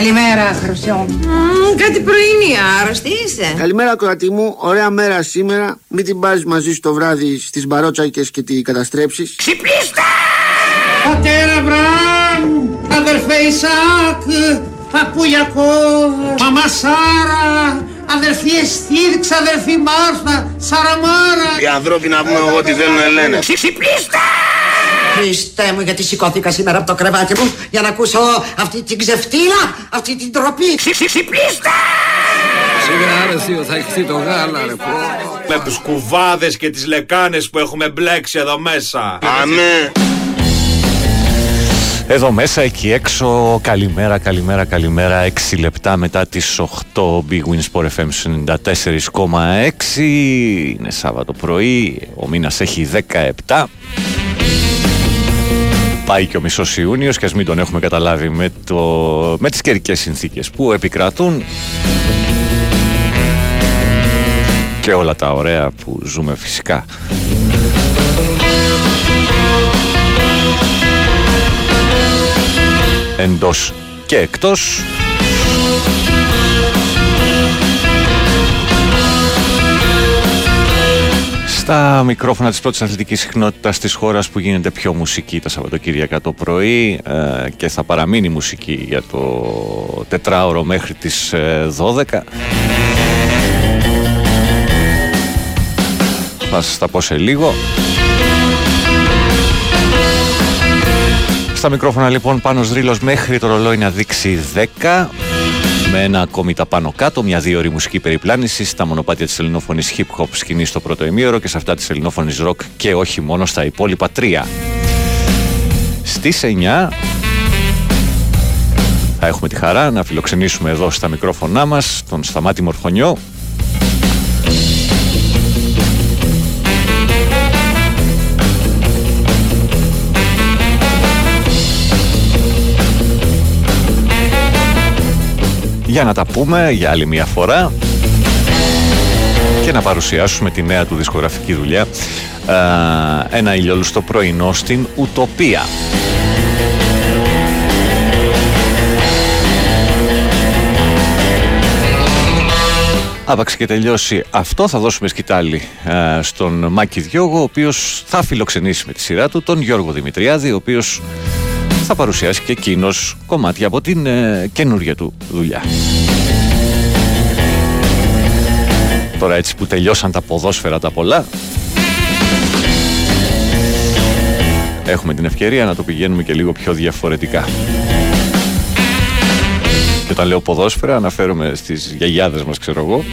Καλημέρα, Χρυσό. κάτι πρωινή, άρρωστη είσαι. Καλημέρα, κορατή μου. Ωραία μέρα σήμερα. Μην την πάρεις μαζί σου το βράδυ στις μπαρότσακες και τη καταστρέψεις. Ξυπνήστε! Πατέρα Μπραμ, αδερφέ Ισάκ, παππού Ιακώβ, μαμά Σάρα, αδερφή Εστίδη, αδερφή Μάρθα, Σαραμάρα. Οι ανθρώποι να πούμε ό,τι θέλουν λένε. Ξυπνήστε! Χριστέ μου, γιατί σηκώθηκα σήμερα από το κρεβάτι μου για να ακούσω αυτή την ξεφτύλα, αυτή την τροπή. Ξυπνήστε! Σιγά ρε θείο, θα έχεις το γάλα ρε πω. Με τους κουβάδες και τις λεκάνες που έχουμε μπλέξει εδώ μέσα. Αμέ. Εδώ μέσα, εκεί έξω, καλημέρα, καλημέρα, καλημέρα. 6 λεπτά μετά τις 8 Big Win Sport FM 94,6. Είναι Σάββατο πρωί, ο μήνας έχει 17. Πάει και ο μισός Ιούνιος και ας μην τον έχουμε καταλάβει με, το, με τις καιρικές συνθήκες που επικρατούν και όλα τα ωραία που ζούμε φυσικά. Εντός και εκτός. Στα μικρόφωνα της πρώτης αθλητικής συχνότητας της χώρας που γίνεται πιο μουσική τα Σαββατοκύριακα το πρωί ε, και θα παραμείνει μουσική για το τετράωρο μέχρι τις ε, 12. Θα σας τα πω σε λίγο. Στα μικρόφωνα λοιπόν πάνω Δρύλος μέχρι το ρολόι να δείξει 10 με ένα ακόμη τα πάνω κάτω, μια δύο ώρη μουσική περιπλάνηση στα μονοπάτια της ελληνόφωνης hip hop σκηνή στο πρώτο ημίωρο και σε αυτά της ελληνόφωνης rock και όχι μόνο στα υπόλοιπα τρία. Στις 9 θα έχουμε τη χαρά να φιλοξενήσουμε εδώ στα μικρόφωνά μας τον Σταμάτη Μορφωνιό για να τα πούμε για άλλη μια φορά και να παρουσιάσουμε τη νέα του δισκογραφική δουλειά ένα ηλιόλουστο πρωινό στην Ουτοπία. Άπαξ και τελειώσει αυτό θα δώσουμε σκητάλη στον Μάκη Διώγο ο οποίος θα φιλοξενήσει με τη σειρά του τον Γιώργο Δημητριάδη ο οποίος θα παρουσιάσει και εκείνος κομμάτια από την ε, καινούργια του δουλειά. Τώρα έτσι που τελειώσαν τα ποδόσφαιρα τα πολλά έχουμε την ευκαιρία να το πηγαίνουμε και λίγο πιο διαφορετικά. Και όταν λέω ποδόσφαιρα αναφέρομαι στις γιαγιάδες μας ξέρω εγώ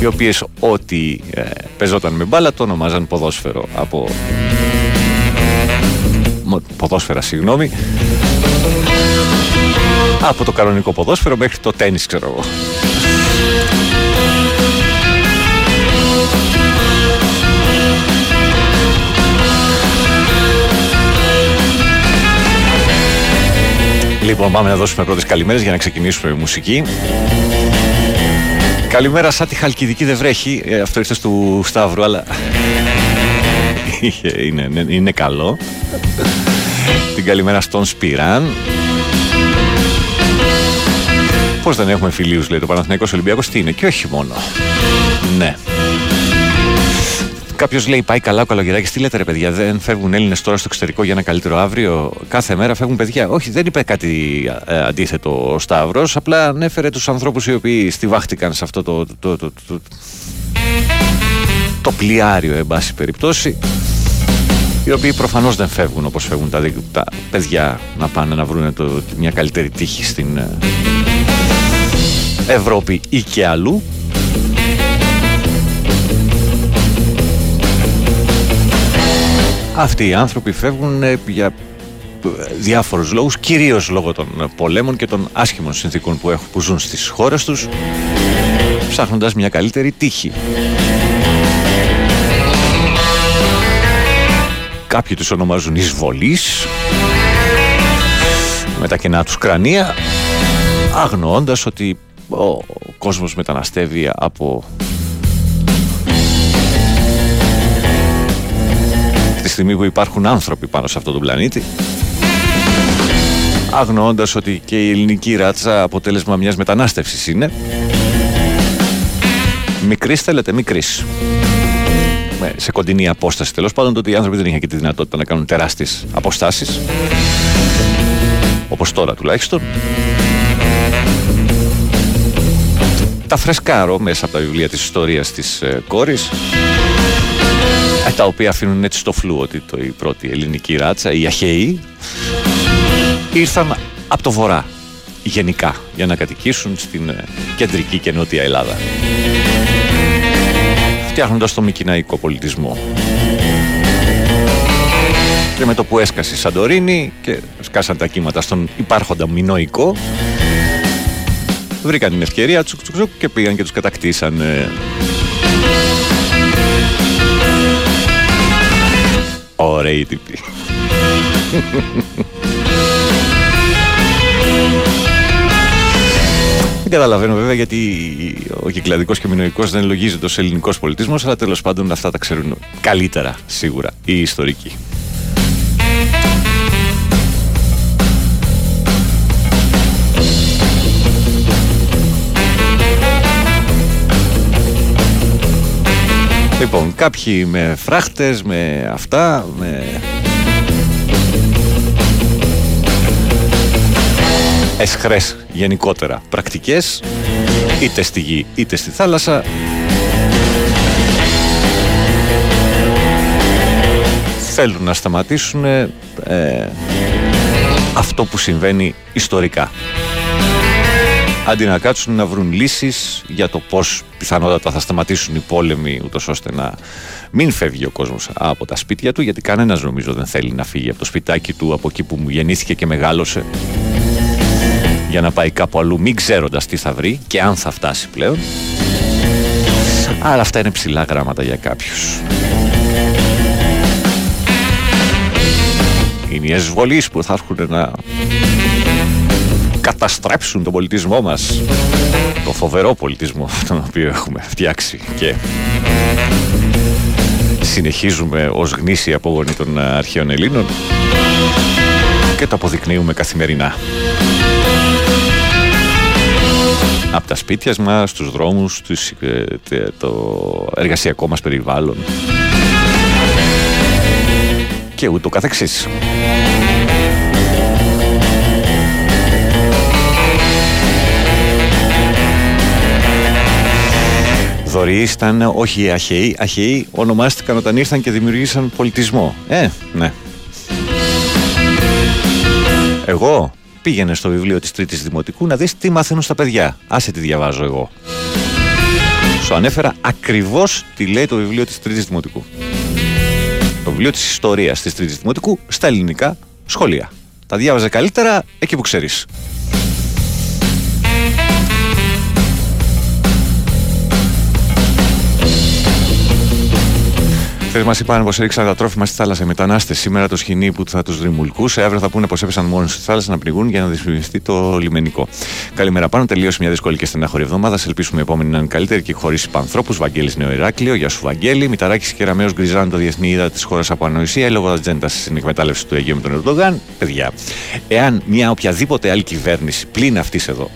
οι οποίες ό,τι ε, παίζονταν με μπάλα το ονομάζαν ποδόσφαιρο από ποδόσφαιρα, συγγνώμη. Από το κανονικό ποδόσφαιρο μέχρι το τένις, ξέρω εγώ. Λοιπόν, πάμε να δώσουμε πρώτες καλημέρες για να ξεκινήσουμε με μουσική. Καλημέρα, σαν τη Χαλκιδική δεν βρέχει. Ε, αυτό ήρθε του Σταύρου, αλλά είναι, είναι, είναι καλό. Την καλημέρα στον Σπυράν. Πώς δεν έχουμε φιλίους λέει το Παναθηναϊκός Ολυμπιακός Τι είναι και όχι μόνο Ναι Κάποιο λέει πάει καλά ο καλογεράκι. Τι λέτε ρε παιδιά, δεν φεύγουν Έλληνε τώρα στο εξωτερικό για ένα καλύτερο αύριο. Κάθε μέρα φεύγουν παιδιά. Όχι, δεν είπε κάτι ε, αντίθετο ο Σταύρο. Απλά ανέφερε του ανθρώπου οι οποίοι στιβάχτηκαν σε αυτό το, το, το, το, το, το πλοιάριο, εν πάση περιπτώσει οι οποίοι προφανώς δεν φεύγουν όπως φεύγουν τα, τα παιδιά να πάνε να βρουν το, μια καλύτερη τύχη στην ε, Ευρώπη ή και αλλού. Αυτοί οι άνθρωποι φεύγουν ε, για ε, διάφορους λόγους, κυρίως λόγω των πολέμων και των άσχημων συνθήκων που, έχουν, που ζουν στις χώρες τους, ψάχνοντας μια καλύτερη τύχη. Κάποιοι τους ονομάζουν εισβολείς με τα κενά τους κρανία αγνοώντας ότι ο κόσμος μεταναστεύει από τη στιγμή που υπάρχουν άνθρωποι πάνω σε αυτό τον πλανήτη αγνοώντας ότι και η ελληνική ράτσα αποτέλεσμα μιας μετανάστευσης είναι. Μικρής θέλετε, μικρής. Με- Σε κοντινή απόσταση τέλος πάντων, τότε οι άνθρωποι δεν είχαν και τη δυνατότητα να κάνουν τεράστιες αποστάσεις. Όπως τώρα τουλάχιστον. Τα φρεσκάρω μέσα από τα βιβλία της ιστορίας της ε, κόρης ε, τα οποία αφήνουν έτσι στο φλού ότι το, η πρώτη ελληνική ράτσα, οι Αχαίοι, ήρθαν από το βορρά γενικά για να κατοικήσουν στην ε, κεντρική και νότια Ελλάδα φτιάχνοντας το μικυναϊκό πολιτισμό και με το που έσκασε η Σαντορίνη και σκάσαν τα κύματα στον υπάρχοντα μινόικο βρήκαν την ευκαιρία τσουκ, τσουκ, τσουκ, και πήγαν και τους κατακτήσαν ε. Ωραίοι τύποι. Καταλαβαίνω βέβαια γιατί ο κυκλαδικός και μινοϊκός δεν λογίζεται ως ελληνικός πολιτισμός αλλά τέλος πάντων αυτά τα ξέρουν καλύτερα σίγουρα οι ιστορικοί. Λοιπόν, κάποιοι με φράχτες, με αυτά, με... Εσχρές γενικότερα. Πρακτικές, είτε στη γη είτε στη θάλασσα. Θέλουν να σταματήσουν ε, αυτό που συμβαίνει ιστορικά. Αντί να κάτσουν να βρουν λύσεις για το πώς πιθανότατα θα σταματήσουν οι πόλεμοι ούτως ώστε να μην φεύγει ο κόσμος από τα σπίτια του γιατί κανένας νομίζω δεν θέλει να φύγει από το σπιτάκι του από εκεί που μου γεννήθηκε και μεγάλωσε για να πάει κάπου αλλού μην ξέροντας τι θα βρει και αν θα φτάσει πλέον. Αλλά αυτά είναι ψηλά γράμματα για κάποιους. Είναι οι εσβολείς που θα έρχονται να καταστρέψουν τον πολιτισμό μας. Το φοβερό πολιτισμό τον οποίο έχουμε φτιάξει και συνεχίζουμε ως γνήσιοι απόγονοι των αρχαίων Ελλήνων και το αποδεικνύουμε καθημερινά από τα σπίτια μας, στους δρόμους, τους, ε, το εργασιακό μας περιβάλλον και ούτω καθεξής. Δωρεείς ήταν όχι οι Αχαίοι. Αχαίοι ονομάστηκαν όταν ήρθαν και δημιουργήσαν πολιτισμό. Ε, ναι. Εγώ πήγαινε στο βιβλίο της Τρίτης Δημοτικού να δεις τι μαθαίνουν στα παιδιά. Άσε τι διαβάζω εγώ. Σου ανέφερα ακριβώς τι λέει το βιβλίο της Τρίτης Δημοτικού. Το βιβλίο της ιστορίας της Τρίτης Δημοτικού στα ελληνικά σχολεία. Τα διάβαζε καλύτερα εκεί που ξέρεις. Χθε μας είπαν πως έριξαν τα τρόφιμα στη θάλασσα οι μετανάστες. Σήμερα το σκηνή που θα τους ρημουλκούσε. Αύριο θα πούνε πως έπεσαν μόνο στη θάλασσα να πνιγούν για να δυσφημιστεί το λιμενικό. Καλημέρα πάνω. Τελείωσε μια δύσκολη και στενάχωρη εβδομάδα. Σε ελπίσουμε η επόμενη να είναι καλύτερη και χωρίς υπανθρώπους. Βαγγέλης Νέο Ηράκλειο. Γεια σου, Βαγγέλη. Μηταράκης και Ραμαίο γκριζάν το διεθνή είδα της χώρας από ανοησία λόγω ατζέντα στην εκμετάλλευση του Αιγαίου με τον Ερντογάν. Παιδιά, εάν μια οποιαδήποτε άλλη κυβέρνηση πλην αυτής εδώ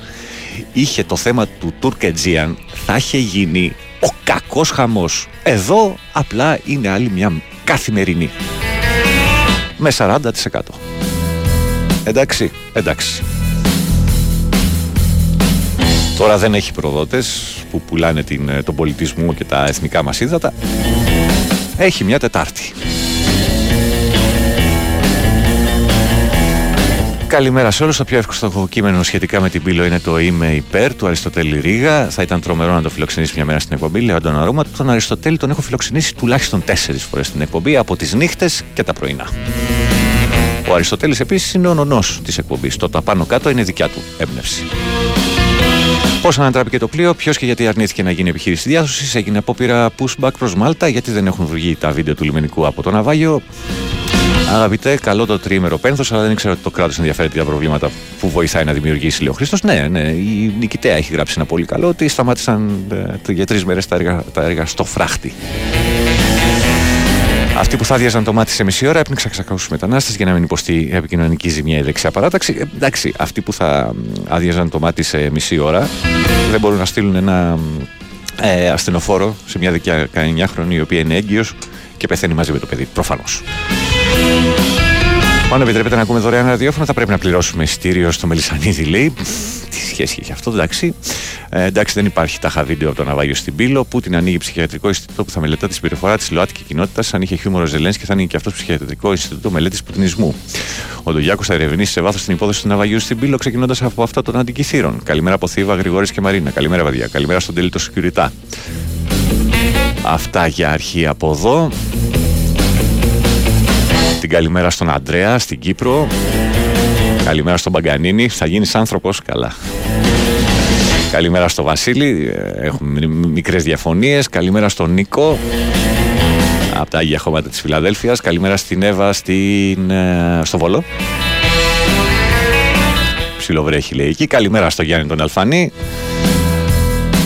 είχε το θέμα του Τουρκετζίαν, θα είχε γίνει ο κακός χαμός. Εδώ απλά είναι άλλη μια καθημερινή. Με 40%. Εντάξει, εντάξει. Τώρα δεν έχει προδότες που πουλάνε την, τον πολιτισμό και τα εθνικά μας ύδατα. Έχει μια Τετάρτη. Καλημέρα σε όλους. Το πιο εύκολο κείμενο σχετικά με την πύλο είναι το Είμαι υπέρ του Αριστοτέλη Ρίγα. Θα ήταν τρομερό να το φιλοξενήσει μια μέρα στην εκπομπή. Λέω τον αρώμα. Τον Αριστοτέλη τον έχω φιλοξενήσει τουλάχιστον τέσσερις φορές στην εκπομπή από τις νύχτες και τα πρωινά. Ο Αριστοτέλης επίσης είναι ο νονός της εκπομπής. Το τα πάνω κάτω είναι δικιά του έμπνευση. Πώς ανατράπηκε το πλοίο, ποιος και γιατί αρνήθηκε να γίνει επιχείρηση διάσωση, έγινε απόπειρα pushback προς Μάλτα, γιατί δεν έχουν βγει τα βίντεο του λιμενικού από το ναυάγιο. Αγαπητέ, καλό το τρίμερο πένθος, αλλά δεν ήξερα ότι το κράτος ενδιαφέρεται για προβλήματα που βοηθάει να δημιουργήσει, λέει ο Χρήστος. Ναι, ναι, η Νικητέα έχει γράψει ένα πολύ καλό ότι σταμάτησαν ε, για τρεις μέρες τα έργα, τα έργα στο φράχτη. Αυτοί που θα άδειαζαν το μάτι σε μισή ώρα έπνιξαν 600 μετανάστες για να μην υποστεί επικοινωνική ζημιά η δεξιά παράταξη. Ε, εντάξει, αυτοί που θα άδειαζαν το μάτι σε μισή ώρα δεν μπορούν να στείλουν ένα ε, ασθενοφόρο σε μια 19χρονη η οποία είναι έγκυος και πεθαίνει μαζί με το παιδί. Προφανώς. Αν επιτρέπετε να ακούμε δωρεάν ραδιόφωνο, θα πρέπει να πληρώσουμε εισιτήριο στο Μελισανίδη, λέει. Τι σχέση έχει αυτό, εντάξει. Ε, εντάξει, δεν υπάρχει τάχα βίντεο από το ναυάγιο στην Πύλο. που την ανοίγει ψυχιατρικό Ινστιτούτο που θα μελετά τη συμπεριφορά της ΛΟΑΤΚΙ κοινότητας. Αν είχε χιούμορο Ζελέν και θα ανοίγει και αυτός ψυχιατρικό Ινστιτούτο μελέτης πουτινισμού. Ο Ντογιάκος θα ερευνήσει σε βάθος την υπόθεση του ναυαγίου στην Πύλο, ξεκινώντας από αυτό των αντικειθήρων. Καλημέρα από Θήβα, Γρηγόρης και Μαρίνα. Καλημέρα, βαδιά. Καλημέρα στον τελίτο Σικιουριτά. Αυτά για αρχή από εδώ. Την καλημέρα στον Αντρέα στην Κύπρο. Καλημέρα στον Παγκανίνη. Θα γίνεις άνθρωπος. Καλά. Καλημέρα στο Βασίλη. Έχουμε μικρές διαφωνίες. Καλημέρα στον Νίκο. Από τα Άγια Χώματα της Φιλαδέλφιας. Καλημέρα στην Εύα στην, ε, στο Βόλο. Ψιλοβρέχει λέει εκεί. Καλημέρα στο Γιάννη τον Αλφανή.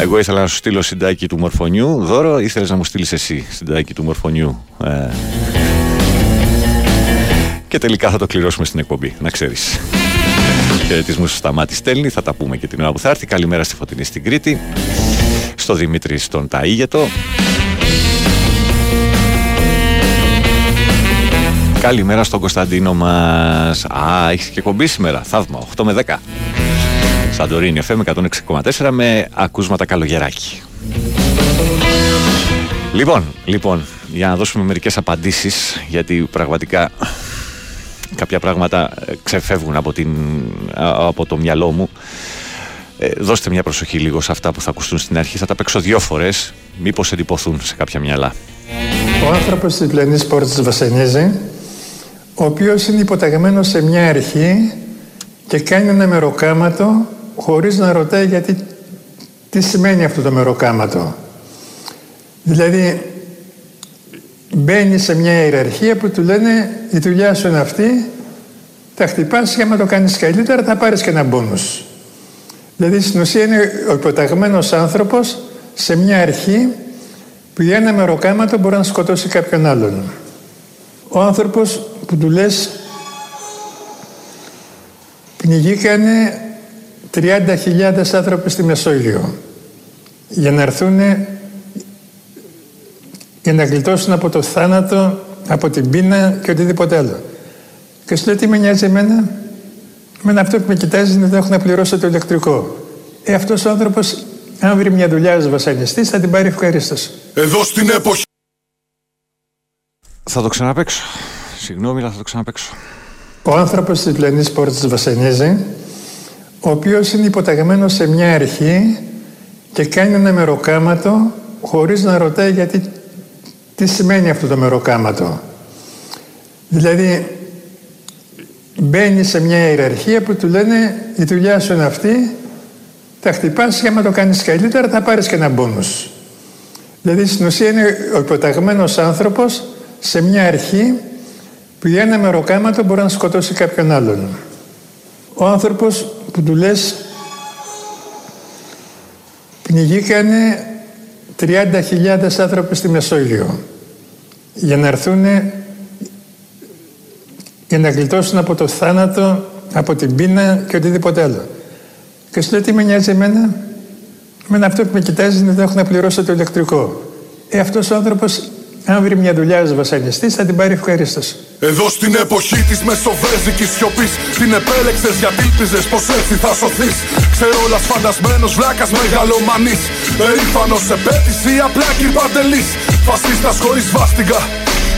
Εγώ ήθελα να σου στείλω συντάκι του μορφωνιού. Δώρο, ήθελες να μου στείλεις εσύ συντάκι του μορφωνιού. Ε, και τελικά θα το κληρώσουμε στην εκπομπή, να ξέρεις. Χαιρετισμούς στο Σταμάτη στέλνει, θα τα πούμε και την ώρα που θα έρθει. Καλημέρα στη Φωτεινή στην Κρήτη, στο Δημήτρη στον Ταΐγετο. Καλημέρα στον Κωνσταντίνο μας. Α, έχεις και κομπή σήμερα. Θαύμα, 8 με 10. Σαντορίνη FM 106,4 με ακούσματα καλογεράκι. Λοιπόν, λοιπόν, για να δώσουμε μερικές απαντήσεις, γιατί πραγματικά κάποια πράγματα ε, ξεφεύγουν από, την, από το μυαλό μου. Ε, δώστε μια προσοχή λίγο σε αυτά που θα ακουστούν στην αρχή. Θα τα παίξω δύο φορές, μήπως εντυπωθούν σε κάποια μυαλά. Ο άνθρωπος της πλενής πόρτας βασανίζει, ο οποίος είναι υποταγμένος σε μια αρχή και κάνει ένα μεροκάματο χωρίς να ρωτάει γιατί τι σημαίνει αυτό το μεροκάματο. Δηλαδή μπαίνει σε μια ιεραρχία που του λένε η δουλειά σου είναι αυτή, τα χτυπάς και άμα το κάνεις καλύτερα θα πάρεις και ένα μπόνους. Δηλαδή στην ουσία είναι ο υποταγμένος άνθρωπος σε μια αρχή που για ένα μεροκάματο μπορεί να σκοτώσει κάποιον άλλον. Ο άνθρωπος που του λες πνιγήκανε 30.000 άνθρωποι στη Μεσόγειο για να έρθουν για να γλιτώσουν από το θάνατο, από την πείνα και οτιδήποτε άλλο. Και σου λέει τι με νοιάζει εμένα; Εμένα αυτό που με κοιτάζει είναι ότι έχω να πληρώσω το ηλεκτρικό. Ε, αυτός ο άνθρωπος, αν βρει μια δουλειά ως βασανιστής, θα την πάρει ευχαρίστως. Εδώ στην εποχή. Θα το ξαναπέξω. Συγγνώμη, αλλά θα το ξαναπέξω. Ο άνθρωπος της πλενή πόρτα βασανίζει, ο οποίος είναι υποταγμένος σε μια αρχή και κάνει ένα μεροκάματο χωρίς να ρωτάει γιατί τι σημαίνει αυτό το μεροκάματο; Δηλαδή μπαίνει σε μια ιεραρχία που του λένε η δουλειά σου είναι αυτή, τα χτυπάς και άμα το κάνεις καλύτερα θα πάρεις και ένα μπόνους. Δηλαδή στην ουσία είναι ο υποταγμένος άνθρωπος σε μια αρχή που για ένα μεροκάματο μπορεί να σκοτώσει κάποιον άλλον. Ο άνθρωπος που του λες πνιγήκανε 30.000 άνθρωποι στη Μεσόγειο για να έρθουν για να γλιτώσουν από το θάνατο, από την πείνα και οτιδήποτε άλλο. Και σου λέει τι με νοιάζει εμένα; Εμένα αυτό που με κοιτάζεις είναι ότι δεν έχω να πληρώσω το ηλεκτρικό. Ε, αυτός ο άνθρωπος αν βρει μια δουλειά ως βασανιστής θα την πάρει ευχαρίστως. Εδώ στην εποχή της μεσοβέζικης σιωπής Την επέλεξες γιατί ήλπιζες πως έτσι θα σωθείς. Ξερόλας φαντασμένος βλάκας μεγαλομανής. Περήφανος επέτης ή απλά κυρπαντελής Φασίστας χωρίς βάστιγκα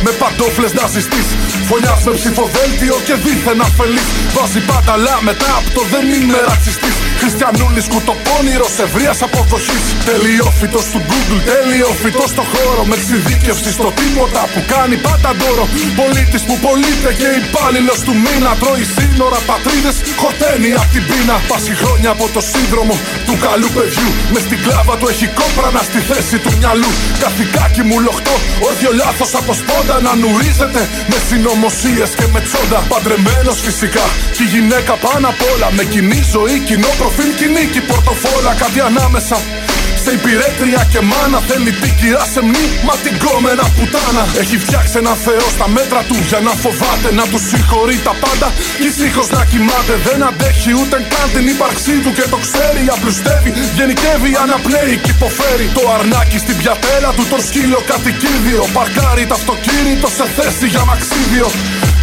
με παντόφλες να ζητεί. Φωλιά με ψηφοδέλτιο και δίθεν αφελή. Βάζει πάντα μετά από το δεν είμαι ρατσιστής. Χριστιανούλη κουτοπώνυρο ευρείας αποδοχής. Τελειόφυτο του Google, τελειόφυτο στο χώρο. Με εξειδίκευση στο τίποτα που κάνει πάντα ντόρο. Πολίτης που πωλείται και υπάλληλος του μήνα. Τρώει σύνορα πατρίδες, χορταίνει απ' την πείνα. Πάση χρόνια από το σύνδρομο του καλού παιδιού. Με στην κλάβα του έχει κόπρανα στη θέση του μυαλού. Καθηκάκι μου λοχτό, όρθιο λάθος από σπόντα να νουρίζεται με συνωμοσίες και με τσόντα. Παντρεμένος φυσικά, και γυναίκα πάνω απ' όλα. Με κοινή ζωή, κοινό προφίλ, κοινή και πορτοφόλα. Κάτι ανάμεσα Σε υπηρέτρια και μάνα θέλει την κυρά σε μνήμα την κόμενα πουτάνα. Έχει φτιάξει ένα θεό στα μέτρα του για να φοβάται να του συγχωρεί τα πάντα. Κι ησύχως να κοιμάται δεν αντέχει ούτε καν την ύπαρξή του και το ξέρει. Απλουστεύει, γενικεύει, αναπνέει και υποφέρει. Το αρνάκι στην πιατέλα του το σκύλο κατοικίδιο. Παρκάρει το αυτοκίνητο σε θέση για μαξίδιο.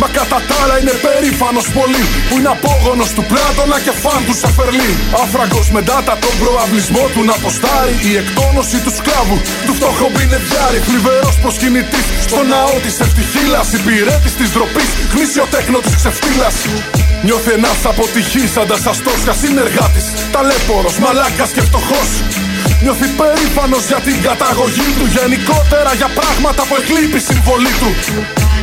Μα κατά τα άλλα είναι περήφανος πολύ Που είναι απόγονος του Πλάτωνα και φαν του Σαφερλί Άφραγκος με ντάτα τον προαυλισμό του να αποστάρει Η εκτόνωση του σκλάβου. Του φτωχομπινεδιάρη Φλιβερός προσκυνητής. Στο ναό της ευτυχίλας Υπηρέτης της ντροπής, γνήσιο τέκνο της ξεφτύλας. Νιώθει ένας αποτυχής αντασταστός και συνεργάτης Ταλέπορος, μαλάκας και φτωχός. Νιώθει περήφανος για την καταγωγή του Γενικότερα για πράγματα που εκλείπει η συμβολή του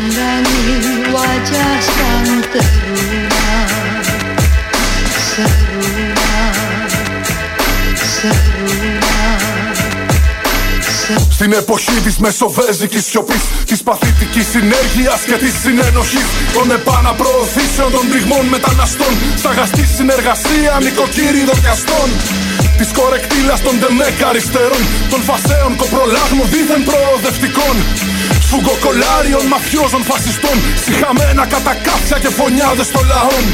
Pandangi wajah sang teruna Seruna Seruna Στην εποχή της μεσοβέζικης σιωπής Της παθητικής συνέργειας και της συνενοχής Των επαναπροωθήσεων των πληγμών μεταναστών Σταγαστή συνεργασία νοικοκύριδων και αστών Της κορεκτήλας των δεμέκ αριστερών Των φασέων κοπρολάγμων δίθεν προοδευτικών Σφουγγοκολάριων μαφιόζων φασιστών Συχαμένα κατακάφια και φωνιάδες των λαών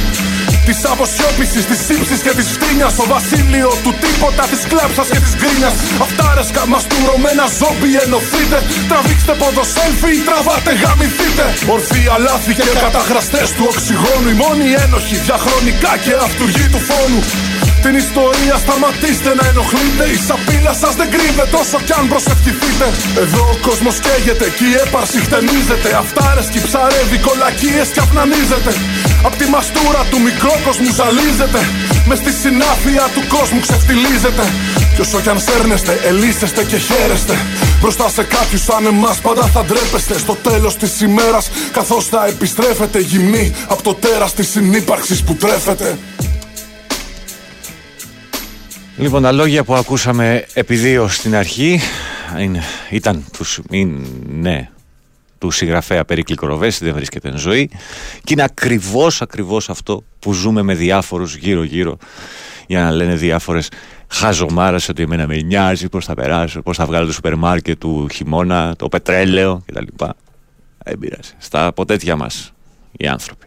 Της αποσιώπηση, της ύψη και της φτύνιας. Στο βασίλειο του τίποτα, της κλάψα και της γκρίνιας. Αυτάρεσκα μαστούρωμένα ζόμπι ενωθείτε. Τραβήξτε ποδοσέλφι, τραβάτε γαμηθείτε. Ορθοί αλάθη και καταχραστές του οξυγόνου. Οι μόνοι ένοχοι διαχρονικά και αυτούργοι του φόνου. Την ιστορία σταματήστε να ενοχλείτε Η σαπίλα σας δεν κρύβεται όσο κι αν προσευχηθείτε. Εδώ ο κόσμος καίγεται και η έπαρση χτενίζεται. Αυτάρεσκοι ψαρεύει κολακίες και αυνανίζεται. Απ' τη μαστούρα του μικρό κόσμου ζαλίζεται. Μες στη συνάφεια του κόσμου ξεφτιλίζεται Κι όσο κι αν σέρνεστε, ελίσσεστε και χαίρεστε. Μπροστά σε κάποιους σαν εμάς πάντα θα ντρέπεστε. Στο τέλος της ημέρας καθώς θα επιστρέφετε γυμνοί Από το τέρας της συνύπαρξης που τρέφεται Λοιπόν, τα λόγια που ακούσαμε επειδή στην αρχή είναι, ήταν τους, είναι, του συγγραφέα Περίκλη Κοροβέση, δεν βρίσκεται εν ζωή και είναι ακριβώς, ακριβώς αυτό που ζούμε με διάφορους γύρω-γύρω για να λένε διάφορες χαζομάρες ότι εμένα με νοιάζει πώς θα περάσω, πώς θα βγάλω το σούπερ μάρκετ του χειμώνα, το πετρέλαιο κτλ. Δεν πειράζει. Στα από τέτοια μας οι άνθρωποι.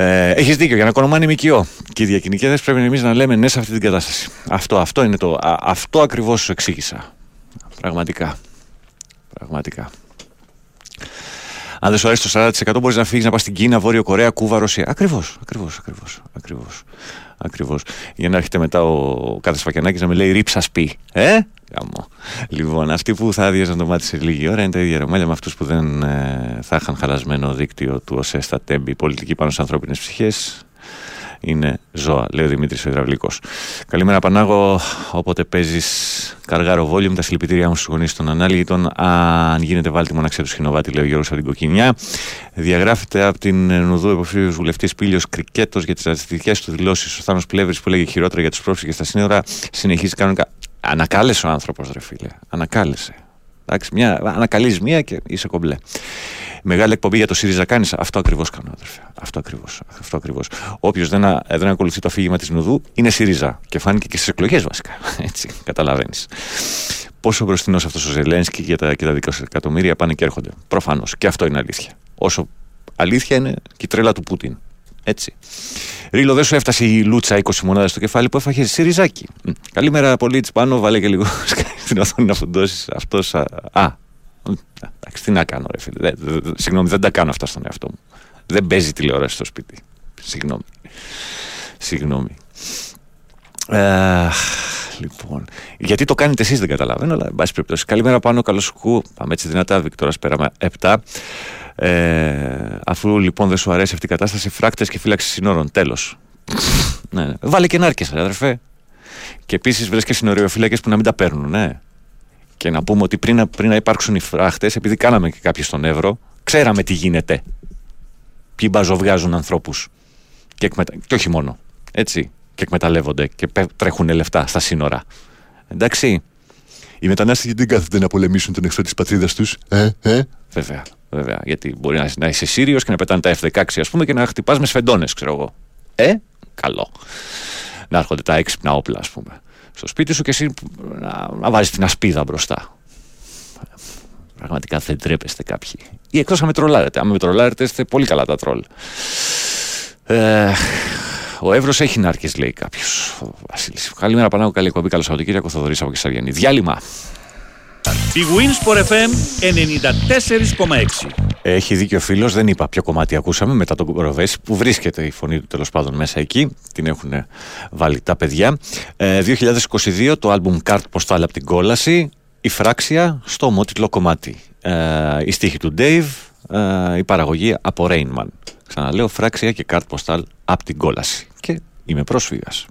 Ε, Έχεις δίκιο. Για να κονομάνει ΜΚΟ και οι διακινικέδε πρέπει εμείς να λέμε ναι σε αυτή την κατάσταση. Αυτό, αυτό είναι το. Α, αυτό ακριβώς σου εξήγησα. Πραγματικά. Πραγματικά. Αν δεν σου αρέσει το 40% μπορείς να φύγεις να πας στην Κίνα, Βόρειο Κορέα, Κούβα, Ρωσία. Ακριβώς, ακριβώς, ακριβώς. Ακριβώς. Ακριβώς. Για να έρχεται μετά ο κάθε Σφακιανάκης να με λέει ρίψα πει. Ε, Καμώ. Λοιπόν, αυτοί που θα άδειαζαν το μάτι σε λίγη ώρα είναι τα ίδια ρεμάλια με αυτούς που δεν ε, θα είχαν χαλασμένο δίκτυο του ΟΣΕ στα τέμπη πολιτική πάνω στις ανθρώπινες ψυχές. Είναι ζώα, λέει ο Δημήτρης ο Υδραυλικός. Καλημέρα, Πανάγο. Όποτε παίζεις καργάρο volume, τα συλληπιτήριά μου στους γονείς των ανάλγητων. Αν γίνεται, βάλτε μοναξία του Σχηνοβάτη, λέει ο Γιώργος από την Κοκκινιά. Διαγράφεται από την Νουδού υποψήφιος βουλευτής Πίλιο Κρικέτος για τις ρατσιστικέ του δηλώσεις. Ο Θάνος Πλεύρης που λέγει χειρότερα για τους πρόσφυγες στα σύνορα συνεχίζει κανονικά. Ανακάλεσε ο άνθρωπος, ρε φίλε. Ανακάλεσε. Εντάξει, μια, ανακαλείς μία και είσαι κομπλέ. Μεγάλη εκπομπή για το ΣΥΡΙΖΑ κάνεις. Αυτό ακριβώς κάνω, αδερφέ. Αυτό ακριβώς. Αυτό ακριβώς. Όποιος δεν, δεν ακολουθεί το αφήγημα της Νουδού είναι ΣΥΡΙΖΑ. Και φάνηκε και στις εκλογές βασικά. Έτσι, καταλαβαίνεις. Πόσο μπροστινός αυτός ο Ζελένσκι και τα, και τα εκατομμύρια πάνε και έρχονται. Προφανώς. Και αυτό είναι αλήθεια. Όσο αλήθεια είναι και η τρέλα του Πούτιν. Έτσι. Ρίλο, δεν σου έφτασε η λούτσα 20 μονάδες στο κεφάλι που έφαγες; Σιριζάκι. Καλημέρα, πολύ πάνω. Βάλε και λίγο στην οθόνη να φουντώσεις. Αυτός. Α, εντάξει, τι να κάνω, ρε φίλε. Συγγνώμη, δεν τα κάνω αυτά στον εαυτό μου. Δεν παίζει τηλεόραση στο σπίτι. Συγγνώμη. Συγγνώμη. Ε, λοιπόν, γιατί το κάνετε εσείς δεν καταλαβαίνω, αλλά εν πάση περιπτώσει. Καλημέρα πάνω, καλώς σου Πάμε έτσι δυνατά, Βικτόρα, πέραμε 7. Ε, αφού λοιπόν δεν σου αρέσει αυτή η κατάσταση, φράκτες και φύλαξη συνόρων. Τέλος. ναι, ναι. Βάλε και νάρκες, αδερφέ. Και επίσης βρες και συνοριοφύλακες που να μην τα παίρνουν, ναι. Και να πούμε ότι πριν, πριν να υπάρξουν οι φράχτε, επειδή κάναμε και κάποιοι στον Εύρο, ξέραμε τι γίνεται. Ποιοι μπαζοβγάζουν ανθρώπους. Και, εκμετα... και όχι μόνο. Έτσι. Και εκμεταλλεύονται και τρέχουν λεφτά στα σύνορα. Εντάξει. Οι μετανάστες γιατί δεν κάθονται να πολεμήσουν τον εχθρό της πατρίδας τους. Ε, ε; Βέβαια. Βέβαια. Γιατί μπορεί να, να είσαι Σύριος και να πετάνε τα F-16 ας πούμε και να χτυπάς με σφεντώνες, ξέρω εγώ. Ε, καλό. να έρχονται τα έξυπνα όπλα, ας πούμε, στο σπίτι σου και εσύ να, να βάζεις την ασπίδα μπροστά. Πραγματικά δεν τρέπεστε κάποιοι. Ή εκτός αν με τρολάρετε. Αν με τρολάρετε, είστε πολύ καλά τα τρόλ. Ε, ο Εύρος έχει νάρκες, λέει κάποιος. Ο Βασίλης. Καλημέρα, Πανάγο. Καλή εκπομπή. Καλό Σαββατοκύριακο. Θοδωρής από Κεσαριανή. Διάλειμμα. Η Winsport FM 94,6. Έχει δίκιο ο φίλος, δεν είπα ποιο κομμάτι ακούσαμε μετά τον Κοροβέση που βρίσκεται η φωνή του τέλος πάντων μέσα εκεί. Την έχουν βάλει τα παιδιά. Ε, 2022 το album Card Postal από την κόλαση. Η φράξια στο ομότιτλο κομμάτι. Ε, η στίχη του Dave, ε, η παραγωγή από Rainman. Ξαναλέω, φράξια και Card Postal από την κόλαση. Και είμαι πρόσφυγας.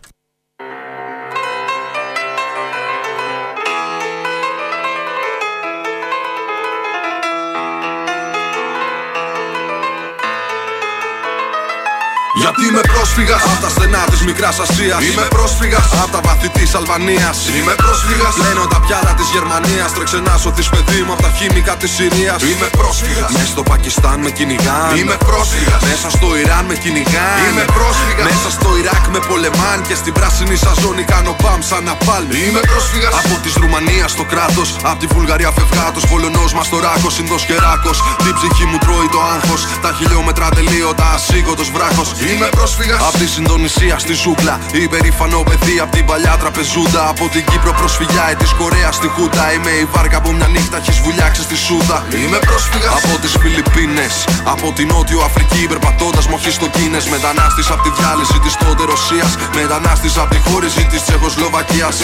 Γιατί είμαι πρόσφυγας; Από τα στενά της μικράς Ασίας. Είμαι πρόσφυγας από τα βαθύ της Αλβανίας. Είμαι πρόσφυγας λένε τα πιάτα της Γερμανίας. Τρέξε να σωθεί παιδί μου από τα χημικά της Συρίας. Είμαι πρόσφυγας μέσα στο Πακιστάν με κυνηγάν. Είμαι πρόσφυγας μέσα στο Ιράν με κυνηγάν. Είμαι πρόσφυγας μέσα στο Ιράκ με πολεμάν. Και στην πράσινη σαζόνη κάνω μπαμ σαν να πάλι. Είμαι πρόσφυγας από της Ρουμανίας στο κράτος. Από τη Βουλγαρία φευγάτος. Πολωνός μας το ράκο. Συνδό και ράκο. Την ψυχή μου τρώει το άγχος. Τα χιλιόμετρα τελείωτα ασήκωτο βράχος. Είμαι πρόσφυγας από τη Συντονισία στη ζούγκλα. Υπερήφανο παιδί από την παλιά τραπεζούντα. Από την Κύπρο προσφυγιά της Κορέας στη Χούτα. Είμαι η βάρκα που μια νύχτα έχεις βουλιάξει στη Σούδα. Είμαι πρόσφυγας από τις Φιλιππίνες. Από την Νότιο Αφρική περπατώντα μοχή στο Κίνε. Μετανάστης από τη διάλυση της τότε Ρωσίας. Μετανάστης από τη χώριση της Τσεχοσλοβακίας.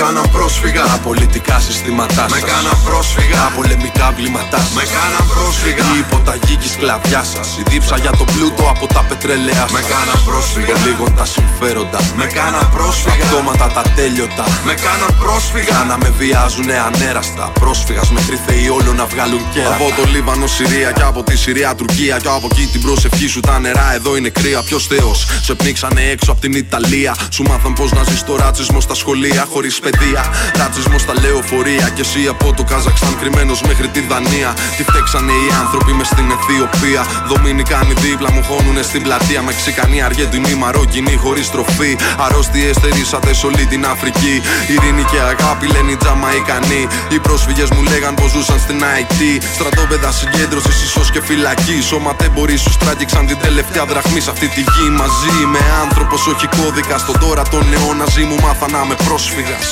Κάναν πρόσφυγα. Τα πολιτικά συστήματά σας. Με κάναν πρόσφυγα. Τα πολεμικά βλήματά σας. Με κάναν πρόσφυγα. Η υποταγή και η σκλαβιά σας. Η δίψα για το πλούτο από τα πετρέλαια σας. Με κάναν πρόσφυγα. Λίγον τα συμφέροντα. Με κάναν πρόσφυγα. Πτώματα τα τέλειωτα. Με κάναν πρόσφυγα. Να με βιάζουνε ανέραστα. Πρόσφυγας μέχρι θεοί όλο να βγάλουν κέρα. Από το Λίβανο Συρία και από τη Συρία Τουρκία. Και από εκεί την προσευχή σου τα νερά. Εδώ είναι κρύα Ποιος θεός. Σε πνίξανε έξω από την Ιταλία. Σου μάθαν πως να ζεις το ρατσισμό στα σχολεία. Χωρίς παιδεία. Ρατσισμός στα λεωφορεία. Και εσύ από το Καζακστάν κρυμμένος μέχρι τη Δανία. Τι φταίξανε οι άνθρωποι μες στην Αιθιοπία. Δομινικάνοι δίπλα μου χώνουνε στην πλατεία. Μεξικανοί, Αργεντινοί, Μαρόκινοι χωρίς τροφή. Αρρώστιε στερήσατε σε όλη την Αφρική. Ειρήνη και αγάπη λένε οι Τζαμαϊκανοί. Οι πρόσφυγες μου λέγαν πως ζούσαν στην IT. Στρατόπεδα συγκέντρωσης, ίσως και φυλακή. Σωματέμποροι σου στράγγιξαν την τελευταία δραχμή σε αυτή τη γη. Μαζί με άνθρωπος, όχι κώδικα. Στον τώρα τον αιώνα ζει μου μάθα να είμαι πρόσφυγας.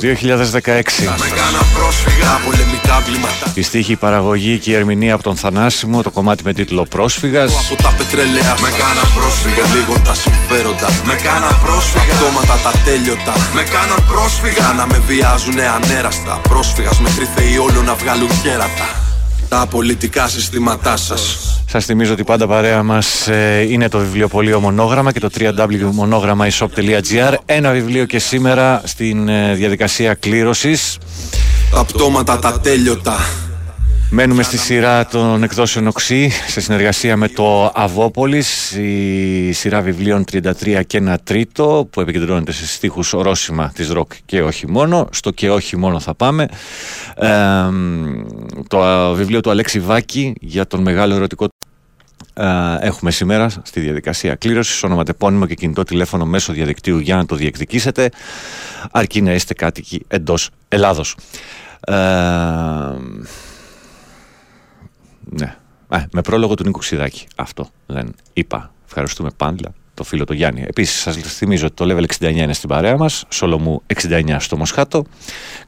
2016. Με κάναν πρόσφυγα από πολεμικά βλήματα Η στίχη, η παραγωγή και η ερμηνεία από τον Θανάσιμο, το κομμάτι με τίτλο Πρόσφυγας. από τα πετρελαία Με κάναν πρόσφυγα λίγο τα συμφέροντα. Με κάναν πρόσφυγα Πτώματα τα τέλειωτα. Με κάναν πρόσφυγα Να με βιάζουνε ανέραστα. Πρόσφυγας μέχρι θεοί όλο να βγάλουν κέρατα Τα πολιτικά συστήματά σας Σας θυμίζω ότι πάντα παρέα μας είναι το βιβλιοπωλείο Μονόγραμμα και το www.monogrammaishop.gr. Ένα βιβλίο και σήμερα στην ε, διαδικασία κλήρωσης. Τα πτώματα τα τέλειωτα Μένουμε στη σειρά των εκδόσεων Οξύ σε συνεργασία με το Αβόπολης η σειρά βιβλίων 33 και ένα τρίτο που επικεντρώνεται σε στίχους ορόσημα της ροκ και όχι μόνο στο και όχι μόνο θα πάμε Ε, το βιβλίο του Αλέξη Βάκη για τον μεγάλο ερωτικό ε, έχουμε σήμερα στη διαδικασία κλήρωσης. Ονοματεπώνυμο και κινητό τηλέφωνο μέσω διαδικτύου για να το διεκδικήσετε αρκεί να είστε κάτοικοι εντός Ελλάδος. Ε, ναι. Α, με πρόλογο του Νίκου Ξηδάκη. Αυτό δεν είπα. Ευχαριστούμε πάντα το φίλο του Γιάννη. Επίσης, σας θυμίζω ότι το level 69 είναι στην παρέα μας. Σολομού 69 στο Μοσχάτο.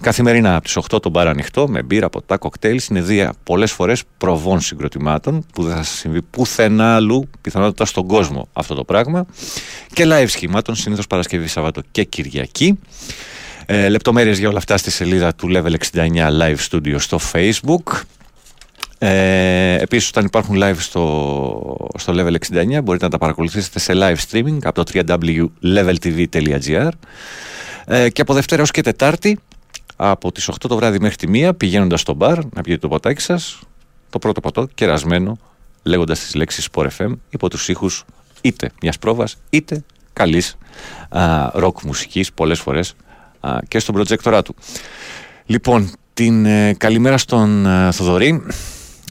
Καθημερινά από τις 8 το μπαρ ανοιχτό με μπύρα, ποτά, κοκτέιλ. Συνεδρία πολλές φορές προβών συγκροτημάτων που δεν θα σας συμβεί πουθενά αλλού, πιθανότητα στον κόσμο αυτό το πράγμα. Και live σχημάτων συνήθως Παρασκευή, Σαββάτο και Κυριακή. Ε, λεπτομέρειες για όλα αυτά στη σελίδα του Level 69 Live Studio στο Facebook. Ε, επίσης όταν υπάρχουν live στο, στο Level 69 μπορείτε να τα παρακολουθήσετε σε live streaming από το www.leveltv.gr ε, και από Δευτέρα ως και Τετάρτη από τις 8 το βράδυ μέχρι τη 1 πηγαίνοντας στο μπαρ να πιείτε το ποτάκι σας το πρώτο ποτό κερασμένο λέγοντας τις λέξεις Sport FM υπό τους ήχους είτε μιας πρόβας είτε καλής ροκ μουσικής πολλές φορές α, και στον προτζέκτορά του. Λοιπόν, την ε, καλημέρα στον ε, Θοδωρή.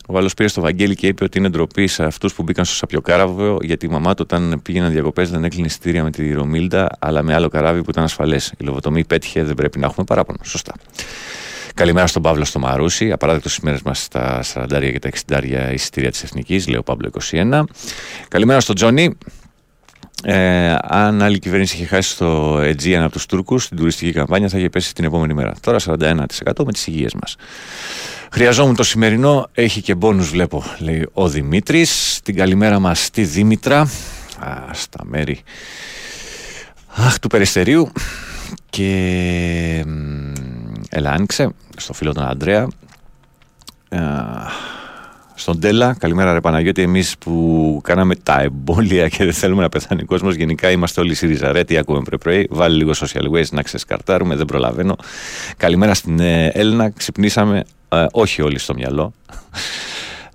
Ο άλλο πήρε στο Βαγγέλη και είπε ότι είναι ντροπή σε αυτούς που μπήκαν στο Σαπιοκάραβο γιατί η μαμά του όταν πήγαιναν διακοπές δεν έκλεινε εισιτήρια με τη Ρωμίλντα αλλά με άλλο καράβι που ήταν ασφαλές. Η λοβοτομή πέτυχε, δεν πρέπει να έχουμε παράπονο. Σωστά. Καλημέρα στον Παύλο στο Μαρούσι. Απαράδεκτος στις μέρες μας στα 40 και τα 60 εισιτήρια της Εθνικής, λέει ο Παύλο 21. Καλημέρα στον Τζόνι. Ε, αν άλλη κυβέρνηση είχε χάσει στο Aegean από τους Τούρκους στην τουριστική καμπάνια, θα είχε πέσει την επόμενη μέρα. Τώρα 41% με τις υγείες μας. Χρειαζόμουν το σημερινό, έχει και μπόνους βλέπω, λέει ο Δημήτρης. Την καλημέρα μας στη Δήμητρα, α, στα μέρη αχ, του Περιστερίου. Και έλα άνοιξε, στο φίλο τον Αντρέα. Α, στον Τέλα, καλημέρα ρε Παναγιώτη, εμείς που κάναμε τα εμπόλια και δεν θέλουμε να πεθάνει ο κόσμος, γενικά είμαστε όλοι ΣΥΡΙΖΑ, ρε, τι ακούμε πρωί, βάλει λίγο social waste να ξεσκαρτάρουμε, δεν προλαβαίνω. Καλημέρα στην ε, Έλληνα, ξυπνήσαμε, ε, όχι όλοι στο μυαλό.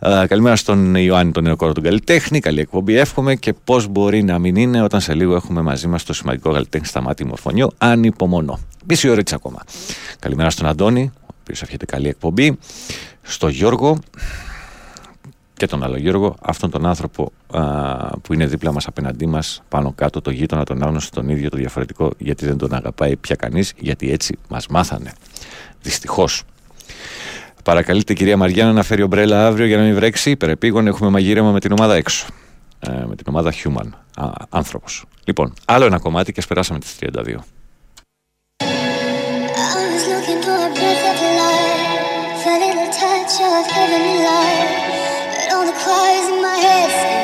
Ε, καλημέρα στον Ιωάννη τον νεοκόρο του καλλιτέχνη. Καλή εκπομπή, εύχομαι. Και πώς μπορεί να μην είναι όταν σε λίγο έχουμε μαζί μας το σημαντικό καλλιτέχνη Σταμάτη Μορφωνιό. Ανυπομονώ. Μισή ώρα ακόμα. Καλημέρα στον Αντώνη, ο οποίος έρχεται καλή εκπομπή. Στο Γιώργο και τον άλλο Γιώργο, αυτόν τον άνθρωπο α, που είναι δίπλα μας απέναντί μας, πάνω κάτω, το γείτονα, τον άγνωστο, τον ίδιο, το διαφορετικό, γιατί δεν τον αγαπάει πια κανείς, γιατί έτσι μας μάθανε. Δυστυχώς. Παρακαλείται η κυρία Μαριάννα να φέρει ομπρέλα αύριο για να μην βρέξει. Υπερεπίγον έχουμε μαγείρεμα με την ομάδα έξω. Ε, με την ομάδα Human. Α, άνθρωπος. Λοιπόν, άλλο ένα κομμάτι και ας περάσαμε τις 32. I was looking for a breath of life, for a little touch of heavenly light. All the choirs in my head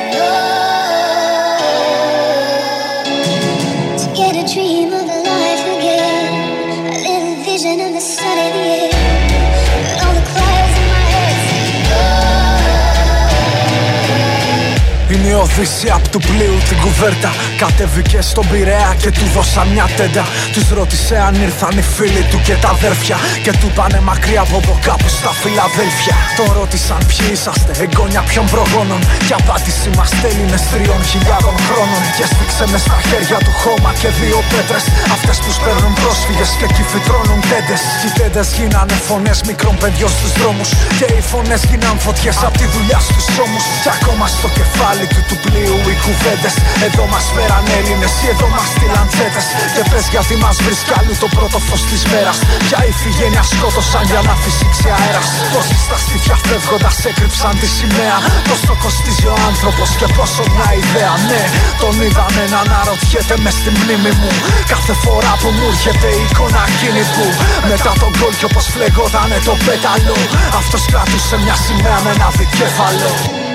Είναι η Οδύσσια απ' του πλοίου την κουβέρτα. Κατέβηκε στον Πειραιά και του δώσα μια τέντα. Τους ρώτησε αν ήρθαν οι φίλοι του και τα αδέρφια. Και του πάνε μακριά από εδώ κάπου στα Φιλαδέλφια. Τον ρώτησαν ποιοι είσαστε, εγγόνια ποιων προγόνων. Και απάντηση μας Έλληνες τριών χιλιάδων χρόνων. Και σφίξε μες στα χέρια του χώμα και δύο πέτρες. Αυτές που σπέρνουν πρόσφυγες και εκεί φυτρώνουν τέντες. Και οι τέντες γίνανε φωνές μικρών παιδιών στους δρόμους. Και οι φωνές γίναν φωτιές απ' τη δουλειά στους ώμους. Και ακόμα στο κεφάλι του του πλοίου οι κουβέντες. Εδώ μας φέραν Έλληνες ή εδώ μας στείλαν τσέτες. Και πες γιατί μας βρίσκει αλλού το πρώτο φως της μέρας. Ποια ηφηγένεια σκότωσαν για να φυσήξει αέρας. Πόσοι στα στήθια φεύγοντας έκρυψαν τη σημαία. Πόσο κοστίζει ο άνθρωπος και πόσο μια ιδέα. Ναι, τον είδαμε να αναρωτιέται μες στη μνήμη μου. Κάθε φορά που μου έρχεται η εικόνα εκείνη που Μετά τον γκολ κι όπως φλεγότανε το πέταλο. Αυτός κρατούσε μια σημαία με ένα δικέφαλο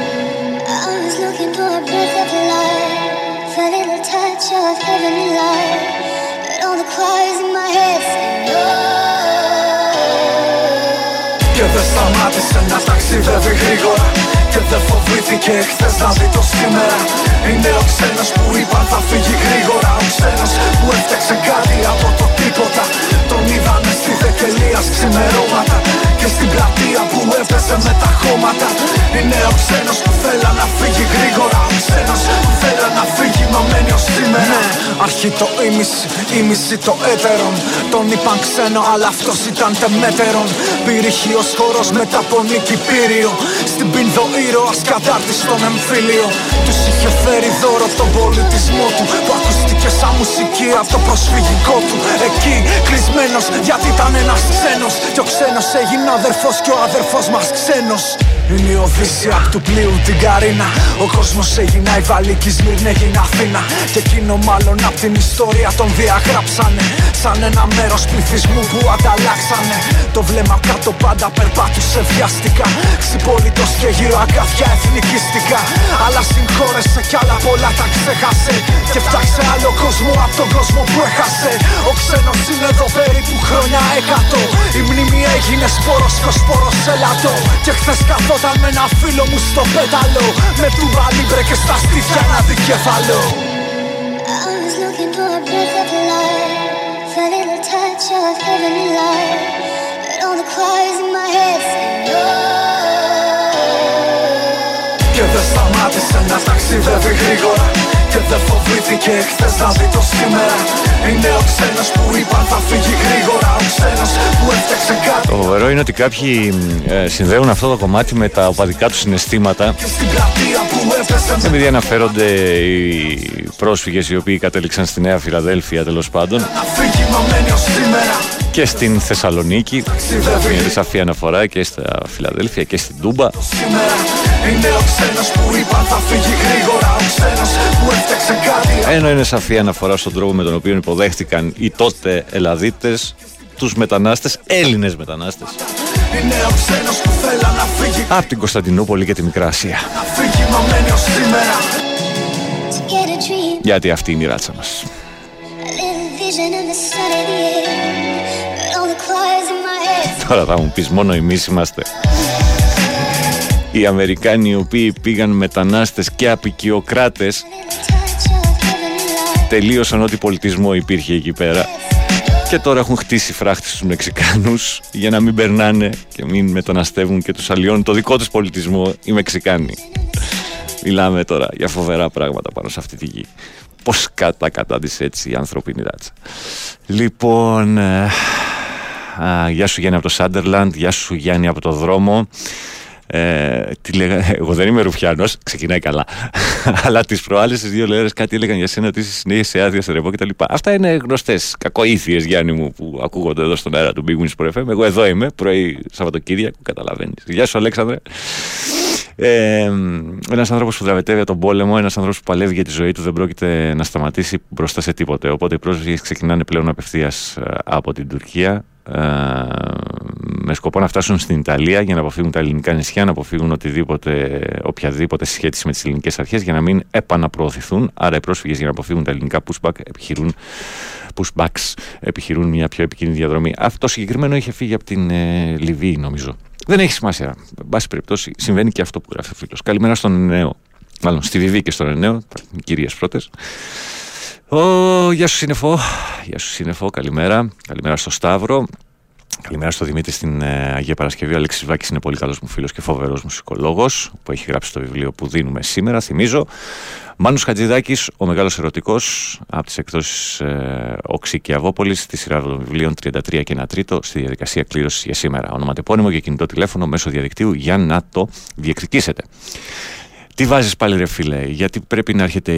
Και δεν σταμάτησε να ταξιδεύει γρήγορα. Και δεν φοβήθηκε χθες να δει το σήμερα. Είναι ο ξένος που είπαν θα φύγει γρήγορα. Ο ξένος που έφτιαξε κάτι από το τίποτα. Τον είδανε στη Δεκελίας ξημερώματα Και στην πλατεία που έπαιζε με τα χώματα. Είναι ο ξένος που θέλα να φύγει γρήγορα. Ο ξένος που θέλα να φύγει μα μένει ως σήμερα. Ναι, αρχή το ίμιση, ίμιση το έτερον. Τον είπαν ξένο αλλά αυτός ήταν τεμέτερον. Πυρηχείος χώρος μετά από νίκη πύριο Στην πίνδο ήρωας κατάρτης στον εμφύλιο. Τους είχε φέρει δώρο τον πολιτισμό του Που ακούστηκε σαν μουσική από το προσφυγικό του. Εκεί κλεισμένος γιατί ήταν ένας ξένος. Και ο ξένος έγινε αδερφός και ο αδερφός μας ξένος είναι η Οδύσσια απ' του πλοίου την Καρίνα. Ο κόσμος έγινε η Βαλίκη Σμύρνη έγινε Αθήνα. Και εκείνο μάλλον να Απ' την ιστορία τον διαγράψανε. Σαν ένα μέρος πληθυσμού που ανταλλάξανε. Το βλέμμα κάτω πάντα περπάτουσε βιαστικά. Ξυπόλυτος και γύρω αγκάθια εθνικιστικά. Αλλά συγχώρεσε κι άλλα πολλά τα ξέχασε. Και φτιάξε άλλο κόσμο από τον κόσμο που έχασε. Ο ξένος είναι εδώ περίπου χρόνια εκατό Η μνήμη έγινε σπόρος και ο σπόρος ελαττό Και χθες καθόταν με ένα φίλο μου στο πέταλο Με του μπαλίμπρε και στα στήθια ένα δικεφαλό I was looking for a breath of life, a little touch of heavenly light. But all the choirs in my head said no. Και δεν σταμάτησε να ταξιδεύει γρήγορα Και δεν φοβήθηκε χθες να δει το σήμερα. Είναι ο ξένος που είπαν θα φύγει γρήγορα Ο ξένος που έφτιαξε κάτι. Το φοβερό είναι ότι κάποιοι ε, συνδέουν αυτό το κομμάτι με τα οπαδικά του συναισθήματα. στην πλατεία που έπεσε Επειδή αναφέρονται οι πρόσφυγες οι οποίοι κατέληξαν στη Νέα Φιλαδέλφια τέλος πάντων Να φύγει μα μένει ως σήμερα και στην Θεσσαλονίκη. Είναι σαφή αναφορά και στα Φιλαδέλφια και στην Τούμπα. Σήμερα είναι ο ξένος που είπαν θα φύγει γρήγορα Ο ξένος που έφτιαξε κάτι Ενώ είναι σαφή αναφορά στον τρόπο με τον οποίο υποδέχτηκαν οι τότε Ελλαδίτες τους μετανάστες, Έλληνες μετανάστες Είναι ο ξένος που θέλα να φύγει από την Κωνσταντινούπολη και τη Μικρά Ασία. Να φύγει μα μένει ως σήμερα To get a dream, Γιατί αυτή είναι η ράτσα μας. Τώρα θα μου πεις μόνο εμείς είμαστε. Οι Αμερικάνοι οι οποίοι πήγαν μετανάστες και απικιοκράτες touch of heavenly light. τελείωσαν ό,τι πολιτισμό υπήρχε εκεί πέρα. Και τώρα έχουν χτίσει φράχτη στους Μεξικάνους για να μην περνάνε και μην μεταναστεύουν και τους αλλοιώνουν το δικό τους πολιτισμό οι Μεξικάνοι. Μιλάμε τώρα για φοβερά πράγματα πάνω σε αυτή τη γη. Πώς κατά κατάντησε έτσι η ανθρωπίνη ράτσα. Λοιπόν, ε, α, γεια σου Γιάννη από το Σάντερλαντ, γεια σου Γιάννη από το δρόμο. Ε, τι λέγα, εγώ δεν είμαι Ρουφιάνος, ξεκινάει καλά. Αλλά τις προάλλε στι δύο λέρες κάτι έλεγαν για σένα ότι είσαι συνέχεια σε άδεια, σε ρεπό κτλ. Αυτά είναι γνωστές κακοήθειες, Γιάννη μου, που ακούγονται εδώ στον αέρα του Big Wings Pro FM. Εγώ εδώ είμαι, πρωί Σαββατοκύριακο, καταλαβαίνεις. Γεια σου, Αλέξανδρε. Ε, ένας άνθρωπος που δραβετεύει για τον πόλεμο, ένας άνθρωπος που παλεύει για τη ζωή του, δεν πρόκειται να σταματήσει μπροστά σε τίποτε. Οπότε οι πρόσφυγες ξεκινάνε πλέον απευθείας από την Τουρκία ε, με σκοπό να φτάσουν στην Ιταλία για να αποφύγουν τα ελληνικά νησιά, να αποφύγουν οτιδήποτε, οποιαδήποτε σχέση με τις ελληνικές αρχές για να μην επαναπροωθηθούν. Άρα οι πρόσφυγες για να αποφύγουν τα ελληνικά pushback επιχειρούν, pushbacks επιχειρούν μια πιο επικίνδυνη διαδρομή. Αυτό το συγκεκριμένο είχε φύγει από την ε, Λιβύη, νομίζω. Δεν έχει σημασία. Εν πάση περιπτώσει, συμβαίνει και αυτό που γράφει ο φίλος. Καλημέρα στον νέο. Μάλλον στη Βιβύη και στον νέο, κυρίες πρώτες. Ω, γεια σου Σύννεφο. Γεια σου Σύννεφο, καλημέρα. Καλημέρα στο Σταύρο. Καλημέρα στο Δημήτρη στην ε, Αγία Παρασκευή. Ο Αλέξης Βάκης είναι πολύ καλός μου φίλος και φοβερός μουσικολόγος που έχει γράψει το βιβλίο που δίνουμε σήμερα, θυμίζω. Μάνος Χατζηδάκης, ο μεγάλος ερωτικός από τις εκδόσεις ε, Οξύ και Αβόπολης στη σειρά των βιβλίων 33 και 1 τρίτο στη διαδικασία κλήρωσης για σήμερα. Ονοματεπώνυμο και κινητό τηλέφωνο μέσω διαδικτύου για να το διεκδικήσετε. Τι βάζεις πάλι ρε φίλε, γιατί πρέπει να, έρχεται,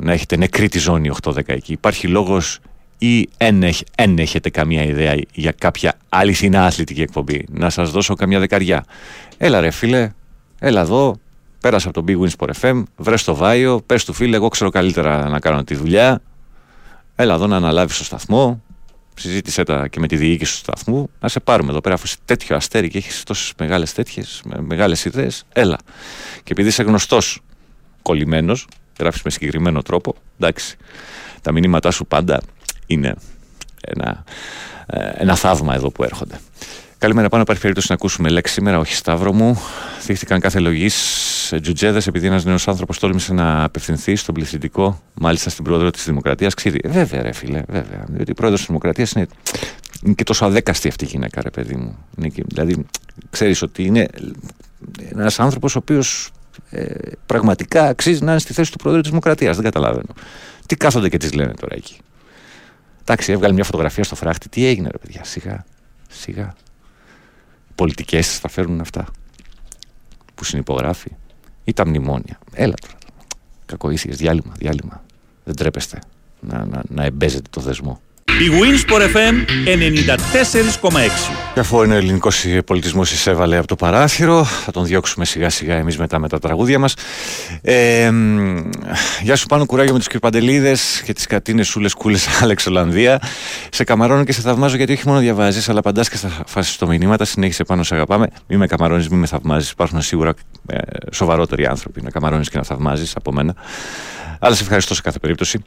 να έχετε νεκρή τη ζώνη 8-10 εκεί. Υπάρχει λόγος ή εν, έχ- εν έχετε καμία ιδέα για κάποια αληθινά αθλητική εκπομπή; Να σας δώσω καμιά δεκαριά. Έλα ρε φίλε, έλα εδώ, πέρασα από το Big Wins Sport FM, βρες το Βάιο, πες του φίλε, εγώ ξέρω καλύτερα να κάνω τη δουλειά. Έλα εδώ να αναλάβεις το σταθμό, συζήτησέ τα και με τη διοίκηση του σταθμού, να σε πάρουμε εδώ πέρα αφού είσαι τέτοιο αστέρι και έχεις τόσες μεγάλες τέτοιες, με- μεγάλες ιδέες, έλα. Και επειδή είσαι γνωστός κολλημένος, γράφεις με συγκεκριμένο τρόπο, εντάξει, τα μηνύματά σου πάντα είναι ένα, ε, ένα θαύμα εδώ που έρχονται. Καλημέρα, πάνω υπάρχει περίπτωση να ακούσουμε λέξη σήμερα, όχι Σταύρο μου. Θύχτηκαν κάθε λογής τζουτζέδες επειδή ένας νέος άνθρωπος τόλμησε να απευθυνθεί στον πληθυντικό, μάλιστα στην πρόεδρο της Δημοκρατίας. Ξύδι. Ε, Βέβαια, ρε φίλε, βέβαια. Διότι η πρόεδρος της Δημοκρατίας είναι, είναι και τόσο αδέκαστη αυτή η γυναίκα, ρε παιδί μου. Είναι και, δηλαδή, ξέρεις ότι είναι ένας άνθρωπος ο οποίος ε, πραγματικά αξίζει να είναι στη θέση του πρόεδρου της Δημοκρατίας. Δεν καταλαβαίνω. Τι κάθονται και τις λένε τώρα εκεί. Εντάξει, έβγαλε μια φωτογραφία στο φράχτη. Τι έγινε, ρε παιδιά, σιγά. Σιγά. Πολιτικές θα φέρουν αυτά που συνυπογράφει ή τα μνημόνια. Έλα τώρα. Κακοήθειες, διάλειμμα, διάλειμμα. Δεν τρέπεστε να, να, να εμπέζετε το δεσμό. Η Winsport FM 94,6. Και αφού είναι ο ελληνικό πολιτισμός εισέβαλε από το παράθυρο, θα τον διώξουμε σιγά σιγά εμείς μετά με τα τραγούδια μας. Ε, μ, γεια σου πάνω κουράγιο με του κυρπαντελίδε και τις κατίνες σούλες κούλες Άλεξ Ολλανδία. Σε καμαρώνω και σε θαυμάζω γιατί όχι μόνο διαβάζεις, αλλά παντά και στα φασιστομηνύματα. Συνέχισε πάνω, σε αγαπάμε. Μη με καμαρώνεις, μη με θαυμάζεις. Υπάρχουν σίγουρα ε, σοβαρότεροι άνθρωποι να καμαρώνεις και να θαυμάζεις από μένα. Αλλά σε ευχαριστώ σε κάθε περίπτωση.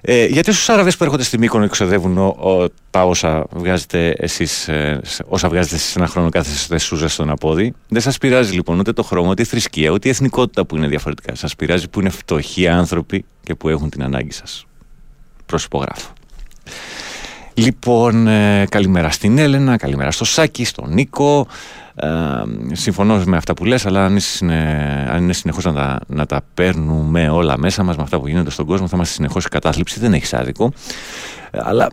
Ε, γιατί στους Άραβες που έρχονται στη Μύκονο εξοδεύουν ο, ο, τα όσα βγάζετε εσείς, ε, σε- όσα βγάζετε εσείς ένα χρόνο κάθε σούζα στον απόδι, δεν σας πειράζει λοιπόν ούτε το χρώμα, ούτε η θρησκεία, ούτε η εθνικότητα που είναι διαφορετικά. Σας πειράζει που είναι φτωχοί άνθρωποι και που έχουν την ανάγκη σας. Προσυπογράφω. Λοιπόν, ε, καλημέρα στην Έλενα, καλημέρα στο Σάκη, στον Νίκο. Ε, συμφωνώ με αυτά που λες, αλλά αν, είναι, αν είναι συνεχώς να τα, να τα παίρνουμε όλα μέσα μας με αυτά που γίνονται στον κόσμο, θα είμαστε συνεχώς σε κατάθλιψη, δεν έχεις άδικο. Ε, αλλά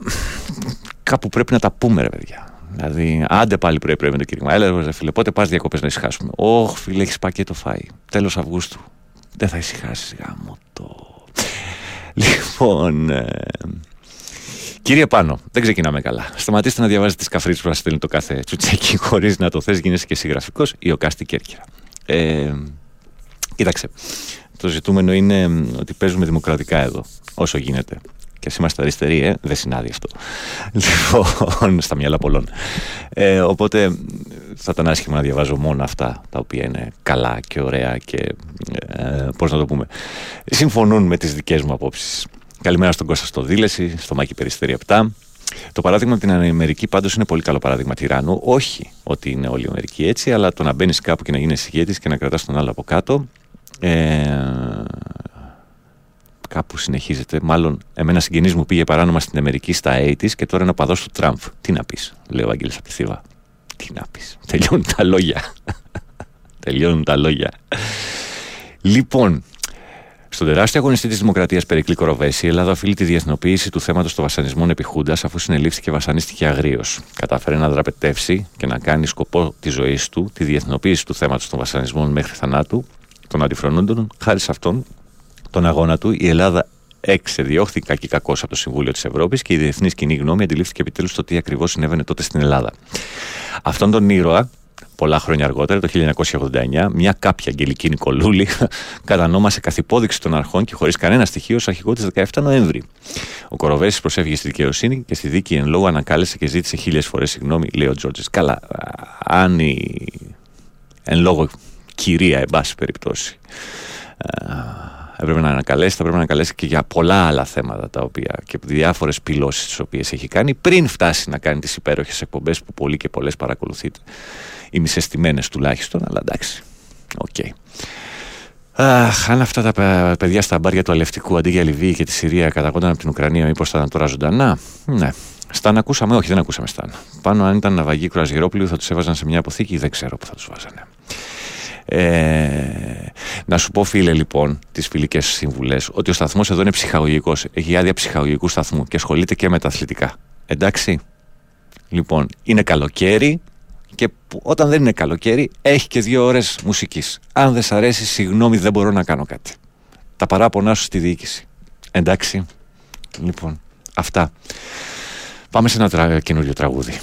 κάπου πρέπει να τα πούμε, ρε παιδιά. Δηλαδή, άντε πάλι πρέπει, πρέπει με το κήρυγμα. Έλα, ρε φίλε, πότε πας διακοπές να ησυχάσουμε. Ωχ, φίλε, έχεις πακέτο φάει. Τέλος Αυγούστου. Δεν θα ησυχάσεις, γάμο το. Λοιπόν. Ε, Κύριε Πάνο, δεν ξεκινάμε καλά. Σταματήστε να διαβάζετε τις καφρίτσε που σας στέλνει το κάθε τσουτσέκι χωρίς να το θες, γίνεσαι και εσύ γραφικός ή ο Κάστη Κέρκυρα. Ε, κοίταξε. Το ζητούμενο είναι μ, ότι παίζουμε δημοκρατικά εδώ, όσο γίνεται. Και εσύ είμαστε αριστεροί, ε, δεν συνάδει αυτό. Λοιπόν, στα μυαλά πολλών. Ε, οπότε μ, θα ήταν άσχημα να διαβάζω μόνο αυτά τα οποία είναι καλά και ωραία και ε, πώς να το πούμε, συμφωνούν με τις δικές μου απόψεις. Καλημέρα στον Κώστα στο Δήλεση, στο Μάκη Περιστέρη 7. Το παράδειγμα από την Αμερική πάντως είναι πολύ καλό παράδειγμα τυράννου. Όχι ότι είναι όλη η Αμερική έτσι, αλλά το να μπαίνεις κάπου και να γίνεις ηγέτης και να κρατάς τον άλλο από κάτω. Ε, κάπου συνεχίζεται. Μάλλον, εμένα συγγενή μου πήγε παράνομα στην Αμερική στα 80s και τώρα είναι ο παδός του Τραμπ. Τι να πεις, λέει ο Άγγελος από τη Θήβα. Τι να πεις. Τελειώνουν τα λόγια. Τελειώνουν τα λόγια. Λοιπόν, στον τεράστιο αγωνιστή της Δημοκρατίας Περικλή Κοροβέση, η Ελλάδα οφείλει τη διεθνοποίηση του θέματος των βασανισμών επί Χούντας, αφού συνελήφθηκε και βασανίστηκε αγρίως. Κατάφερε να δραπετεύσει και να κάνει σκοπό της ζωής του τη διεθνοποίηση του θέματος των βασανισμών μέχρι θανάτου των αντιφρονούντων. Χάρη σε αυτόν τον αγώνα του, η Ελλάδα εξεδιώχθηκε και κακώ από το Συμβούλιο της Ευρώπης και η διεθνής κοινή γνώμη αντιλήφθηκε επιτέλους το τι ακριβώς συνέβαινε τότε στην Ελλάδα. Αυτόν τον ήρωα, πολλά χρόνια αργότερα, το 1989, μια κάποια Αγγελική Νικολούλη κατανόμασε καθ' υπόδειξη των αρχών και χωρίς κανένα στοιχείο ως αρχηγό της 17 Νοέμβρη. Ο Κοροβέσης προσέφυγε στη δικαιοσύνη και στη δίκη εν λόγω ανακάλεσε και ζήτησε χίλιες φορές συγγνώμη, λέει ο Τζόρτζης. Καλά, α, αν η εν λόγω κυρία, εν πάση περιπτώσει, α, έπρεπε να ανακαλέσει, θα πρέπει να ανακαλέσει και για πολλά άλλα θέματα τα οποία και διάφορες δηλώσεις τις οποίες έχει κάνει πριν φτάσει να κάνει τις υπέροχες εκπομπές που πολλοί και πολλές παρακολουθείτε. Οι μισές στημένες τουλάχιστον, αλλά εντάξει. Οκ. Αχ, αν αυτά τα παι- παιδιά στα αμπάρια του αλιευτικού αντί για Λιβύη και τη Συρία καταγόνταν από την Ουκρανία, μήπως θα ήταν τώρα ζωντανά; Ναι. Σταν ακούσαμε, όχι, δεν ακούσαμε Σταν. Πάνω, αν ήταν ναυαγοί κρουαζιερόπλοιου, θα τους έβαζαν σε μια αποθήκη, δεν ξέρω που θα τους βάζανε. Ε, να σου πω, φίλε, λοιπόν, τις φιλικές συμβουλές, ότι ο σταθμός εδώ είναι ψυχαγωγικός. Έχει άδεια ψυχαγωγικού σταθμού και ασχολείται και με τα αθλητικά. Εντάξει. Λοιπόν, είναι καλοκαίρι και που- όταν δεν είναι καλοκαίρι, έχει και δύο ώρες μουσικής. Αν δεν σ' αρέσει, συγγνώμη, δεν μπορώ να κάνω κάτι. Τα παράπονά σου στη διοίκηση. Εντάξει. Λοιπόν, αυτά. Πάμε σε ένα τρα... καινούριο τραγούδι.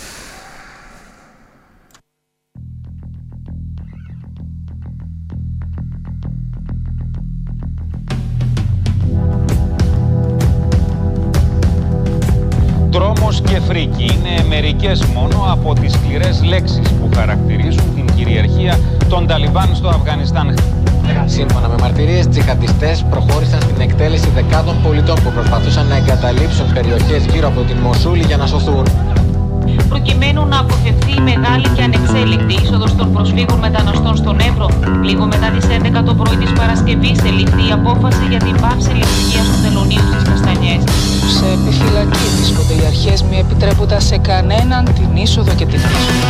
Τρόμος και φρίκι είναι μερικές μόνο από τις σκληρές λέξεις που χαρακτηρίζουν την κυριαρχία των Ταλιμπάν στο Αφγανιστάν. Σύμφωνα με μαρτυρίες, τζιχαντιστές προχώρησαν στην εκτέλεση δεκάδων πολιτών που προσπαθούσαν να εγκαταλείψουν περιοχές γύρω από την Μοσούλη για να σωθούν. Προκειμένου να αποφευθεί η μεγάλη και ανεξέλεγκτη είσοδος των προσφύγων μεταναστών στον Εύρο. Λίγο μετά τις 11 το πρωί της Παρασκευής ελήφθη η απόφαση για την πάυση λειτουργίας του τελωνίου στις Καστανιές. Σε επιφυλακή βρίσκονται οι αρχές μη επιτρέποντας σε κανέναν την είσοδο και την έξοδο.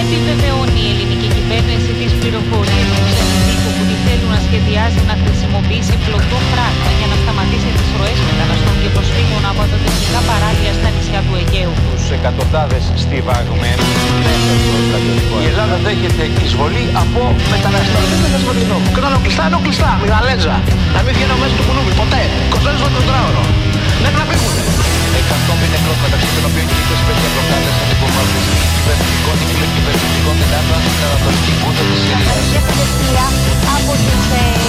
Επιβεβαιώνει η ελληνική κυβέρνηση τις πληροφορίες του ξενοδίκου που τη θέλουν να σχεδιάζει να χρησιμοποιήσει πλωτό πράγμα για να σταματήσει τι ροέ μεταναστών και προσφύγων από τα τεχνικά παράλια στα νησιά του Αιγαίου. Τους εκατοντάδες στιβαγμένους μέσα στο στρατιωτικό Η Ελλάδα δέχεται εισβολή από μεταναστές. Δεν είναι εισβολή νόμου. Και όταν κλειστά είναι κλειστά. Μιγαλέζα. Να μην βγαίνω μέσα του κουνούμι. Ποτέ. 24 το τετράωρο. Μέχρι να φύγουν. Εκατόμβοι νεκρών μεταξύ των οποίων και 20 παιδιά προκάλεσαν την υποβάθμιση κυβερνητικών και κυβερνητικών δυνάμεων στην Ανατολική Κούτα της Συρίας. από τους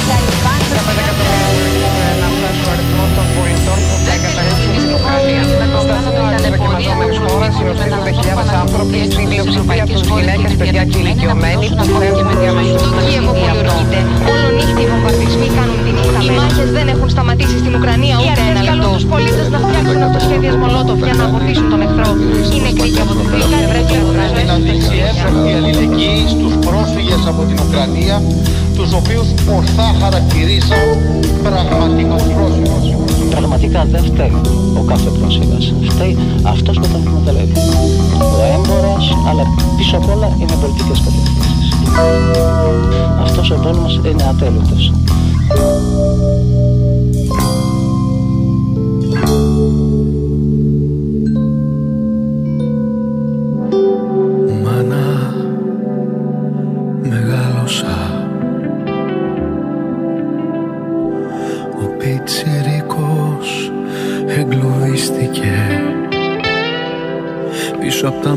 Ταλιμπάν. Τα 5 εκατομμύρια να φτάσει ο αριθμό των πολιτών που θα εγκαταλείψουν την Ουκρανία. Στα σύνορα τη δοκιμαζόμενη χώρα συνοστίζονται χιλιάδε άνθρωποι, στην πλειοψηφία του γυναίκε, παιδιά και ηλικιωμένοι που φεύγουν με διαμέσου Το Κίεβο πολιορκείται. Όλο νύχτα οι βομβαρδισμοί κάνουν τη νύχτα Οι μάχες δεν έχουν σταματήσει στην Ουκρανία Οι ούτε αρχές ένα καλούν λεπτό. τους πολίτες να φτιάξουν αυτοσχέδιες Μολότοφ για να αποτίσουν τον εχθρό. Οι νεκροί και από το Βίλκα Να δείξει εύσοχη αλληλεγγύη στους πρόσφυγες από την Ουκρανία, τους οποίους ορθά χαρακτηρίζαν πραγματικούς πρόσφυγες. Πραγματικά δεν φταίει ο κάθε πρόσφυγας. Φταίει αυτός που τον εκμεταλλεύει. Ο έμπορος, αλλά πίσω απ' όλα είναι πολιτικές κατευθύνσεις. Αυτός ο πόλεμος είναι ατέλειωτος. Μάνα, μεγάλωσα Πίσω απ' τα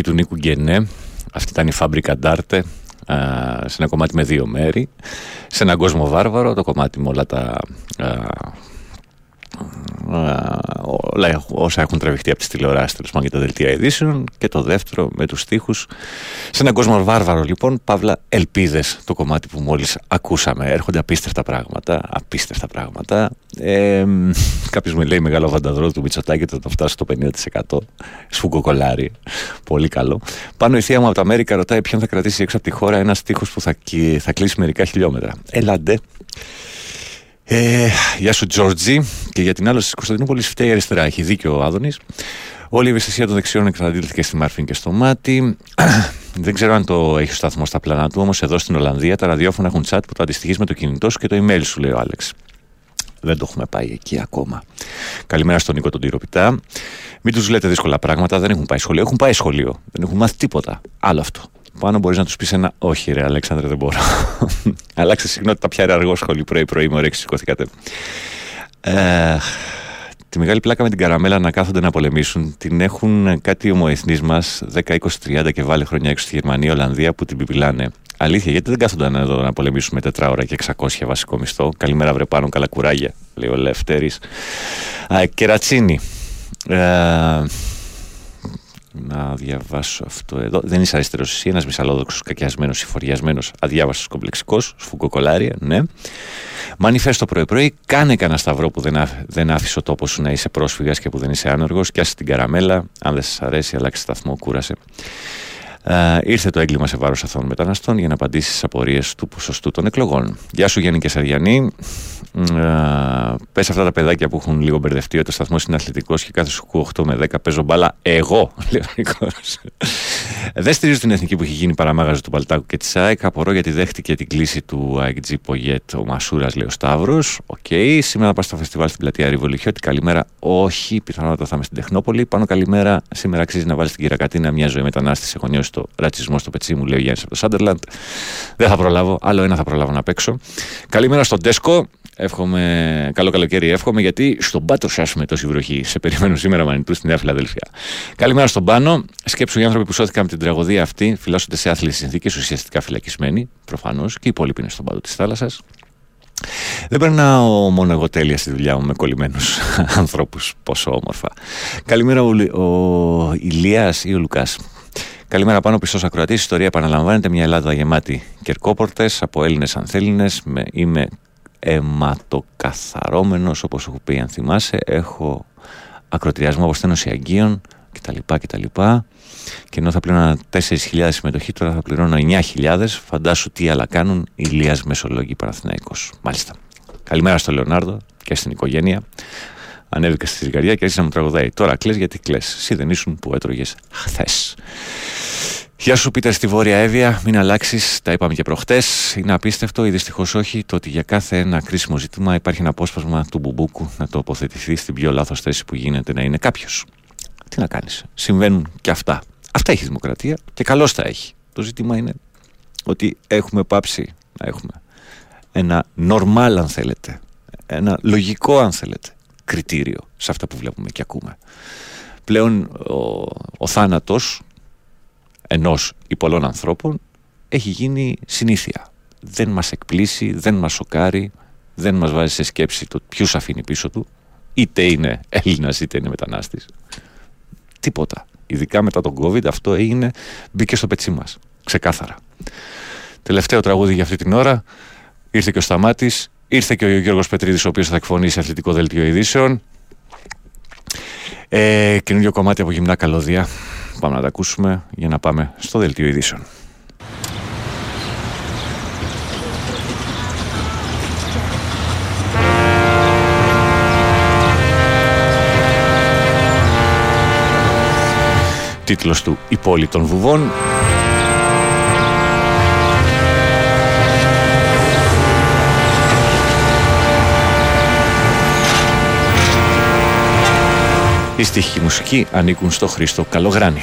μουσική του Νίκου Γκενέ. Αυτή ήταν η Φάμπρικα Ντάρτε. Σε ένα κομμάτι με δύο μέρη. Σε έναν κόσμο βάρβαρο. Το κομμάτι με όλα τα. Α, α, όλα όσα έχουν τραβηχτεί από τις τηλεοράσεις τέλος πάντων και τα δελτία ειδήσεων. Και το δεύτερο με τους στίχους. Σε έναν κόσμο βάρβαρο λοιπόν παύλα ελπίδες το κομμάτι που μόλις ακούσαμε. Έρχονται απίστευτα πράγματα απίστευτα πράγματα. Ε, κάποιος με λέει μεγάλο βανταδρό του Μητσοτάκη θα το φτάσει στο 50% σφουγκοκολάρι πολύ καλό. Πάνω η θεία μου από τα Αμέρικα ρωτάει ποιον θα κρατήσει έξω από τη χώρα ένα στίχος που θα, κι- θα κλείσει μερικά χιλιόμετρα έλαντε ε, γεια σου Τζόρτζι και για την άλωση της Κωνσταντινούπολης φταίει η αριστερά. Έχει δίκιο ο Άδωνης. Όλη η ευαισθησία των δεξιών εξαντλήθηκε στη Μάρφιν και στο μάτι. Δεν ξέρω αν το έχει ο σταθμό στα πλάνα του, όμως εδώ στην Ολλανδία τα ραδιόφωνα έχουν chat που το αντιστοιχείς με το κινητό σου και το email σου, λέει ο Άλεξ. Δεν το έχουμε πάει εκεί ακόμα. Καλημέρα στον Νίκο τον Τυροπιτά. Μην τους λέτε δύσκολα πράγματα, δεν έχουν πάει σχολείο. Έχουν πάει σχολείο. Δεν έχουν μάθει τίποτα. Άλλο αυτό. Πάνω μπορείς να τους πεις ένα Όχι, ρε Αλέξανδρε, δεν μπορώ. Αλλάξτε συχνότητα πια αργό σχολείο πρωί-πρωί, μου ρέξει, σηκωθήκατε. Ε, τη μεγάλη πλάκα με την καραμέλα να κάθονται να πολεμήσουν την έχουν κάτι ομοεθνείς μας 10, 20, 30 και βάλει χρόνια έξω στη Γερμανία, Ολλανδία που την πιπιλάνε. Αλήθεια, γιατί δεν κάθονταν εδώ να πολεμήσουμε 4 ώρα και 600 βασικό μισθό. Καλημέρα, βρε πάνω, καλά κουράγια, λέει ο Λευτέρης. Κερατσίνη. Ε, να διαβάσω αυτό εδώ. Δεν είσαι αριστερός εσύ, ένας μισαλόδοξο, κακιασμένος, συφοριασμένο, αδιάβαστος κομπλεξικός, σφουγκοκολάρια, ναι. Μανιφέστο πρωί-πρωί, κάνε κανένα σταυρό που δεν, άφ, δεν άφησε ο τόπος σου να είσαι πρόσφυγας και που δεν είσαι άνεργος. Πιάσε την καραμέλα. Αν δεν σας αρέσει, αλλάξει σταθμό, κούρασε. Uh, ήρθε το έγκλημα σε βάρος αθώων μεταναστών για να απαντήσει στις απορίες του ποσοστού των εκλογών. Γεια σου, Γιάννη Κεσαριανή. Ε, Πες αυτά τα παιδάκια που έχουν λίγο μπερδευτεί ότι ο σταθμός είναι αθλητικός και κάθε σου 8 με 10 παίζω μπάλα. Εγώ, λέει ο Νίκος. Δεν στηρίζω την εθνική που έχει γίνει παραμάγαζο του Μπαλτάκου και της ΑΕΚ. Απορώ γιατί δέχτηκε την κλήση του Γκας Πογέτ ο Μασούρας, λέει ο Σταύρος. Ok. Okay. Σήμερα πας στο φεστιβάλ στην πλατεία Ριβολιχιώτη. Καλημέρα. Όχι, πιθανότατα θα είμαι στην Τεχνόπολη. Πάνω καλημέρα. Σήμερα αξίζει να βάλεις την Κυρα-Κατίνα μια ζωή μετανάστη. Έχω νιώσει το ρατσισμό στο πετσί μου, λέει ο Γιάννης από το Σάντερλαντ. Δεν θα προλάβω. Άλλο ένα θα προλάβω να παίξω. Καλημέρα στον Τέσκο. Εύχομαι, καλό καλοκαίρι εύχομαι, γιατί στον πάτο σας με τόση βροχή. Σε περιμένω σήμερα μανιτού στη Νέα Φιλαδέλφια. Καλημέρα στον Πάνο. Σκέψου οι άνθρωποι που σώθηκαν με την τραγωδία αυτή φυλάσσονται σε άθλιες συνθήκες, ουσιαστικά φυλακισμένοι, προφανώς, και οι υπόλοιποι είναι στον πάτο της θάλασσας. Δεν περνάω μόνο εγώ τέλεια στη δουλειά μου με κολλημένους ανθρώπους. Πόσο όμορφα. Καλημέρα ο, ο Ηλίας ή ο Λουκάς. Καλημέρα πάνω πιστός ακροατής. Η ιστορία επαναλαμβάνεται. Μια Ελλάδα γεμάτη κερκόπορτες από Έλληνες ανθέληνε. Είμαι αιματοκαθαρώμενο, όπως έχω πει, αν θυμάσαι. Έχω ακροτηριασμό από στένωση αγκίων κτλ. κτλ. Και ενώ θα πληρώνω 4.000 συμμετοχή, τώρα θα πληρώνω 9.000. Φαντάσου τι άλλα κάνουν οι Ηλίας Μεσολόγοι Παραθυναϊκός. Μάλιστα. Καλημέρα στο Λεωνάρδο και στην οικογένεια. Ανέβηκα στη ζυγαριά και άρχισα να μου τραγουδάει. Τώρα κλε γιατί κλε. Εσύ δεν ήσουν που έτρωγες χθες. Γεια σου, Πίτερ στη Βόρεια Εύβοια. Μην αλλάξεις, τα είπαμε και προχτές. Είναι απίστευτο ή δυστυχώς όχι το ότι για κάθε ένα κρίσιμο ζήτημα υπάρχει ένα απόσπασμα του μπουμπούκου να τοποθετηθεί στην πιο λάθος θέση που γίνεται να είναι κάποιος. Τι να κάνεις. Συμβαίνουν και αυτά. Αυτά έχει η δημοκρατία και καλώς τα έχει. Το ζήτημα είναι ότι έχουμε πάψει να έχουμε ένα νορμάλ, αν θέλετε, ένα λογικό, αν θέλετε, κριτήριο σε αυτά που βλέπουμε και ακούμε. Πλέον ο, ο θάνατος ενός ή πολλών ανθρώπων έχει γίνει συνήθεια. Δεν μας εκπλήσει, δεν μας σοκάρει, δεν μας βάζει σε σκέψη το ποιους αφήνει πίσω του, είτε είναι Έλληνας είτε είναι μετανάστης. Τίποτα. Ειδικά μετά τον COVID αυτό έγινε, μπήκε στο πετσί μας. Ξεκάθαρα. Τελευταίο τραγούδι για αυτή την ώρα. Ήρθε και ο Σταμάτης, ήρθε και ο Γιώργος Πετρίδης ο οποίος θα εκφωνήσει αθλητικό δελτίο ειδήσεων. Ε, καινούριο κομμάτι από γυμνά καλώδια. Πάμε να τα ακούσουμε για να πάμε στο δελτίο ειδήσεων. Τίτλος του «Η πόλη των βουβών» Οι στοιχοί μουσική ανήκουν στο Χρήστο Καλογράνη.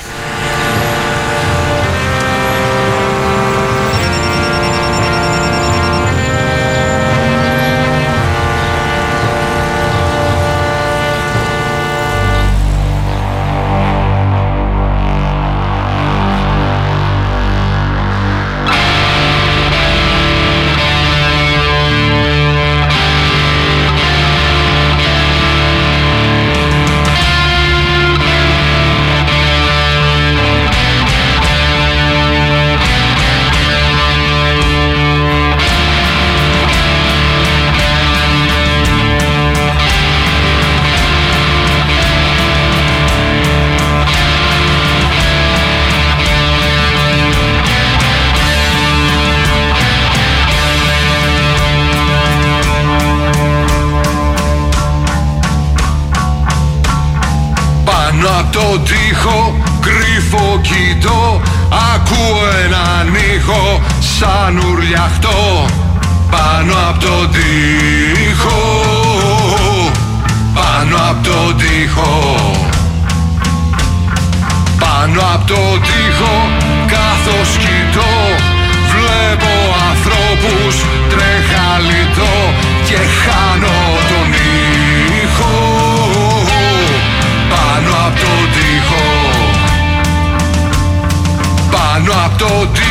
Από τον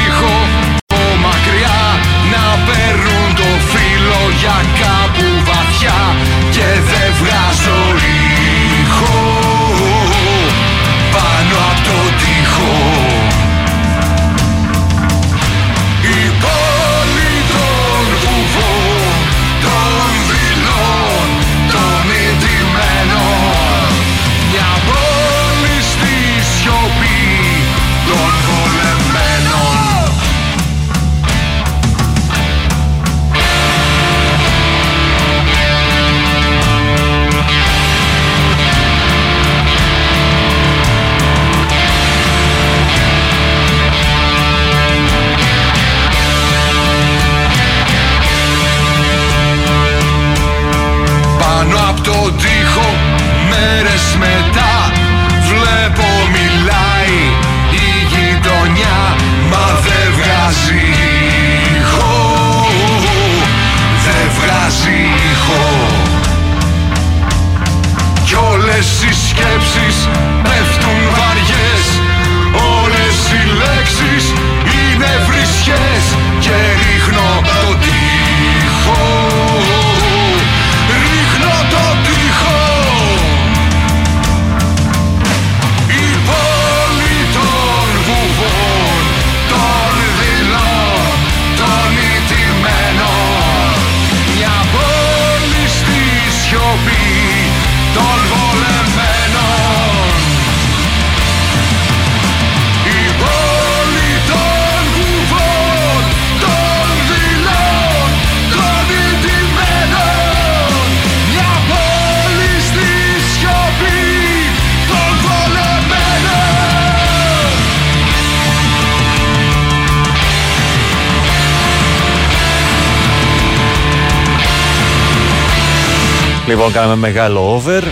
Λοιπόν, κάναμε μεγάλο over.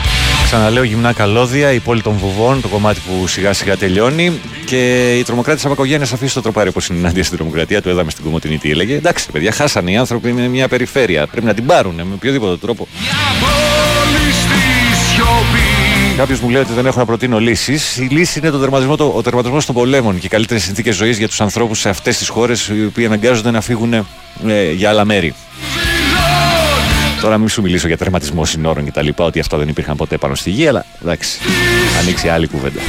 Ξαναλέω γυμνά καλώδια, η πόλη των βουβών, το κομμάτι που σιγά σιγά τελειώνει. Και οι τρομοκράτες από οικογένεια αφήσει το τροπάρι όπως είναι ενάντια στην τρομοκρατία. Το είδαμε στην Κομωτινή τι έλεγε. Εντάξει, παιδιά, χάσανε οι άνθρωποι με μια περιφέρεια. Πρέπει να την πάρουν με οποιοδήποτε τρόπο. πόλη στη σιωπή Κάποιος μου λέει ότι δεν έχω να προτείνω λύσεις. Η λύση είναι το τερματισμό, το, ο τερματισμός των πολέμων και οι καλύτερες συνθήκες ζωής για τους ανθρώπους σε αυτές τις χώρες οι οποίοι αναγκάζονται να φύγουν ε, για άλλα μέρη. Τώρα μην σου μιλήσω για τερματισμό συνόρων και τα λοιπά, ότι αυτά δεν υπήρχαν ποτέ πάνω στη γη, αλλά εντάξει, ανοίξει άλλη κουβέντα.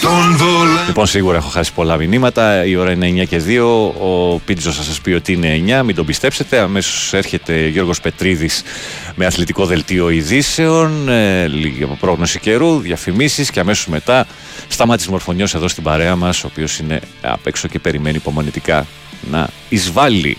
Τον βολε... Λοιπόν, σίγουρα έχω χάσει πολλά μηνύματα. Η ώρα είναι 9 και 2. Ο Πίτζος θα σας πει ότι είναι 9. Μην τον πιστέψετε. Αμέσως έρχεται Γιώργος Πετρίδης με αθλητικό δελτίο ειδήσεων. Ε, λίγη από πρόγνωση καιρού, διαφημίσεις και αμέσως μετά σταμάτη Μορφωνιός εδώ στην παρέα μας, ο οποίος είναι απ' έξω και περιμένει υπομονητικά να εισβάλλει.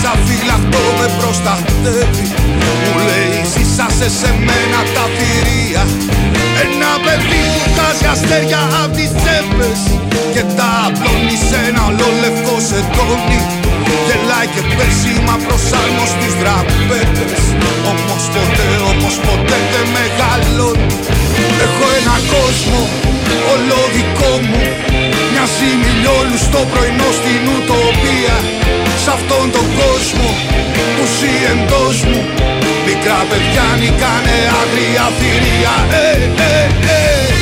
Σαν φυλαχτό με προστατεύει. Μου λέει ζήσασε σε μένα τα θηρία Ένα παιδί που βγάζει αστέρια απ' τις τσέπες Και τα απλώνει σε ένα ολόλευκο σετόνι Γελάει και πέσει μα προσάρμο στις δραπέτες. Όμως ποτέ, όμως ποτέ δεν μεγαλώνει. Έχω ένα κόσμο όλο δικό μου. Μοιάζει μιλιόλου στο πρωινό στην ουτοπία Σ' αυτόν τον κόσμο που ζει εντός μου Μικρά παιδιά νικάνε άγρια θηρία ε, ε, ε.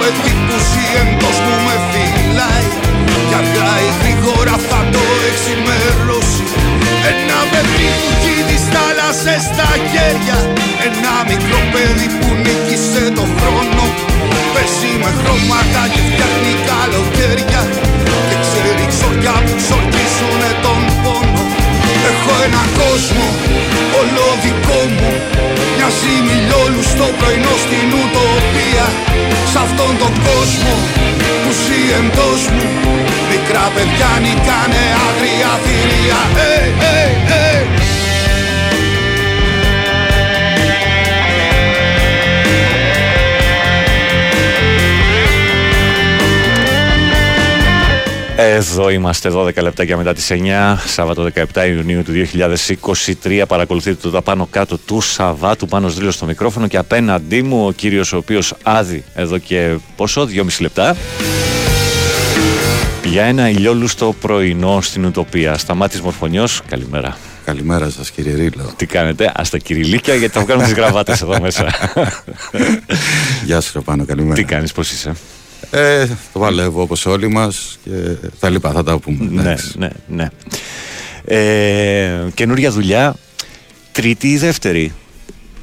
Παιδί που ζει εντός μου με φυλάει. Κι αργά ή γρήγορα θα το εξημερώσει. Ένα παιδί που έχει τις θάλασσες στα χέρια. Ένα μικρό παιδί που νίκησε τον χρόνο. Παίζει με χρώματα και φτιάχνει καλοκαίρια. Και ξέρει ξοριά που ξορκίζουνε τον πόνο. Έχω ένα κόσμο όλο δικό μου Μοιάζει μιλιόλου στο πρωινό στην ουτοπία Σ' αυτόν τον κόσμο που ζει εντός μου Μικρά παιδιά νικάνε άγρια θηρία hey, hey, hey. Εδώ είμαστε 12 λεπτάκια μετά τις 9, Σάββατο 17 Ιουνίου του 2023. Παρακολουθείτε το τα πάνω κάτω του Σαββάτου, πάνω δρύλο στο μικρόφωνο και απέναντί μου ο κύριος ο οποίος άδει εδώ και πόσο, 2,5 λεπτά. Για ένα ηλιόλουστο πρωινό στην Ουτοπία. Σταμάτης Μορφωνιός, καλημέρα. Καλημέρα σας κύριε Ρίλο. Τι κάνετε, ας τα κυριλίκια γιατί θα βγάλουμε τις γραβάτες εδώ μέσα. Γεια σου Ροπάνο, καλημέρα. Τι κάνεις, πώς είσαι; Ε, το παλεύω όπως όλοι μας και τα λοιπά θα τα πούμε. Ναι, εντάξει. ναι, ναι. Ε, καινούρια δουλειά, τρίτη ή δεύτερη;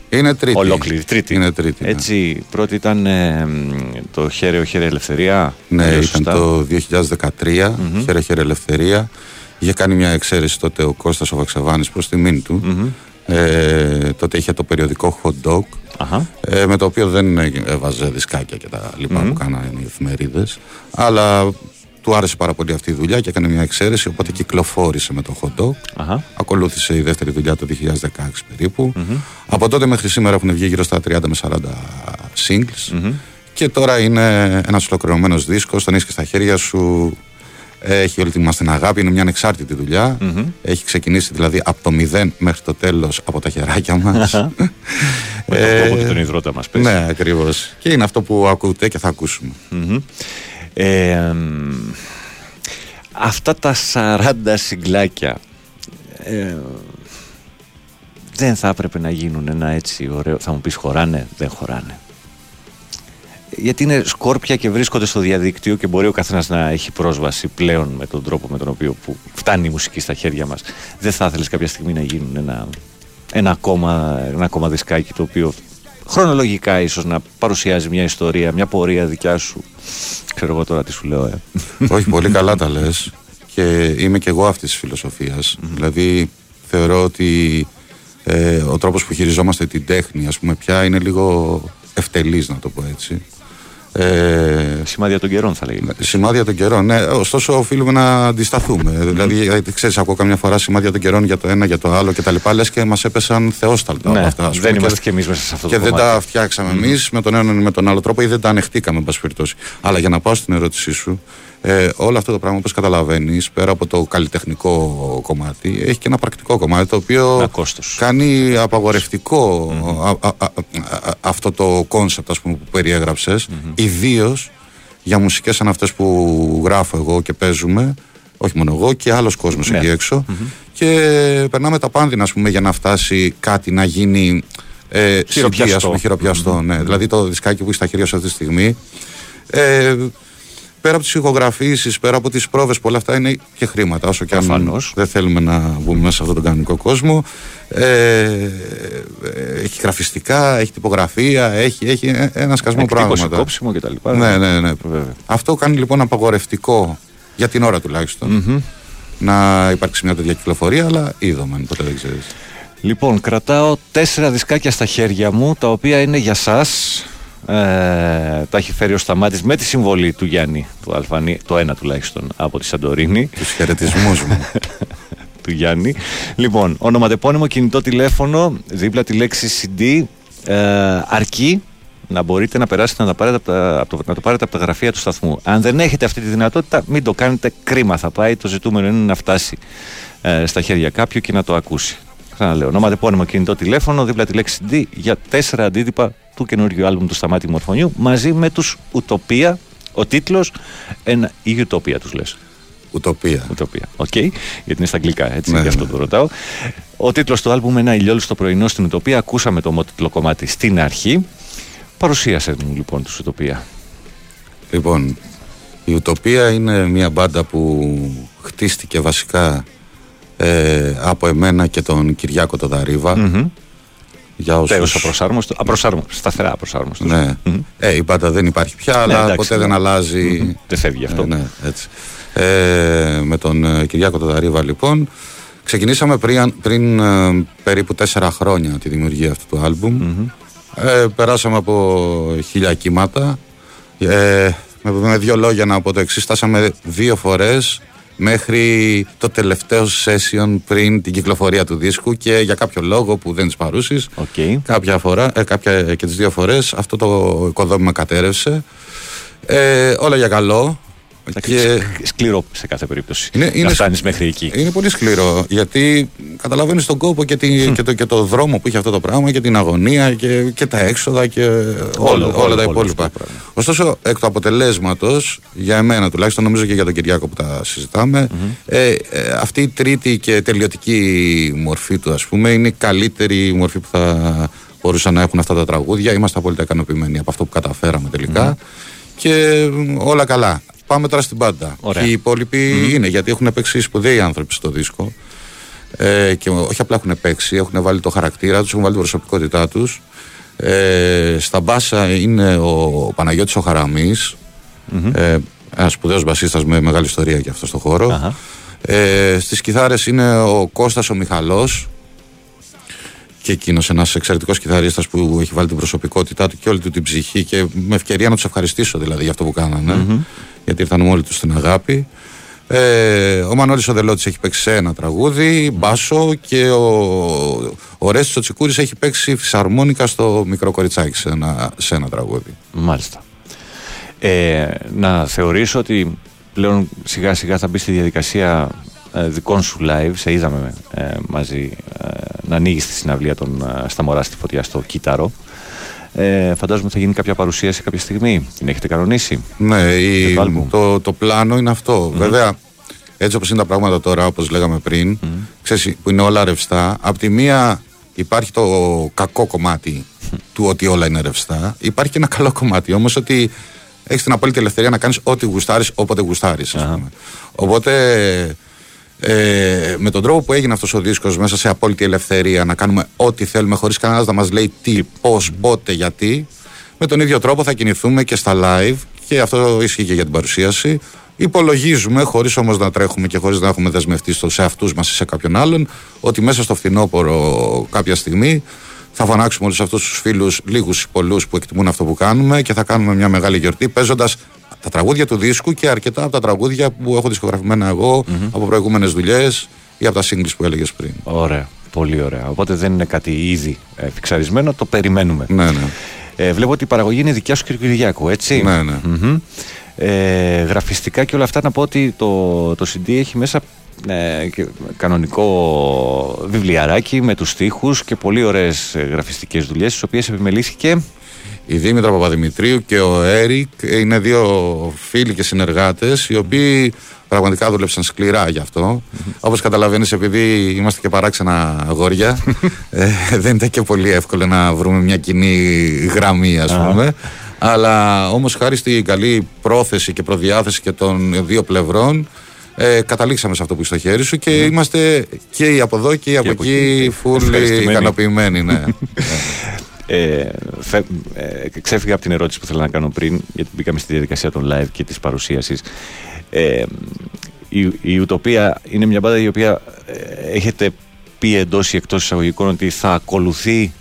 Είναι τρίτη. Ολόκληρη, τρίτη. Είναι τρίτη. ναι. Έτσι, πρώτη ήταν ε, μ, το χέρι χέρι ελευθερία. Ναι, Λέω ήταν σωστά. το 2013, χαίρε χαίρε ελευθερία. Είχε κάνει μια εξαίρεση τότε ο Κώστας ο Βαξεβάνης προς τιμήν του. Ε, τότε είχε το περιοδικό Hot Dog, Αχα. Ε, με το οποίο δεν έβαζε δισκάκια και τα λοιπα Μμμ. που κάνανε οι εφημερίδες. Αλλά του άρεσε πάρα πολύ αυτή η δουλειά και έκανε μια εξαίρεση, οπότε κυκλοφόρησε με το Hot Dog. Αχα. Ακολούθησε η δεύτερη δουλειά το 2016 περίπου. Από τότε μέχρι σήμερα έχουν βγει γύρω στα 30 με 40 singles. Και τώρα είναι ένας ολοκληρωμένος δίσκος. Τον έχεις και στα χέρια σου. Έχει όλη τη μας την αγάπη. Είναι μια ανεξάρτητη δουλειά. Έχει ξεκινήσει δηλαδή από το μηδέν μέχρι το τέλος από τα χεράκια μας. Με τον κόπο και τον υδρότα μας πες. Ναι, ακριβώς. Και είναι αυτό που ακούτε και θα ακούσουμε. Μμμ. Ε, μ, αυτά τα 40 συγκλάκια ε, δεν θα έπρεπε να γίνουν ένα έτσι ωραίο. Θα μου πεις χωράνε, δεν χωράνε. Γιατί είναι σκόρπια και βρίσκονται στο διαδίκτυο και μπορεί ο καθένας να έχει πρόσβαση πλέον με τον τρόπο με τον οποίο που φτάνει η μουσική στα χέρια μας. Δεν θα ήθελες κάποια στιγμή να γίνουν ένα, ένα, ακόμα, ένα ακόμα δισκάκι το οποίο χρονολογικά ίσως να παρουσιάζει μια ιστορία, μια πορεία δικιά σου. Ξέρω εγώ τώρα τι σου λέω, ε. Όχι, πολύ καλά τα λες. Και είμαι και εγώ αυτής της φιλοσοφίας. Δηλαδή, θεωρώ ότι ε, ο τρόπος που χειριζόμαστε την τέχνη, ας πούμε, πια είναι λίγο ευτελής να το πω έτσι. Ε, Σημάδια των καιρών θα λέγαμε. Σημάδια των καιρών, ναι. Ωστόσο, οφείλουμε να αντισταθούμε. Δηλαδή, γιατί ξέρεις, ακούω καμιά φορά σημάδια των καιρών για το ένα, για το άλλο κτλ. Λες και μας έπεσαν θεόσταλτα Ναι, όλα αυτά. ας δεν πούμε, είμαστε και- κι εμείς μέσα σε αυτό Και το δεν κομμάτι. τα φτιάξαμε εμείς με τον έναν ή με τον άλλο τρόπο ή δεν τα ανεχτήκαμε, εν πάση περιπτώσει. Αλλά για να πάω στην ερώτησή σου, ε, όλο αυτό το πράγμα, όπως καταλαβαίνεις, πέρα από το καλλιτεχνικό κομμάτι, έχει και ένα πρακτικό κομμάτι το οποίο κάνει απαγορευτικό α- α- α- α- αυτό το κόνσεπτ ας πούμε, που περιέγραψες ιδίως για μουσικές σαν αυτές που γράφω εγώ και παίζουμε όχι μόνο εγώ και άλλος κόσμος Ναι. εκεί έξω και περνάμε τα πάνδεινα ας πούμε, για να φτάσει κάτι να γίνει ε, CD, Χειροπιαστό. ας πούμε, χειροπιαστό, ναι. Δηλαδή το δισκάκι που έχει στα χέρια σου αυτή τη στιγμή ε, πέρα από τις ηχογραφήσεις, πέρα από τις πρόβες που όλα αυτά είναι και χρήματα όσο και αν δεν θέλουμε να μπούμε μέσα σε αυτόν τον κανονικό κόσμο ε, ε, έχει γραφιστικά, έχει τυπογραφία έχει, έχει ένα σκασμό Εκτύπωση, πράγματα κόψιμο κτλ. ναι, ναι, ναι. αυτό κάνει λοιπόν απαγορευτικό για την ώρα τουλάχιστον Μμμ. να υπάρξει μια τέτοια κυκλοφορία αλλά είδαμε, ποτέ δεν ξέρεις Λοιπόν, κρατάω τέσσερα δισκάκια στα χέρια μου, τα οποία είναι για σας. Ε, τα έχει φέρει ο Σταμάτης με τη συμβολή του Γιάννη, του Αλφανή, το ένα τουλάχιστον από τη Σαντορίνη. Τους χαιρετισμούς μου. του Γιάννη. Λοιπόν, ονοματεπώνυμο, κινητό τηλέφωνο, δίπλα τη λέξη CD, ε, αρκεί να μπορείτε να περάσετε να, τα πάρετε από τα, από το, να το πάρετε από τα γραφεία του σταθμού. Αν δεν έχετε αυτή τη δυνατότητα, μην το κάνετε κρίμα θα πάει. Το ζητούμενο είναι να φτάσει ε, στα χέρια κάποιου και να το ακούσει. Ξαναλέω, ονοματεπώνυμο, κινητό τηλέφωνο, δίπλα τη λέξη CD για τέσσερα αντίτυπα του καινούργιου άλμπουμ του Σταμάτη Μορφονιού μαζί με τους Ουτοπία. Ο τίτλος, ένα, η Ουτοπία τους λες. Ουτοπία. Ουτοπία. Οκ. Γιατί είναι στα αγγλικά, έτσι, Ναι, γι' αυτό ναι. το ρωτάω. Ο τίτλος του άλμπουμ ένα ηλιόλουστο πρωινό στην Ουτοπία. Ακούσαμε το ομότιτλο κομμάτι στην αρχή. Παρουσίασε μου λοιπόν τους Ουτοπία. Λοιπόν, η Ουτοπία είναι μια μπάντα που χτίστηκε βασικά ε, από εμένα και τον Κυριάκο τον Δαρίβα. Μμμ. Για όσους... Τέος απροσάρμοστο, απροσάρμοστος, σταθερά απροσάρμοστος. Ναι. Ε, η μπάντα δεν υπάρχει πια, αλλά Ναι, εντάξει, ποτέ ναι. δεν αλλάζει. Μμμ. Δεν φεύγει αυτό. Ε, ναι, έτσι. Ε, με τον ε, Κυριάκο τον Δαρίβα, λοιπόν. Ξεκινήσαμε πριν, πριν ε, περίπου τέσσερα χρόνια τη δημιουργία αυτού του άλμπουμ. Ε, περάσαμε από χίλια κύματα. Ε, με, με δύο λόγια να πω το εξής, στάσαμε δύο φορές μέχρι το τελευταίο session πριν την κυκλοφορία του δίσκου και για κάποιο λόγο που δεν τις παρούσεις κάποια φορά, ε, κάποια και τις δύο φορές αυτό το οικοδόμημα κατέρευσε. Ε, όλα για καλό Και... Σκληρό σε κάθε περίπτωση. Είναι- να είναι φτάνεις σ- μέχρι εκεί. Είναι πολύ σκληρό γιατί καταλαβαίνεις τον κόπο και, τη, και, το, και το δρόμο που είχε αυτό το πράγμα και την αγωνία και, και τα έξοδα και όλα, Όλο, όλα όλο, τα όλο υπόλοιπα. Ωστόσο, εκ του αποτελέσματος, για εμένα τουλάχιστον, νομίζω και για τον Κυριάκο που τα συζηταμε ε, ε, αυτή η τρίτη και τελειωτική μορφή του, ας πούμε, είναι η καλύτερη μορφή που θα μπορούσαν να έχουν αυτά τα τραγούδια. Είμαστε απόλυτα ικανοποιημένοι από αυτό που καταφέραμε τελικά. Και μ, όλα καλά. Πάμε τώρα στην πάντα. Ωραία. Και οι υπόλοιποι είναι γιατί έχουν παίξει σπουδαίοι άνθρωποι στο δίσκο. Ε, και όχι απλά έχουν παίξει, έχουν βάλει το χαρακτήρα τους, έχουν βάλει την προσωπικότητά τους. Ε, στα μπάσα είναι ο Παναγιώτης ο χαραμης ε, ένας σπουδαίος μπασίστας με μεγάλη ιστορία και αυτό στο χώρο. Ε, στις κιθάρες είναι ο Κώστας ο Μιχαλός και εκείνος ένας εξαιρετικός κιθαρίστας που έχει βάλει την προσωπικότητά του και όλη του την ψυχή και με ευκαιρία να τους ευχαριστήσω δηλαδή για αυτό που κάνανε. Γιατί ήρθαν όλοι τους στην αγάπη. Ε, ο Μανώλης ο Δελώτης έχει παίξει σε ένα τραγούδι, μπάσο και ο, ο Ρέστης ο Τσικούρης έχει παίξει φυσαρμόνικα στο μικρό κοριτσάκι σε ένα, σε ένα τραγούδι. Μάλιστα. Ε, να θεωρήσω ότι πλέον σιγά σιγά θα μπει στη διαδικασία ε, δικών σου live. Σε είδαμε ε, μαζί ε, να ανοίγεις τη συναυλία των ε, στα μωρά στη φωτιά στο Κύτταρο. Ε, φαντάζομαι θα γίνει κάποια παρουσίαση κάποια στιγμή. Την έχετε κανονίσει; Ναι, η- Για το άλμπουμ. το, το πλάνο είναι αυτό. Βέβαια, έτσι όπως είναι τα πράγματα τώρα, όπως λέγαμε πριν, ξέρεις, που είναι όλα ρευστά, απ' τη μία υπάρχει το κακό κομμάτι του ότι όλα είναι ρευστά, υπάρχει και ένα καλό κομμάτι όμως ότι έχεις την απόλυτη ελευθερία να κάνεις ό,τι γουστάρεις, όποτε γουστάρεις. ας πούμε. Οπότε ε, με τον τρόπο που έγινε αυτός ο δίσκος μέσα σε απόλυτη ελευθερία να κάνουμε ό,τι θέλουμε χωρίς κανένας να μας λέει τι, πώς, πότε, γιατί με τον ίδιο τρόπο θα κινηθούμε και στα live και αυτό ισχύει και για την παρουσίαση. Υπολογίζουμε, χωρίς όμως να τρέχουμε και χωρίς να έχουμε δεσμευτεί στο, σε αυτούς μας ή σε κάποιον άλλον, ότι μέσα στο φθινόπωρο κάποια στιγμή θα φωνάξουμε όλους αυτούς τους φίλους, λίγους ή πολλούς που εκτιμούν αυτό που κάνουμε και θα κάνουμε μια μεγάλη γιορτή παίζοντας τα τραγούδια του δίσκου και αρκετά από τα τραγούδια που έχω δισκογραφημένα εγώ από προηγούμενες δουλειές ή από τα singles που έλεγες πριν. Ωραία. Πολύ ωραία. Οπότε δεν είναι κάτι ήδη ε, φιξαρισμένο, το περιμένουμε. Ναι, ναι. Ε, βλέπω ότι η παραγωγή είναι δικιά σου κύριε Κυριάκου, έτσι; Ναι, ναι. Μμμ. Ε, γραφιστικά και όλα αυτά να πω ότι το, το CD έχει μέσα ε, και κανονικό βιβλιαράκι με τους στίχους και πολύ ωραίες ε, γραφιστικές δουλειές τις οποίες επιμελήθηκε Η Δήμητρα Παπαδημητρίου και ο Έρικ είναι δύο φίλοι και συνεργάτες οι οποίοι πραγματικά δούλεψαν σκληρά γι' αυτό. Όπως καταλαβαίνεις επειδή είμαστε και παράξενα αγόρια ε, δεν ήταν και πολύ εύκολο να βρούμε μια κοινή γραμμή ας Α. πούμε. Αλλά όμως χάρη στην καλή πρόθεση και προδιάθεση και των δύο πλευρών ε, καταλήξαμε σε αυτό που είσαι στο χέρι σου και είμαστε και οι από εδώ και οι από από εκεί εκεί. full Ευχαριστημένοι. ικανοποιημένοι. Ναι. Ε, φε- ε, ξέφυγα από την ερώτηση που ήθελα να κάνω πριν, γιατί μπήκαμε στη διαδικασία των live και της παρουσίασης. Ε, η, η Ουτοπία είναι μια μπάντα η οποία ε, έχετε πει εντός ή εκτός εισαγωγικών ότι θα ακολουθεί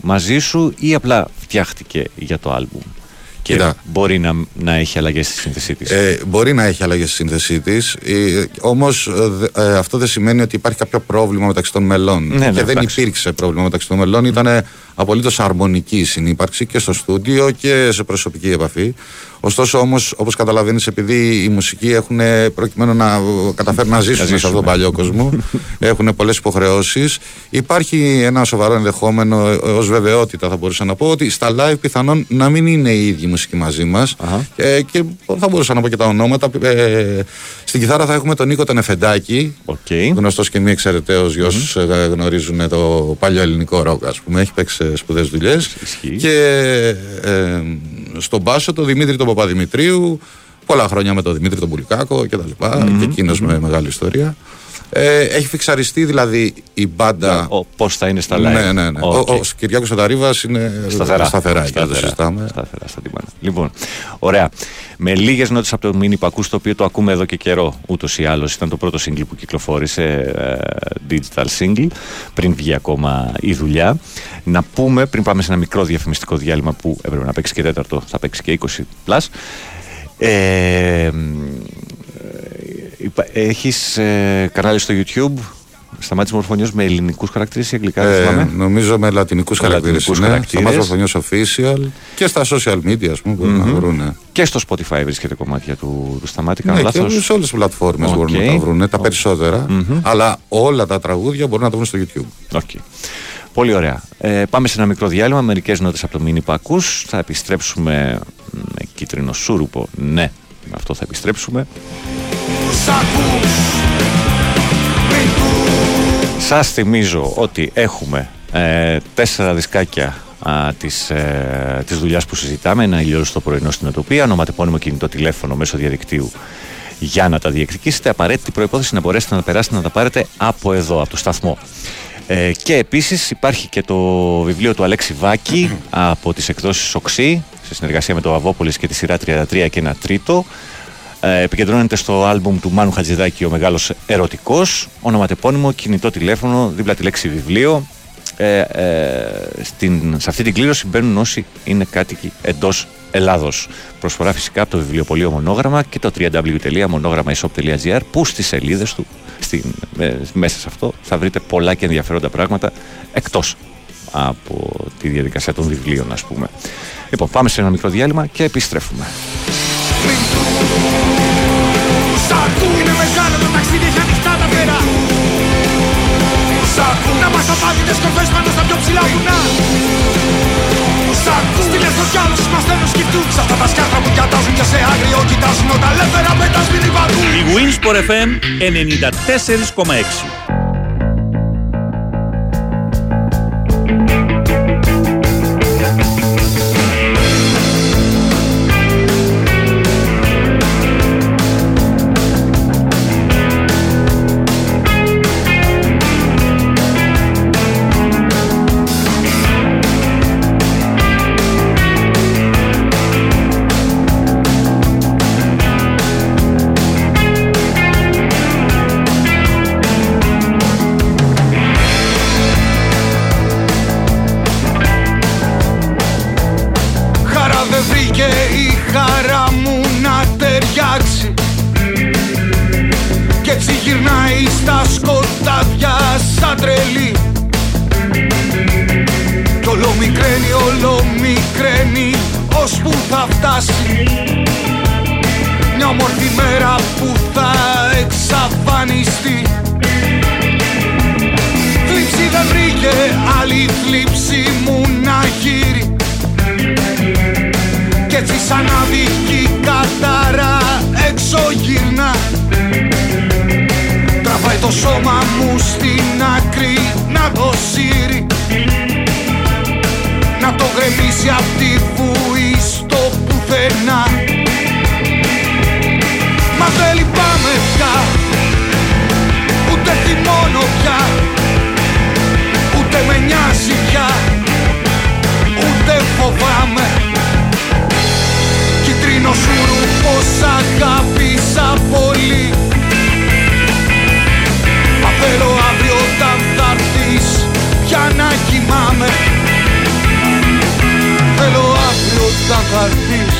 μαζί σου ή απλά φτιάχτηκε για το άλμπουμ; και Κοίτα. μπορεί να, να έχει αλλαγές στη σύνθεσή της. Ε, μπορεί να έχει αλλαγές στη σύνθεσή της. Ε, Όμως αυτό δεν σημαίνει ότι υπάρχει κάποιο πρόβλημα μεταξύ των μελών. Ναι, ναι, και δεν εντάξει. υπήρξε πρόβλημα μεταξύ των μελών. Ήταν απολύτως αρμονική η συνύπαρξη και στο στούντιο και σε προσωπική επαφή. Ωστόσο, όμως, όπως καταλαβαίνεις, επειδή οι μουσικοί έχουν προκειμένου να καταφέρουν να ζήσουν σε αυτόν τον παλιό κόσμο, έχουν πολλές υποχρεώσεις. Υπάρχει ένα σοβαρό ενδεχόμενο ως βεβαιότητα, θα μπορούσα να πω, ότι στα live πιθανόν να μην είναι οι ίδιοι μουσικοί μαζί μας. Ε, και θα μπορούσα να πω και τα ονόματα. Ε, στην κιθάρα θα έχουμε τον Νίκο τον Εφεντάκη, okay. γνωστός και μη εξαιρεταίος για όσου γνωρίζουν το παλιό ελληνικό ροκ, ας πούμε. Έχει παίξει σπουδαίε δουλειές. Και ε, στον μπάσο τον Δημήτρη τον Παπαδημητρίου, πολλά χρόνια με τον Δημήτρη τον Πουλικάκο κτλ. Μμμ, Και εκείνος με μεγάλη ιστορία. Ε, έχει φιξαριστεί δηλαδή η μπάντα. Πώς θα είναι στα live. Ναι, ναι, ναι. Οκ. Ο, ο Κυριάκος Σανταρίβας είναι Σταθερά. σταθερά, και δεν το Σταθερά. συζητάμε. Σταθερά στα τύμπανα. Λοιπόν, ωραία. Με λίγες νότες από το Μίνι Πακού, το οποίο το ακούμε εδώ και καιρό ούτως ή άλλως. Ήταν το πρώτο single που κυκλοφόρησε, ε, digital single, πριν βγει ακόμα η δουλειά. Να πούμε, πριν πάμε σε ένα μικρό διαφημιστικό διάλειμμα που έπρεπε να παίξει και τέταρτο, θα παίξει και 20 plus. Ε, υπα- έχεις ε, κανάλι στο YouTube; Σταμάτης Μορφονιός με ελληνικούς χαρακτήρες ή αγγλικά δεν Ε, θυμάμαι; νομίζω με λατινικούς Με χαρακτήρες λατινικούς είναι. χαρακτήρες. Σταμάτης Μορφονιός Official και στα social media ας πούμε μπορούν να Μμμ. βρουν. Και στο Spotify βρίσκεται κομμάτια του, του Σταμάτη. Κάνω Ναι, λάθος. και σε όλες τις πλατφόρμες Οκ. μπορούν να τα βρουν, τα Οκ. περισσότερα. Μμμ. Αλλά όλα τα τραγούδια μπορούν να τα βρουν στο YouTube. Οκ. Πολύ ωραία. Ε, πάμε σε ένα μικρό διάλειμμα. Μερικές νότες από το Μίνι Πακούς. Θα επιστρέψουμε με κίτρινο σούρουπο. Ναι, με αυτό θα επιστρέψουμε. Σας θυμίζω ότι έχουμε ε, τέσσερα δισκάκια α, της, ε, της δουλειάς που συζητάμε. Ένα ηλιόλου στο πρωινό στην Οτοπία, ονοματεπώνυμο κινητό τηλέφωνο μέσω διαδικτύου για να τα διεκδικήσετε. Απαραίτητη προϋπόθεση να μπορέσετε να τα περάσετε να τα πάρετε από εδώ, από το σταθμό. Ε, και επίσης υπάρχει και το βιβλίο του Αλέξη Βάκη από τις εκδόσεις Οξύ σε συνεργασία με το Αβόπολης και τη σειρά 33 και ένα τρίτο ε, επικεντρώνεται στο άλμπουμ του Μάνου Χατζηδάκη ο Μεγάλος Ερωτικός ονοματεπώνυμο, κινητό τηλέφωνο, δίπλα τη λέξη βιβλίο ε, ε, στην, σε αυτή την κλήρωση μπαίνουν όσοι είναι κάτοικοι εντός Ελλάδος. Προσφορά φυσικά από το βιβλιοπωλείο Μονόγραμμα και το www.monogrammaishop.gr που στις σελίδες του στην, ε, μέσα σε αυτό θα βρείτε πολλά και ενδιαφέροντα πράγματα εκτός από τη διαδικασία των βιβλίων ας πούμε. Λοιπόν πάμε σε ένα μικρό διάλειμμα και επιστρέφουμε. Σ' ακού είναι μεγάλο το ταξίδι, έχει ανοιχτά τα φτερά Σ' ακού να μας απάντητες κορφές πάνω στα πιο ψηλά βουνά. Σ' ακού στείλε στο κι άλλους μας θέλουν σκεφτούν Σ' αυτά τα σκάρτα που κοιτάζουν και σε άγριο κοιτάζουν Όταν ελεύθερα πετάς μην υπακούν Η Winsport FM 94,6 θλίψη μου να γύρει. Κι έτσι σαν αδική κατάρα έξω γυρνά Τραβάει το σώμα μου στην άκρη να το σύρει. Να το γκρεμίσει απ' τη βουή στο πουθενά Μα δεν λυπάμαι πια. Ούτε θυμώνω Κίτρινο σουρού πως αγάπησα πολύ. Μα θέλω αύριο όταν θα έρθεις πια να κοιμάμαι. Θέλω αύριο όταν θα έρθεις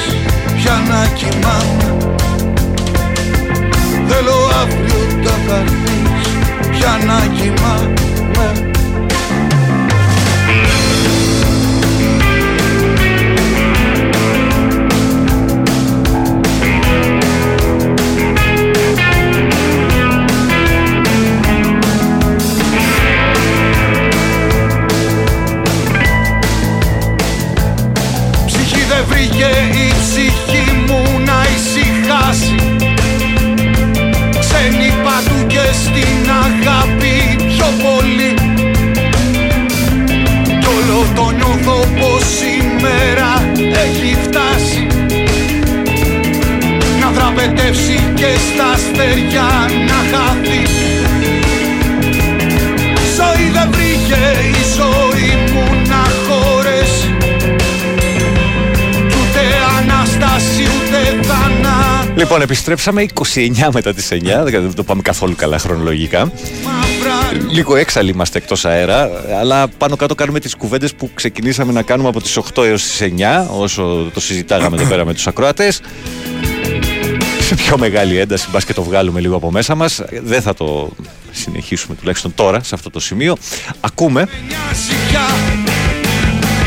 πια να κοιμάμαι. Θέλω αύριο όταν θα έρθεις πια να κοιμάμαι και στα αστέρια να χαθεί. Ζωή δεν βρήκε η ζωή μου να χωρέσει. Κι ούτε Ανάσταση ούτε θανά Λοιπόν, επιστρέψαμε 29 μετά τις 9, δεν το πάμε καθόλου καλά χρονολογικά. Λίγο έξαλλοι είμαστε εκτός αέρα, αλλά πάνω κάτω κάνουμε τις κουβέντες που ξεκινήσαμε να κάνουμε από τις 8 έως τις 9, όσο το συζητάγαμε εδώ πέρα με τους ακροατές. Σε πιο μεγάλη ένταση, μπας και το βγάλουμε λίγο από μέσα μας. Δεν θα το συνεχίσουμε τουλάχιστον τώρα, σε αυτό το σημείο. Ακούμε νοιάζει πια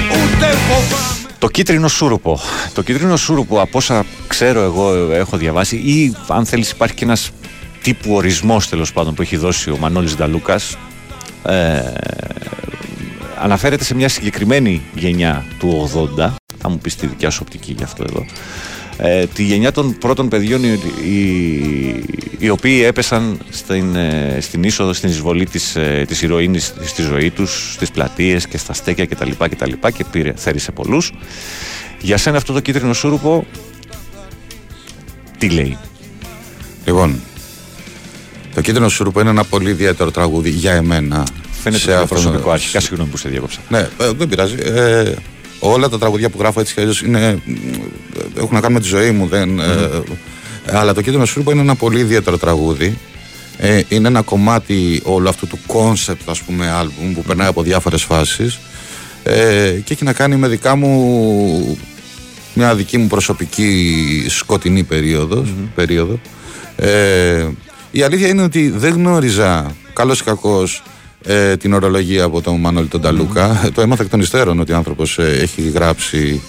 Ούτε φοβάμαι το κίτρινο σούρουπο. Το κίτρινο σούρουπο, από όσα ξέρω εγώ, έχω διαβάσει, ή αν θέλεις, υπάρχει και ένας τύπου ορισμός τέλος πάντων που έχει δώσει ο Μανώλης Νταλούκας. Ε, αναφέρεται σε μια συγκεκριμένη γενιά του 80. Θα μου πεις τη δικιά σου οπτική γι' αυτό εδώ. Ε, τη γενιά των πρώτων παιδιών οι, οι, οι οποίοι έπεσαν στην, ε, στην είσοδο, στην εισβολή της, ε, της ηρωίνης στη ζωή τους, στις πλατείες και στα στέκια κτλ. Και, τα λοιπά και πήρε, θέρισε πολλούς. Για σένα αυτό το κίτρινο σούρουπο τι λέει; Λοιπόν, το κίτρινο σούρουπο είναι ένα πολύ ιδιαίτερο τραγούδι για εμένα. Φαίνεται σε ότι είναι αυτό- προσωπικό. Αρχικά συγγνώμη που σε διέκοψα. Ναι, ε, δεν πειράζει. Ε, όλα τα τραγούδια που γράφω έτσι κι αλλιώς είναι, ε, έχουν να κάνουν με τη ζωή μου. Δεν, ε, αλλά το κίτρινο σούρουπο είναι ένα πολύ ιδιαίτερο τραγούδι. Ε, είναι ένα κομμάτι όλου αυτού του concept, ας πούμε, άλμπουμ που περνάει από διάφορες φάσεις ε, και έχει να κάνει με δικά μου μια δική μου προσωπική σκοτεινή περίοδος, περίοδο. Ε, η αλήθεια είναι ότι δεν γνώριζα καλός ή κακός ε, την ορολογία από τον Μανώλη τον Ταλούκα. Το έμαθα εκ των υστέρων ότι ο άνθρωπος ε, έχει γράψει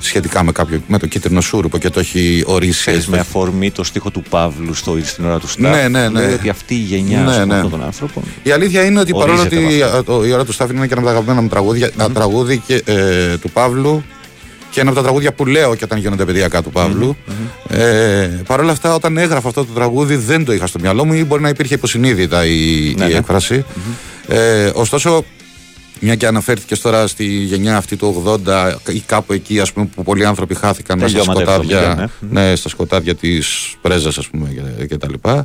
σχετικά με, κάποιο, με το κίτρινο σούρουπο και το έχει ορίσει. Ξέρεις, με αφορμή το στίχο του Παύλου στο, στην ώρα του Σταύρου. Ναι, ναι, ναι. Λέει ότι αυτή η γενιά Ναι, ας πούμε, ναι. αυτών των άνθρωπων. Η αλήθεια είναι ότι παρόλο Ορίζεται ότι από α, το- η ώρα του Στάφη είναι και ένα από τα αγαπημένα μου τραγούδια, ένα τραγούδι και, ε, του Παύλου και ένα από τα τραγούδια που λέω και όταν γίνονται παιδιακά του παυλου Ε, Παρ' όλα αυτά, όταν έγραφα αυτό το τραγούδι, δεν το είχα στο μυαλό μου ή μπορεί να υπήρχε υποσυνείδητα η, Ναι, η ναι. έκφραση. Ε, ωστόσο, μια και αναφέρθηκε τώρα στη γενιά αυτή του 80 ή κάπου εκεί ας πούμε, που πολλοί άνθρωποι χάθηκαν μέσα στα Τελειώματα σκοτάδια, 70, ναι, στα σκοτάδια της πρέζας ας πούμε και, και τα λοιπά.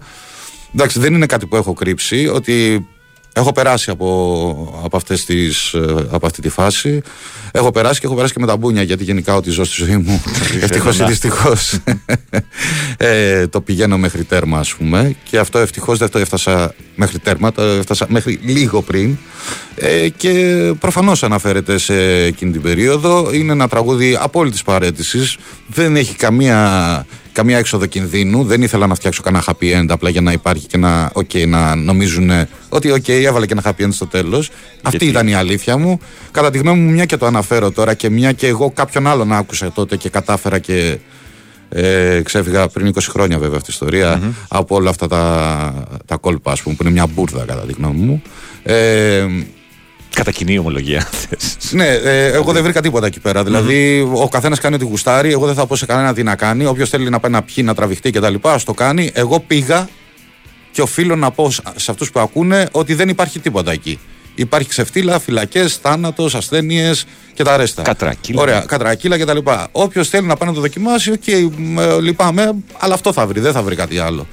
Εντάξει, δεν είναι κάτι που έχω κρύψει, ότι έχω περάσει από, από, αυτές τις, ε, από αυτή τη φάση. Έχω περάσει και έχω περάσει και με τα μπούνια, γιατί γενικά ό,τι ζω στη ζωή μου, ευτυχώς ή δυστυχώς, ε, το πηγαίνω μέχρι τέρμα, ας πούμε. Και αυτό ευτυχώς δεν το έφτασα μέχρι τέρμα, το έφτασα μέχρι λίγο πριν. Ε, και προφανώς αναφέρεται σε εκείνη την περίοδο. Είναι ένα τραγούδι απόλυτης παρέτησης. Δεν έχει καμία, καμία έξοδο κινδύνου. Δεν ήθελα να φτιάξω κανένα happy end απλά για να υπάρχει και να, okay, να νομίζουν ότι οκ, έβαλε και ένα happy end στο τέλος. Αυτή ήταν η αλήθεια μου. Κατά τη γνώμη μου, μια και το αναφέρω τώρα και μια και εγώ κάποιον άλλον άκουσα τότε και κατάφερα και ε, ξέφυγα πριν 20 χρόνια βέβαια αυτή η ιστορία από όλα αυτά τα, τα κόλπα, ας πούμε, που είναι μια μπούρδα κατά τη γνώμη μου. Ε, Κατά κοινή ομολογία. ναι, ε, εγώ δεν βρήκα τίποτα εκεί πέρα. Δηλαδή, ο καθένας κάνει ό,τι γουστάρει. Εγώ δεν θα πω σε κανένα τι να κάνει. Όποιος θέλει να πάει να πιει, να τραβηχτεί κτλ. Ας το κάνει. Εγώ πήγα και οφείλω να πω σε αυτούς που ακούνε ότι δεν υπάρχει τίποτα εκεί. Υπάρχει ξεφτίλα, φυλακές, θάνατος, ασθένειες και τα ρέστα. Κατρακύλα. Ωραία, κατρακύλα κτλ. Όποιος θέλει να πάει να το δοκιμάσει, οκ, με- λυπάμαι, αλλά αυτό θα βρει, δεν θα βρει κάτι άλλο.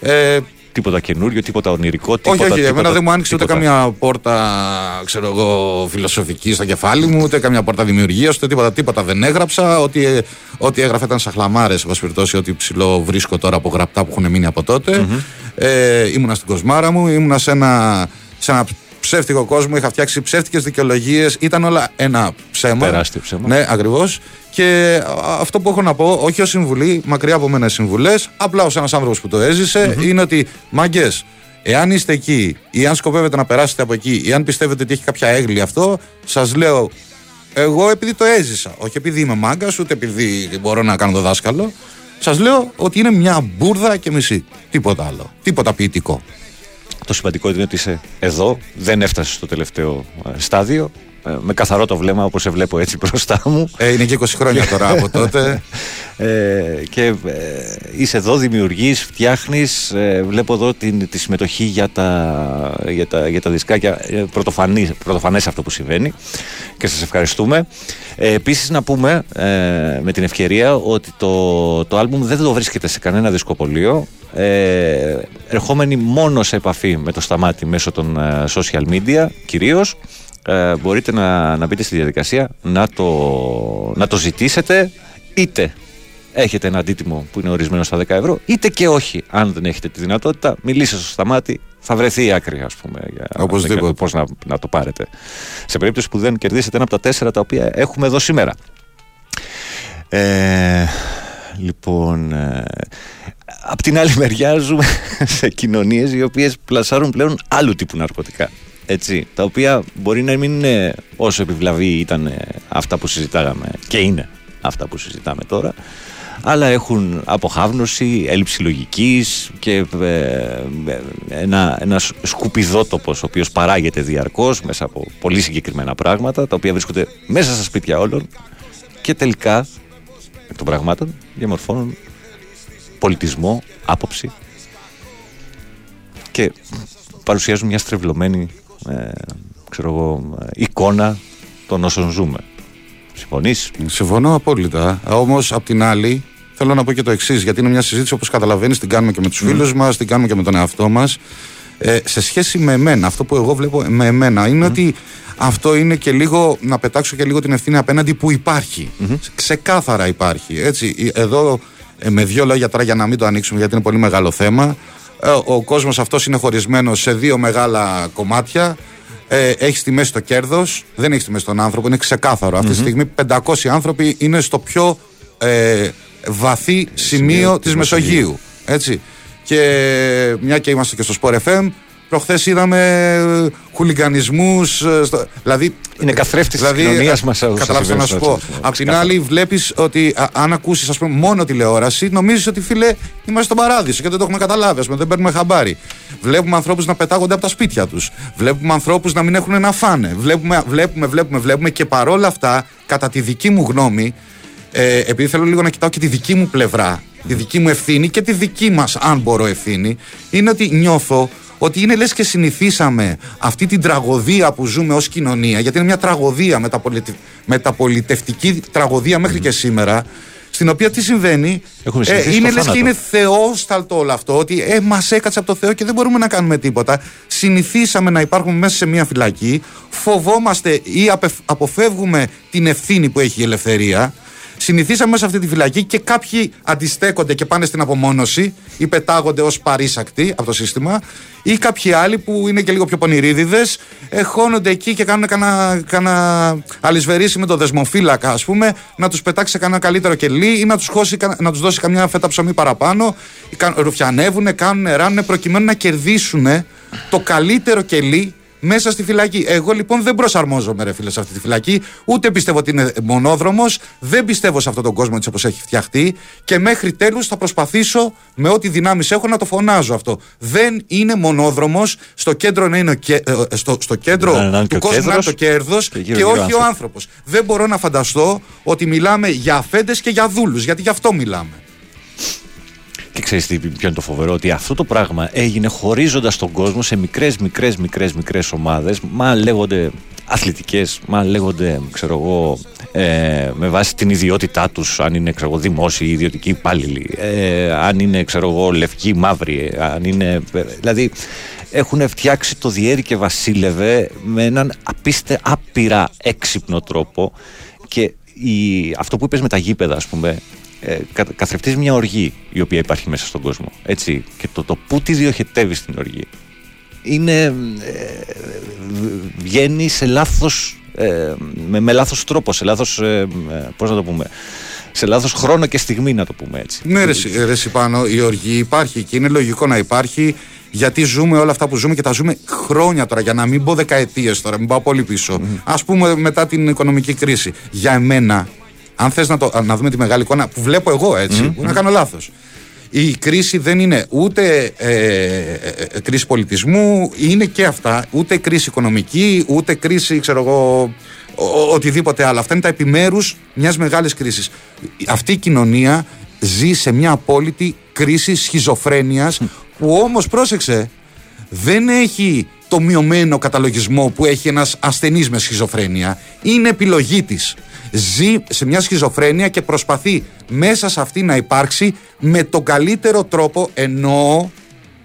Ε, Τίποτα καινούριο, τίποτα ονειρικό, τίποτα. όχι, όχι, τίποτα, εμένα δεν μου άνοιξε ούτε τίποτα. καμία πόρτα, ξέρω εγώ, φιλοσοφική στο κεφάλι μου, ούτε καμία πόρτα δημιουργίας, ούτε τίποτα, τίποτα δεν έγραψα. Ό,τι, ε, ό,τι έγραφα ήταν σαχλαμάρες, εν πάση περιπτώσει, ό,τι ψιλοβρίσκω τώρα από γραπτά που έχουν μείνει από τότε. Ε, ήμουνα στην κοσμάρα μου, ήμουνα σε ένα, σε ένα ψεύτικο κόσμο, είχα φτιάξει ψεύτικες δικαιολογίες, ήταν όλα ένα ψέμα. Τεράστιο ψέμα. Ναι, ακριβώς. Και α, αυτό που έχω να πω, όχι ως συμβουλή, μακριά από μένα συμβουλές, απλά ως ένας άνθρωπος που το έζησε, είναι ότι μάγκες, εάν είστε εκεί ή αν σκοπεύετε να περάσετε από εκεί ή αν πιστεύετε ότι έχει κάποια έγκλη αυτό, σας λέω εγώ επειδή το έζησα. Όχι επειδή είμαι μάγκας, ούτε επειδή μπορώ να κάνω το δάσκαλο. Σας λέω ότι είναι μια μπουρδα και μισή. Τίποτα άλλο. Τίποτα ποιητικό. Το σημαντικό είναι ότι είσαι εδώ, δεν έφτασες στο τελευταίο ε, στάδιο. ε, Με καθαρό το βλέμμα όπως σε βλέπω έτσι μπροστά μου. Ε, είναι και 20 χρόνια τώρα από τότε. Ε, και ε, είσαι εδώ, δημιουργείς, φτιάχνεις. ε, βλέπω εδώ την, τη συμμετοχή για τα, για τα, για τα δισκάκια. Ε, πρωτοφανής, πρωτοφανές αυτό που συμβαίνει και σας ευχαριστούμε. Ε, επίσης να πούμε ε, με την ευκαιρία ότι το, το άλμπουμ δεν το βρίσκεται σε κανένα δισκοπολείο. Ε, ερχόμενοι μόνο σε επαφή με το σταμάτη μέσω των ε, social media κυρίως ε, μπορείτε να, να μπείτε στη διαδικασία να το, να το ζητήσετε είτε έχετε ένα αντίτιμο που είναι ορισμένο στα 10 ευρώ είτε και όχι αν δεν έχετε τη δυνατότητα μιλήστε στο σταμάτη θα βρεθεί η άκρη ας πούμε για Οπωσδήποτε. πώς να, να το πάρετε σε περίπτωση που δεν κερδίσετε ένα από τα τέσσερα τα οποία έχουμε εδώ σήμερα ε, λοιπόν, ε, απ' την άλλη μεριά ζούμε σε κοινωνίες οι οποίες πλασάρουν πλέον άλλου τύπου ναρκωτικά. Έτσι, τα οποία μπορεί να μην είναι όσο επιβλαβή ήταν ε, αυτά που συζητάγαμε και είναι αυτά που συζητάμε τώρα αλλά έχουν αποχάβνωση, έλλειψη λογικής και ε, ε, ένα, ένα σκουπιδότοπος ο οποίος παράγεται διαρκώς μέσα από πολύ συγκεκριμένα πράγματα τα οποία βρίσκονται μέσα στα σπίτια όλων και τελικά εκ των πραγμάτων διαμορφώνουν πολιτισμό, άποψη και παρουσιάζουν μια στρεβλωμένη ε, ξέρω εγώ, ε, εικόνα των όσων ζούμε. Συμφωνείς; Συμφωνώ απόλυτα. Όμως, απ' την άλλη, θέλω να πω και το εξής, γιατί είναι μια συζήτηση όπως καταλαβαίνεις, την κάνουμε και με τους φίλους μας, την κάνουμε και με τον εαυτό μας. Ε, σε σχέση με εμένα, αυτό που εγώ βλέπω με εμένα είναι ότι αυτό είναι και λίγο να πετάξω και λίγο την ευθύνη απέναντι που υπαρχει Ξεκάθαρα υπάρχει. Έτσι, ε, εδώ ε, με δύο λόγια τώρα για να μην το ανοίξουμε γιατί είναι πολύ μεγάλο θέμα. Ε, ο κόσμος αυτός είναι χωρισμένος σε δύο μεγάλα κομμάτια. Ε, έχει στη μέση το κέρδος, δεν έχει στη μέση τον άνθρωπο, είναι ξεκάθαρο. Αυτή τη στιγμή 500 άνθρωποι είναι στο πιο ε, βαθύ σημείο της Μεσογείου. Έτσι. Και μια και είμαστε και στο Sport FM, προχθές είδαμε ε, χουλιγανισμού. Δηλαδή, Είναι καθρέφτης της κοινωνίας μας, ο Καταλάβεις να σου πω. Σαφιβέρος, Απ' την ξεκάθαρα. άλλη, βλέπεις ότι α, αν ακούσεις μόνο τηλεόραση, νομίζεις ότι φίλε είμαστε στον παράδεισο και δεν το έχουμε καταλάβει. Ας πούμε, δεν παίρνουμε χαμπάρι. Βλέπουμε ανθρώπους να πετάγονται από τα σπίτια τους. Βλέπουμε ανθρώπους να μην έχουν να φάνε. Βλέπουμε, βλέπουμε, βλέπουμε, βλέπουμε και παρόλα αυτά, κατά τη δική μου γνώμη, ε, επειδή θέλω λίγο να κοιτάω και τη δική μου πλευρά, τη δική μου ευθύνη και τη δική μας, αν μπορώ, ευθύνη, είναι ότι νιώθω ότι είναι λες και συνηθίσαμε αυτή την τραγωδία που ζούμε ως κοινωνία, γιατί είναι μια τραγωδία, μεταπολιτε... μεταπολιτευτική τραγωδία μέχρι και σήμερα, στην οποία τι συμβαίνει, Έχουμε ε, συνηθίσει είναι στο λες και θάνατο. είναι θεόσταλτο όλο αυτό, ότι ε, μας έκατσε από το Θεό και δεν μπορούμε να κάνουμε τίποτα. Συνηθίσαμε να υπάρχουμε μέσα σε μια φυλακή, φοβόμαστε ή απεφ- αποφεύγουμε την ευθύνη που έχει η ελευθερία, Συνηθίσαμε μέσα σε αυτή τη φυλακή και κάποιοι αντιστέκονται και πάνε στην απομόνωση ή πετάγονται ως παρήσακτοι από το σύστημα, ή κάποιοι άλλοι που είναι και λίγο πιο πονηρίδιδες, χώνονται εκεί και κάνουν κανένα, κανένα αλυσβερίσι με το δεσμοφύλακα, ας πούμε, να τους πετάξει σε κανένα καλύτερο κελί ή να τους να τους δώσει καμιά φέτα ψωμί παραπάνω. Ή κα- Ρουφιανεύουν, κάνουν, ράνουν προκειμένου να κερδίσουν το καλύτερο κελί μέσα στη φυλακή. Εγώ λοιπόν δεν προσαρμόζομαι, ρε φίλε, σε αυτή τη φυλακή. Ούτε πιστεύω ότι είναι μονόδρομος. Δεν πιστεύω σε αυτόν τον κόσμο έτσι όπως έχει φτιαχτεί. Και μέχρι τέλους θα προσπαθήσω με ό,τι δυνάμεις έχω να το φωνάζω αυτό. Δεν είναι μονόδρομος. Στο κέντρο να είναι ο κέ- ε, στο, στο κέντρο Να- να είναι και του ο κόσμου να είναι κέντρος το κέρδος και και, γύρω γύρω όχι ο άνθρωποι. άνθρωπος. Δεν μπορώ να φανταστώ ότι μιλάμε για αφέντες και για δούλους. Γιατί γι' αυτό μιλάμε. Και ξέρεις τι, ποιο είναι το φοβερό, ότι αυτό το πράγμα έγινε χωρίζοντας τον κόσμο σε μικρές, μικρές, μικρές, μικρές ομάδες. Μα λέγονται αθλητικές, μα λέγονται, ξέρω εγώ, ε, με βάση την ιδιότητά τους, αν είναι ξέρω εγώ, δημόσιοι ή ιδιωτικοί υπάλληλοι, ε, αν είναι ξέρω εγώ, λευκοί ή μαύροι, ε, αν είναι. ε, Δηλαδή, έχουν φτιάξει το διέρη και βασίλευε με έναν απίστε άπειρα έξυπνο τρόπο και η, αυτό που είπες με τα γήπεδα ας πούμε ε, κα, καθρεφτίζει μια οργή η οποία υπάρχει μέσα στον κόσμο έτσι και το, το που τη διοχετεύεις στην οργή είναι ε, βγαίνει σε λάθος ε, με, με λάθος τρόπο σε λάθος ε, ε, πώς να το πούμε σε λάθος χρόνο και στιγμή να το πούμε έτσι Ναι, ρε, Συ- ρε Σιπάνο, η οργή υπάρχει και είναι λογικό να υπάρχει γιατί ζούμε όλα αυτά που ζούμε και τα ζούμε χρόνια τώρα. Για να μην πω δεκαετίες τώρα, μην πάω πολύ πίσω. Α πούμε μετά την οικονομική κρίση. Για εμένα, αν θες να, το- να δούμε τη μεγάλη εικόνα που βλέπω εγώ έτσι, μπορεί να κάνω λάθος. Η κρίση δεν είναι ούτε ε, ε, ε, κρίση πολιτισμού, είναι και αυτά. Ούτε κρίση οικονομική, ούτε κρίση, ξέρω εγώ, ο- ο- οτιδήποτε άλλο. Αυτά είναι τα επιμέρους μιας μεγάλης κρίσης. Αυτή η κοινωνία ζει σε μια απόλυτη κρίση σχιζοφρένειας που όμως πρόσεξε δεν έχει το μειωμένο καταλογισμό που έχει ένας ασθενής με σχιζοφρένεια είναι επιλογή της ζει σε μια σχιζοφρένεια και προσπαθεί μέσα σε αυτή να υπάρξει με τον καλύτερο τρόπο ενώ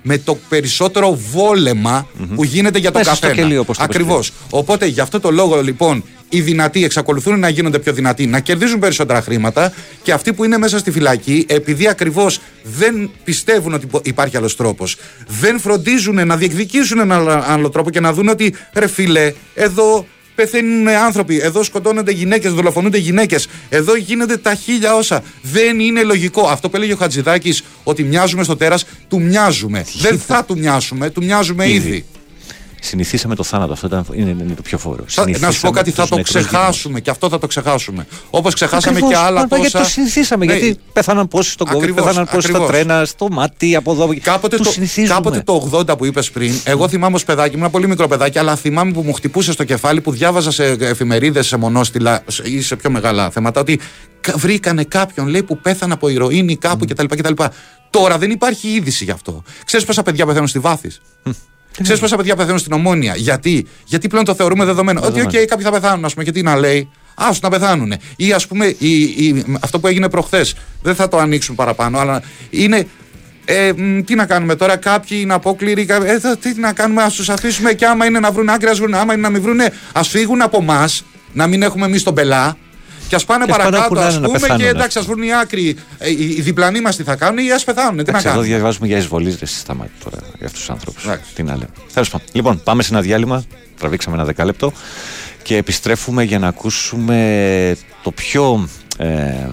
με το περισσότερο βόλεμα που γίνεται για τον Μέσα στο καθένα. κελί, όπως το είπες Ακριβώς. Οπότε γι' αυτό το λόγο λοιπόν οι δυνατοί εξακολουθούν να γίνονται πιο δυνατοί, να κερδίζουν περισσότερα χρήματα και αυτοί που είναι μέσα στη φυλακή, επειδή ακριβώς δεν πιστεύουν ότι υπάρχει άλλος τρόπος, δεν φροντίζουν να διεκδικήσουν έναν άλλο τρόπο και να δουν ότι ρε φίλε, εδώ πεθαίνουν άνθρωποι, εδώ σκοτώνονται γυναίκες, δολοφονούνται γυναίκες, εδώ γίνονται τα χίλια όσα. Δεν είναι λογικό. Αυτό που έλεγε ο Χατζηδάκης, ότι μοιάζουμε στο τέρας, του μοιάζουμε. δεν θα του μοιάσουμε, του μοιάζουμε ήδη. Συνηθίσαμε το θάνατο. Αυτό ήταν, είναι, είναι το πιο φόρο. Θα- να σου πω κάτι, θα το ξεχάσουμε και αυτό θα το ξεχάσουμε. Όπως ξεχάσαμε Ακριβώς, και άλλα μα, τόσα. Γιατί το συνηθίσαμε. Ναι, Γιατί πέθαναν πόσοι στον COVID, Ακριβώς, πέθαναν πόσοι στα ακριβώς. τρένα, στο μάτι, από εδώ. Κάποτε το, το, συνηθίζουμε. κάποτε το 80 που είπες πριν, εγώ θυμάμαι ως παιδάκι, ήμουν ένα πολύ μικρό παιδάκι, αλλά θυμάμαι που μου χτυπούσε στο κεφάλι που διάβαζα σε εφημερίδες, σε μονόστιλα σε- ή σε πιο μεγάλα θέματα ότι κα- βρήκανε κάποιον λέει που πέθανε από ηρωίνη κάπου κτλ, κτλ. Τώρα δεν υπάρχει είδηση γι' αυτό. Ξέρεις πόσα παιδιά πεθαίνουν στη Βάθη; Ξέρεις πόσα παιδιά πεθαίνουν στην Ομόνοια; Γιατί, Γιατί πλέον το θεωρούμε δεδομένο. Ότι, οκ, Δεδομένο. κάποιοι θα πεθάνουν, ας πούμε, και τι να λέει; Άσου να πεθάνουν. Ή ας πούμε, η, η, αυτό που έγινε προχθές. Δεν θα το ανοίξουμε παραπάνω, αλλά είναι. Ε, μ, τι να κάνουμε τώρα, κάποιοι είναι απόκληροι. κα- Ε, θα- τι να κάνουμε, ας τους αφήσουμε και άμα είναι να βρουν άκρη, ας βρουν. Άμα είναι να μην βρούνε, ας φύγουν από εμάς, να μην έχουμε εμείς τον πελά. Και ας πάνε Και ας πάνε παρακάτω, όπου να ας είναι, να πούμε, πεθάνουν, και ας εντάξει, ας βρουν οι άκροι. Ε, οι, οι διπλανοί μας τι θα κάνουν ή ας πεθάνουν. Τι να Εντάξει, εδώ κάνουν. διαβάζουμε για εισβολής ρε σταμάτη τώρα για αυτούς τους άνθρωπου. Τι να λέμε. Τέλος πάντων. Λοιπόν, πάμε σε ένα διάλειμμα. Τραβήξαμε ένα δεκάλεπτο και επιστρέφουμε για να ακούσουμε το πιο ε,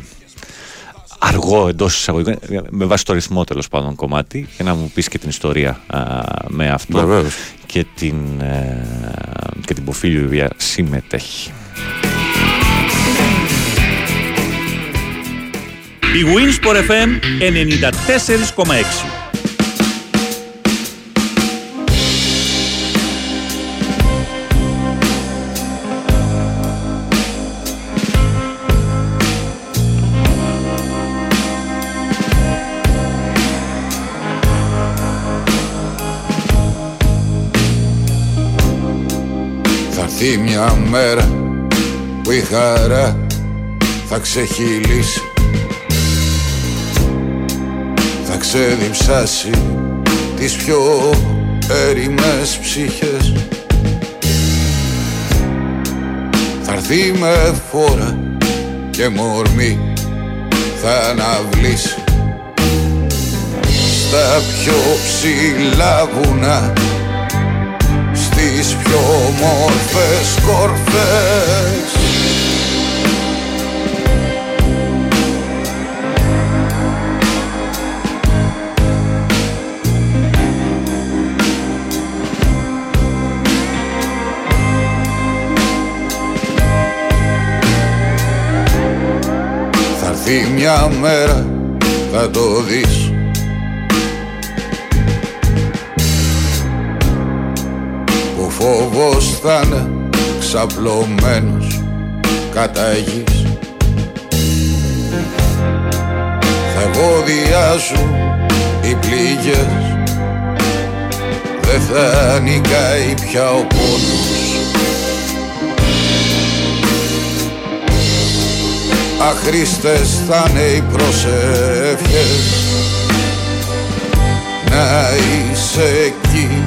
αργό εντός εισαγωγικών, με βάση το ρυθμό τέλος πάντων κομμάτι, και να μου πεις και την ιστορία α, με αυτό Βεβαίως. και την, ε, και την Ποφίλιο η οποία συμμετέχει. Η Winsport FM 94,6 Θα έρθει μια μέρα που η χαρά θα ξεχυλήσει Θα ξεδιψάσει τις πιο έρημες ψυχές. Θα έρθει με φόρα και μορμή θα αναβλήσει Στα πιο ψηλά βουνά στις πιο όμορφες κορφές έρθει μια μέρα θα το δεις. Που φόβος θα είναι ξαπλωμένος κατά γης. Θα ευωδιάζουν οι πληγές. Δεν θα νικάει πια ο πόνος Αχρήστες θα είναι οι προσεύχες να είσαι εκεί.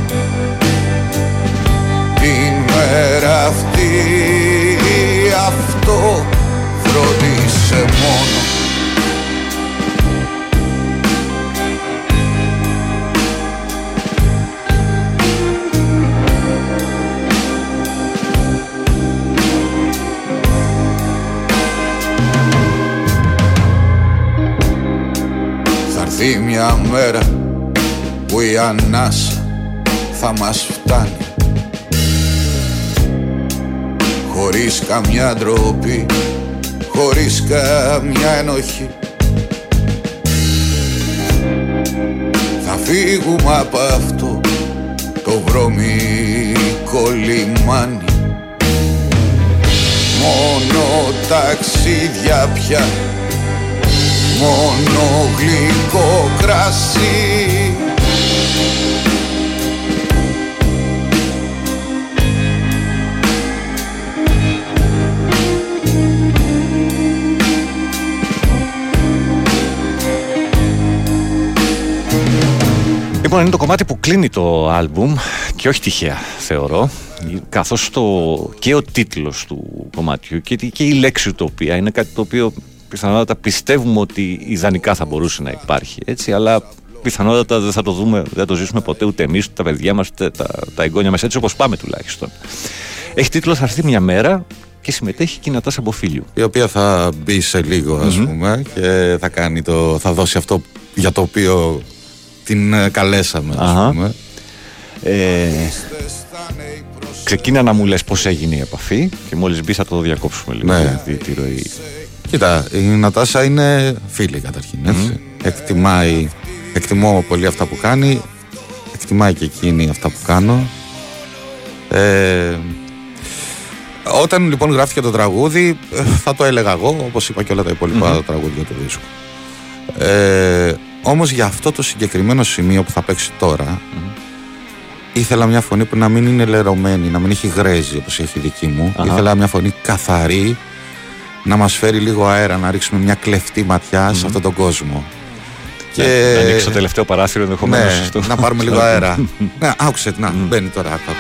Την μέρα αυτή αυτό φρόντισε μόνο μια μέρα που η ανάσα θα μας φτάνει. Χωρίς καμιά ντροπή, χωρίς καμιά ενοχή. Θα φύγουμε από αυτό το βρωμικό λιμάνι. Μόνο ταξίδια πια μόνο γλυκό κρασί Λοιπόν, είναι το κομμάτι που κλείνει το άλμπουμ και όχι τυχαία, θεωρώ. Καθώς και ο τίτλος του κομματιού και, και η λέξη ουτοπία είναι κάτι το οποίο πιθανότατα πιστεύουμε ότι ιδανικά θα μπορούσε να υπάρχει. Έτσι, αλλά πιθανότατα δεν θα το δούμε, δεν θα το ζήσουμε ποτέ ούτε εμείς, ούτε τα παιδιά μας, ούτε τα, τα εγγόνια μας έτσι όπως πάμε τουλάχιστον. Έχει τίτλο Θα έρθει μια μέρα και συμμετέχει και η Νατάσα Μποφίλιου. Η οποία θα μπει σε λίγο, ας πούμε, και θα, κάνει το, θα δώσει αυτό για το οποίο την ε, καλέσαμε, ας Αχα. πούμε. Ε, ξεκίνα να μου λες πώς έγινε η επαφή και μόλις μπει θα το διακόψουμε λίγο Ναι. τη, τη ροή. Κοίτα, η Νατάσα είναι φίλη καταρχήν. Έτσι. Εκτιμάει, εκτιμώ πολύ αυτά που κάνει. Εκτιμάει και εκείνη αυτά που κάνω. Ε, όταν λοιπόν γράφτηκε το τραγούδι, ε, θα το έλεγα εγώ, όπως είπα και όλα τα υπολοιπα τραγούδια του δίσκου. Ε, όμως για αυτό το συγκεκριμένο σημείο που θα παίξει τώρα, ήθελα μια φωνή που να μην είναι λερωμένη, να μην έχει γρέζι όπως έχει η δική μου. Αχα. Ήθελα μια φωνή καθαρή, να μας φέρει λίγο αέρα, να ρίξουμε μια κλεφτή ματιά σε αυτόν τον κόσμο. Και... Να, να ανοίξει το τελευταίο παράθυρο ενδεχομένως. Ναι, να πάρουμε λίγο αέρα. ναι, άκουσε, να, μπαίνει τώρα. άκου,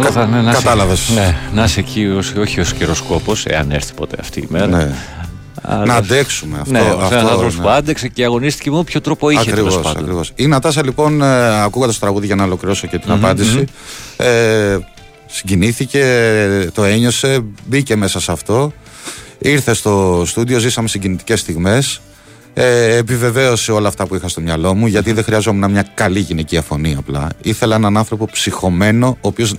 Καλά θα είναι να είσαι- κατάλαβες. Ναι, να είσαι εκεί ως, όχι ως καιροσκόπο, εάν έρθει ποτέ αυτή η μέρα. Ναι. Αλλά- Να αντέξουμε αυτό. Ναι, αυτό, αυτό, ένα άνθρωπος ναι. που άντεξε και αγωνίστηκε με όποιο τρόπο είχε τέλος Ακριβώς, πάντων. ακριβώς. Η Νατάσα λοιπόν, ε, ακούγοντας το τραγούδι για να ολοκληρώσω και την Μμμ, απάντηση, μμμ. ε, συγκινήθηκε, το ένιωσε, μπήκε μέσα σε αυτό. Ήρθε στο στούντιο, ζήσαμε συγκινητικές στιγμές. Ε, επιβεβαίωσε όλα αυτά που είχα στο μυαλό μου, γιατί δεν χρειαζόμουν μια καλή γυναικεία φωνή απλά. Ήθελα έναν άνθρωπο ψυχωμένο, ο οποίος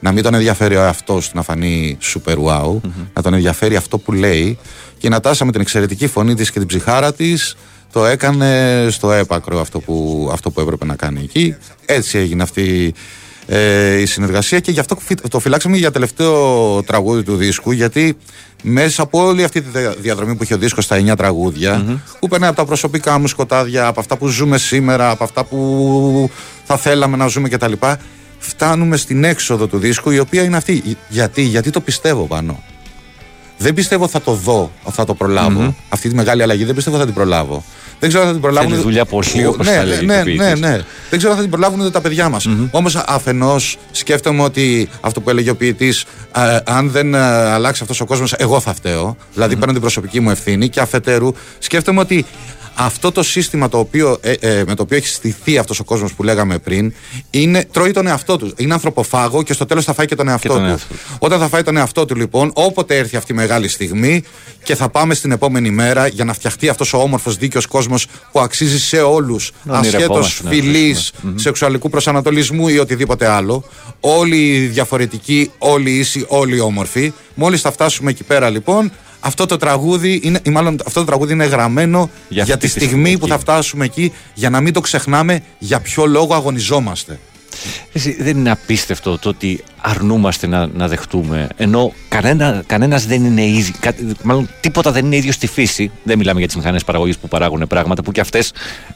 να μην τον ενδιαφέρει ο εαυτός του να φανεί super wow, να τον ενδιαφέρει αυτό που λέει. Και η Νατάσα με την εξαιρετική φωνή της και την ψυχάρα της το έκανε στο έπακρο αυτό που, αυτό που έπρεπε να κάνει εκεί. Έτσι έγινε αυτή ε, η συνεργασία και γι' αυτό φυ- το φυλάξαμε για τελευταίο τραγούδι του δίσκου γιατί μέσα από όλη αυτή τη δια- διαδρομή που είχε ο δίσκος στα 9 τραγουδια που περνάει από τα προσωπικά μου σκοτάδια, από αυτά που ζούμε σήμερα, από αυτά που θα θέλαμε να ζούμε κτλ. Φτάνουμε στην έξοδο του δίσκου η οποία είναι αυτή. Γιατί, γιατί το πιστεύω πάνω. Δεν πιστεύω θα το δω, θα το προλαβω Αυτή τη μεγάλη αλλαγή δεν πιστεύω θα την προλάβω. Δεν ξέρω αν θα την προλάβουν. Θέλει δουλειά πολύ, όπως ναι, θα ναι, λέγει ναι, ο ποιητής. ναι, ναι. Δεν ξέρω αν θα την προλάβουν ούτε τα παιδιά μας. Όμως αφενός σκέφτομαι ότι αυτό που έλεγε ο ποιητής, αν δεν ε, αλλάξει αυτός ο κόσμος, εγώ θα φταίω. Δηλαδή παίρνω την προσωπική μου ευθύνη. Και αφετέρου σκέφτομαι ότι αυτό το σύστημα το οποίο, ε, ε, με το οποίο έχει στηθεί αυτός ο κόσμος που λέγαμε πριν, είναι, τρώει τον εαυτό τους. Είναι ανθρωποφάγο και στο τέλος θα φάει και τον εαυτό τον του. εαυτό Όταν θα φάει τον εαυτό του, λοιπόν, όποτε έρθει αυτή η μεγάλη στιγμή και θα πάμε στην επόμενη μέρα για να φτιαχτεί αυτός ο όμορφος δίκαιος κόσμος που αξίζει σε όλους, Να ασχέτως ονειρευόμαστε να φιλή, ζήσουμε. Μμμ. σεξουαλικού προσανατολισμού ή οτιδήποτε άλλο. Όλοι διαφορετικοί, όλοι ίσοι, όλοι όμορφοι. Μόλις θα φτάσουμε εκεί πέρα, λοιπόν, αυτό το τραγούδι είναι, ή μάλλον αυτό το τραγούδι είναι γραμμένο για, αυτή τη τη στιγμή στιγμή που θα φτάσουμε εκεί, για να μην το ξεχνάμε για ποιο λόγο αγωνιζόμαστε. Εσύ, δεν είναι απίστευτο το ότι αρνούμαστε να, να δεχτούμε ενώ κανένα, κανένας δεν είναι ίδιο κα- μάλλον τίποτα δεν είναι ίδιο στη φύση δεν μιλάμε για τις μηχανές παραγωγής που παράγουν πράγματα που και αυτές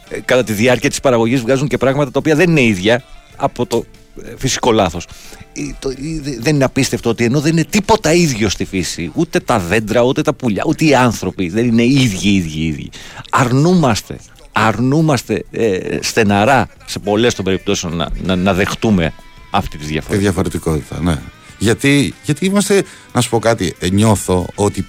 ε, κατά τη διάρκεια της παραγωγής βγάζουν και πράγματα τα οποία δεν είναι ίδια από το ε, φυσικό λάθος Ε, το- ε, δε- δεν είναι απίστευτο ότι ενώ δεν είναι τίποτα ίδιο στη φύση ούτε τα δέντρα, ούτε τα πουλιά, ούτε οι άνθρωποι δεν είναι ίδιοι, ίδιοι, ίδιοι αρνούμαστε αρνούμαστε ε, στεναρά σε πολλές των περιπτώσεων να, να, να δεχτούμε αυτή τη Τη διαφορά. διαφορετικότητα, ναι. Γιατί, γιατί είμαστε, να σου πω κάτι, ε, νιώθω ότι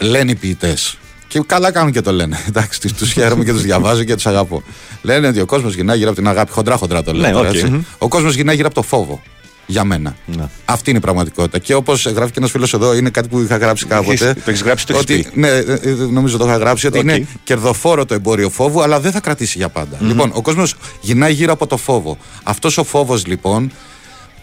λένε οι ποιητές. Και καλά κάνουν και το λένε. Εντάξει, του χαίρομαι και τους διαβάζω και τους αγαπώ. Λένε ότι ο κόσμος γυρνάει γύρω από την αγάπη. Χοντρά-χοντρά το λένε. Ναι, τώρα, οκ. έτσι. Μμμ. Ο κόσμος γυρνάει γύρω από το φόβο. Για μένα. Ναι. Αυτή είναι η πραγματικότητα. Και όπως γράφει και ένας φίλος εδώ, είναι κάτι που είχα γράψει κάποτε. Το έχεις γράψει, το έχεις ότι, πει. Ναι, ε, ε, νομίζω το είχα γράψει ότι Οκ. είναι κερδοφόρο το εμπόριο φόβου, αλλά δεν θα κρατήσει για πάντα. Μμμ. Λοιπόν, ο κόσμος γυρνάει γύρω από το φόβο. Αυτός ο φόβος λοιπόν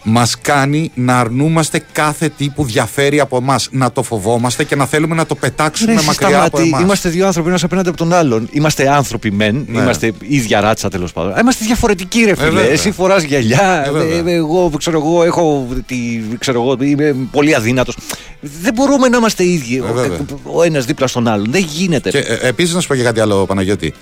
μας κάνει να αρνούμαστε κάθε τι που διαφέρει από εμάς. Να το φοβόμαστε και να θέλουμε να το πετάξουμε Ναι, εσύ, μακριά από Σταμάτη, εμάς. Είμαστε δύο άνθρωποι ένας απέναντι από τον άλλον. Είμαστε άνθρωποι μεν, Ναι. είμαστε ίδια ράτσα τέλος πάντων. Αλλά Είμαστε διαφορετικοί, ρε φίλε. βέβαια. Εσύ φοράς γυαλιά, Ε, βέβαια. ε, εγώ ξέρω εγώ, έχω τη, ξέρω εγώ, είμαι πολύ αδύνατος. Δεν μπορούμε να είμαστε ίδιοι. Ε, βέβαια. ο ο ένας δίπλα στον άλλον. Δεν γίνεται. Και ε, επίσης να σου πω και κάτι άλλο, Παναγιώτη.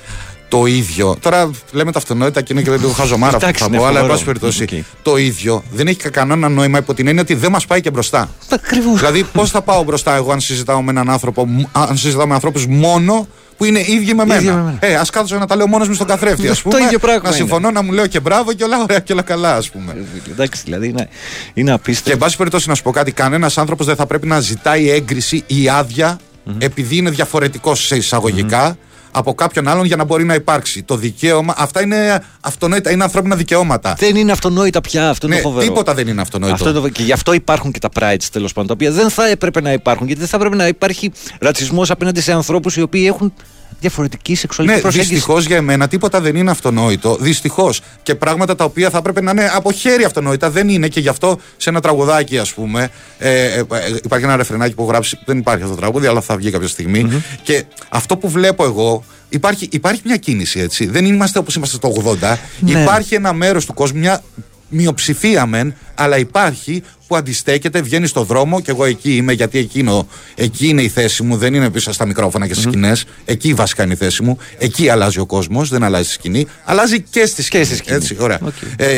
Το ίδιο. Τώρα λέμε τα αυτονόητα και είναι και λίγο χαζομάρα αυτό που Εντάξει, θα ναι, πω, αλλά εν φοβερό. πάση περιπτώσει. Οκ. Το ίδιο δεν έχει κανένα νόημα υπό την έννοια ότι δεν μας πάει και μπροστά. Ακριβώς. Δηλαδή, πώς θα πάω μπροστά εγώ αν συζητάω με έναν άνθρωπο, μ- αν συζητάω με ανθρώπους μόνο που είναι ίδιοι με Ίδιοι με μένα. μένα. Ε, ας κάτσω να τα λέω μόνος μου στον καθρέφτη, ας Το πούμε. ίδιο πράγμα να είναι. συμφωνώ, να μου λέω και μπράβο και όλα ωραία και όλα καλά, ας πούμε. Εντάξει, δηλαδή είναι, είναι Και απίστευτο. εν πάση περιπτώσει να σου πω κάτι, κανένας άνθρωπος δεν θα πρέπει να ζητάει έγκριση ή άδεια επειδή είναι διαφορετικός σε εισαγωγικά από κάποιον άλλον για να μπορεί να υπάρξει. Το δικαίωμα, αυτά είναι αυτονόητα, είναι ανθρώπινα δικαιώματα. Δεν είναι αυτονόητα πια. Αυτό είναι Ναι, φοβερό. τίποτα δεν είναι αυτονόητο. Αυτό είναι το- και γι' αυτό υπάρχουν και τα prides τέλος πάντων, τα οποία δεν θα έπρεπε να υπάρχουν. Γιατί δεν θα έπρεπε να υπάρχει ρατσισμός απέναντι σε ανθρώπους οι οποίοι έχουν διαφορετική σεξουαλική Ναι, προσέγγιση. δυστυχώς για εμένα τίποτα δεν είναι αυτονόητο. Δυστυχώς. Και πράγματα τα οποία θα έπρεπε να είναι από χέρι αυτονόητα δεν είναι και γι' αυτό σε ένα τραγουδάκι, ας πούμε. Ε, ε, ε, υπάρχει ένα ρεφρενάκι που έχω γράψει. Δεν υπάρχει αυτό το τραγούδι, αλλά θα βγει κάποια στιγμή. Και αυτό που βλέπω εγώ. Υπάρχει, υπάρχει μια κίνηση, έτσι. Δεν είμαστε όπως είμαστε το 80. Ναι. Υπάρχει ένα μέρος του κόσμου, μια μειοψηφία μεν, αλλά υπάρχει που αντιστέκεται, βγαίνει στο δρόμο και εγώ εκεί είμαι γιατί εκείνο, εκεί είναι η θέση μου, δεν είναι πίσω στα μικρόφωνα και στις σκηνές. Εκεί βασικά είναι η θέση μου. Εκεί αλλάζει ο κόσμος, δεν αλλάζει στη σκηνή. Αλλάζει και στη σκηνή. σκηνή. Έτσι, ωραία. Οκ.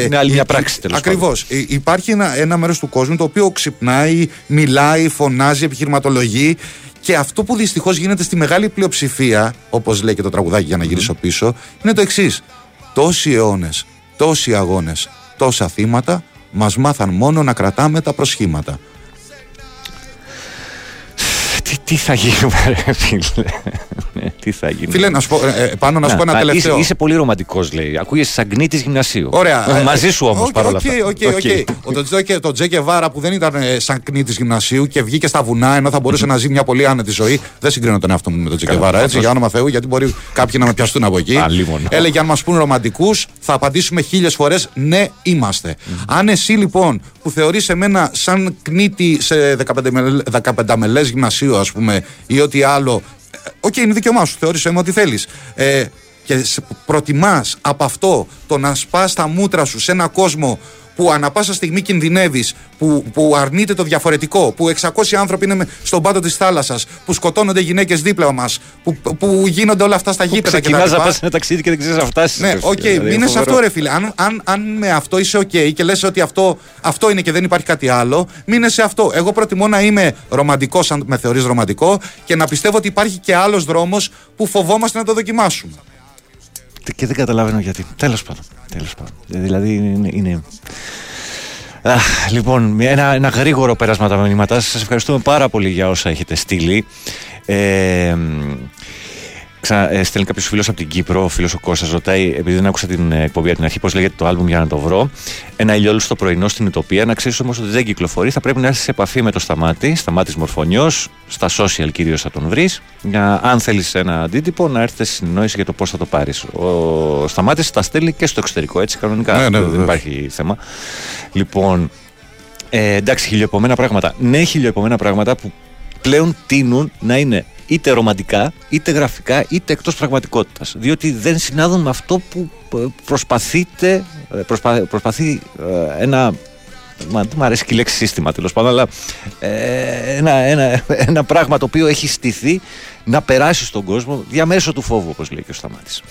Είναι άλλη μια πράξη, τέλος Ακριβώς. Υπάρχει ένα, ένα μέρος του κόσμου το οποίο ξυπνάει, μιλάει, φωνάζει, επιχειρηματολογεί. Και αυτό που δυστυχώς γίνεται στη μεγάλη πλειοψηφία, όπως λέει και το τραγουδάκι για να γυρίσω πίσω, είναι το εξής. Τόσοι αιώνες, τόσοι αγώνες, τόσα θύματα μας μάθαν μόνο να κρατάμε τα προσχήματα. Τι, τι θα γίνουμε, ρε φίλε; Ναι, τι θα γίνουμε. Φίλε, να σου πω, ε, ε, Πάνο να σου πω ένα α, τελευταίο. Είσαι, είσαι πολύ ρομαντικός, λέει. Ακούγεσαι σαν κνίτη γυμνασίου. Ωραία. Ε, Ε, Μαζί σου όμως οκ, παρόλα οκ, αυτά. οκ, οκ. Ο Το Τσε Γκε- Το Τσε Γκεβάρα που δεν ήταν ε, σαν κνίτη γυμνασίου και βγήκε στα βουνά ενώ θα μπορούσε να ζει μια πολύ άνετη ζωή. Δεν συγκρίνω τον εαυτό μου με τον Τσε Καλά, Γκεβάρα, έτσι, αυτός. για όνομα Θεού, γιατί μπορεί κάποιοι να με πιαστούν από εκεί. Αλίμονο. Έλεγε αν μας πουν ρομαντικούς, θα απαντήσουμε χίλιες φορές ναι, είμαστε. Αν εσύ λοιπόν που θεωρείς εμένα σαν κνίτη σε 15μελές γυμνασίου, ας πούμε, ή ό,τι άλλο. ε, Οκ, είναι δικαίωμά σου, θεώρησε με ό,τι θέλεις. Ε, και σε- προτιμάς από αυτό το να σπάς τα μούτρα σου σε ένα κόσμο που ανά πάσα στιγμή κινδυνεύεις, που, που αρνείται το διαφορετικό, που 600 άνθρωποι είναι με- στον πάτο της θάλασσας, που σκοτώνονται γυναίκες δίπλα μας, που, που γίνονται όλα αυτά στα γήπεδα κτλ. Ξεκινάς να πας ένα ταξίδι και δεν ξέρεις να φτάσεις. Ναι, οκ, μείνε σε αυτό, ρε φίλε. Αν, αν, αν με αυτό είσαι οκ και λες ότι αυτό, αυτό είναι και δεν υπάρχει κάτι άλλο, μείνε σε αυτό. Εγώ προτιμώ να είμαι ρομαντικός, αν με θεωρείς ρομαντικό, και να πιστεύω ότι υπάρχει και άλλος δρόμος που φοβόμαστε να το δοκιμάσουμε. Και δεν καταλαβαίνω γιατί. Τέλος πάντων. Τέλος πάντων. Δηλαδή είναι. είναι... Αχ, λοιπόν, μια- ένα, ένα γρήγορο πέρασμα τα μηνύματά σας. Σας ευχαριστούμε πάρα πολύ για όσα έχετε στείλει. Ε, μ, Ξα, ε, στέλνει κάποιος φίλος από την Κύπρο, ο φίλος ο Κώστας ρωτάει, επειδή δεν άκουσα την ε, εκπομπή από την αρχή, πώς λέγεται το άλμπουμ για να το βρω. Ένα ηλιόλου στο πρωινό στην Ουτοπία. Να ξέρεις όμως ότι δεν κυκλοφορεί. Θα πρέπει να έρθεις σε επαφή με το Σταμάτη, Σταμάτης Μορφωνιός, στα social κυρίως θα τον βρεις. Για αν θέλεις ένα αντίτυπο, να έρθεις σε συνεννόηση για το πώς θα το πάρεις. Ο Σταμάτης τα στέλνει και στο εξωτερικό, έτσι κανονικά. Ναι, ναι, δεν βεβαίως. υπάρχει θέμα. Λοιπόν, ε, εντάξει, χιλιοεπομένα πράγματα. Ναι, χιλιοεπομένα πράγματα που πλέον τείνουν να είναι είτε ρομαντικά, είτε γραφικά, είτε εκτός πραγματικότητας. Διότι δεν συνάδουν με αυτό που ε, προσπαθείτε, ε, προσπα, προσπαθεί ε, ένα Μα, δεν μου αρέσει και η λέξη σύστημα τέλος πάντων, αλλά ε, ένα, ένα, ένα πράγμα το οποίο έχει στηθεί να περάσει στον κόσμο διαμέσω του φόβου, όπως λέει και ο Σταμάτης.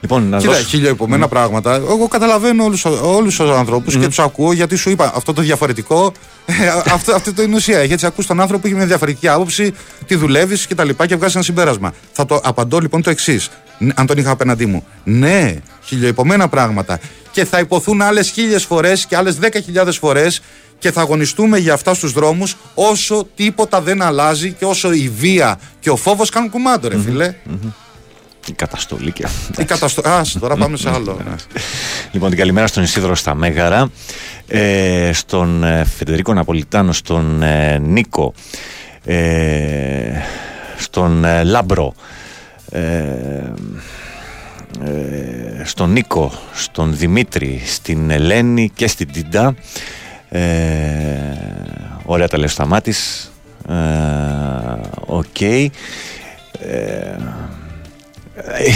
Λοιπόν, να Κοίτα, δώσω- χιλιοεπομένα πράγματα. Εγώ καταλαβαίνω όλους όλους τους ανθρώπους και τους ακούω γιατί σου είπα αυτό το διαφορετικό. ε, αυτό, αυτό το είναι ουσία. Έχει έτσι ακούς τον άνθρωπο που έχει μια διαφορετική άποψη, τη δουλεύεις και τα λοιπά και βγάζει ένα συμπέρασμα. Θα το απαντώ λοιπόν το εξής, αν τον είχα απέναντί μου. Ναι, χιλιοεπομένα πράγματα. Και θα υποθούν άλλες χίλιες φορές και άλλες 10.000 φορές και θα αγωνιστούμε για αυτά στους δρόμους όσο τίποτα δεν αλλάζει και όσο η βία και ο φόβος κάνουν κουμάντο ρε φιλε Η καταστολή και Η καταστολή. Ας, τώρα πάμε σε άλλο. ναι. Λοιπόν, την καλημέρα στον Ισίδωρο στα Μέγαρα, ε, στον ε, Φεντερίκο Ναπολιτάνο, στον ε, Νίκο, ε, στον ε, Λάμπρο, ε, ε, στον Νίκο, στον Δημήτρη, στην Ελένη και στην Τίντα. Ε, ωραία τα λέει ο Σταμάτης. Ε, Οκ. Ε,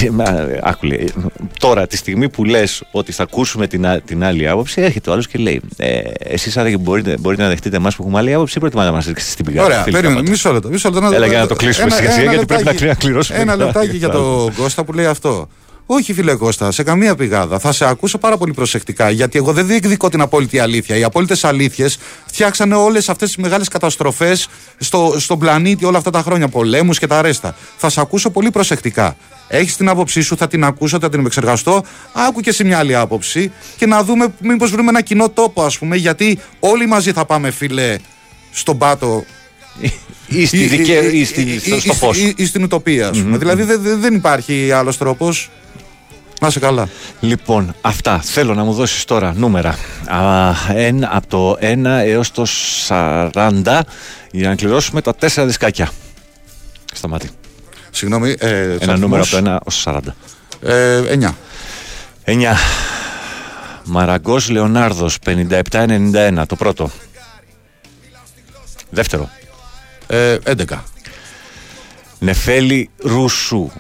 ε, μα, άκου, λέει, τώρα τη στιγμή που λες ότι θα ακούσουμε την, α- την άλλη άποψη έρχεται ο άλλος και λέει ε, εσείς άραγε μπορείτε, μπορείτε να δεχτείτε εμάς που έχουμε άλλη άποψη ή προτιμάτε να μας ρίξετε στην πηγάδα Ωραία, Φίλοι περίμενε, Καπάτα. μισό λεπτό. Μισό λεπτό Έλα για να το κλείσουμε Ένα- σιγά σιγά ένα γιατί πρέπει να λεπτάκι. κλει- να κληρώσουμε Ένα μετά. λεπτάκι για τον Κώστα που λέει αυτό. Όχι, φίλε Κώστα, σε καμία πηγάδα. Θα σε ακούσω πάρα πολύ προσεκτικά. Γιατί εγώ δεν διεκδικώ την απόλυτη αλήθεια. Οι απόλυτες αλήθειες φτιάξανε όλες αυτές τις μεγάλες καταστροφές στο, στον πλανήτη όλα αυτά τα χρόνια. Πολέμους και τα ρέστα. Θα σε ακούσω πολύ προσεκτικά. Έχεις την άποψή σου, θα την ακούσω, θα την επεξεργαστώ. Άκου και σε μια άλλη άποψη και να δούμε μήπως βρούμε ένα κοινό τόπο, ας πούμε. Γιατί όλοι μαζί θα πάμε, φίλε, στον πάτο Ή στη δικαί- ή στη- στο- στο φως. ή, ή στην ουτοπία, ας πούμε. Δηλαδή δεν- δεν- δεν υπάρχει άλλος τρόπος. Να σε καλά. Λοιπόν, αυτά. Θέλω να μου δώσεις τώρα νούμερα. Α, ένα, από το 1 έως το 40 για να κληρώσουμε τα 4 δισκάκια. Σταμάτη. Συγγνώμη. Ε, Ένα αριθμός. νούμερο από το 1 ως το 40. Ε, 9. 9. Μαραγκός Λεωνάρδος 57-91. Το πρώτο. Δεύτερο. Ε, 11. Νεφέλη Ρούσου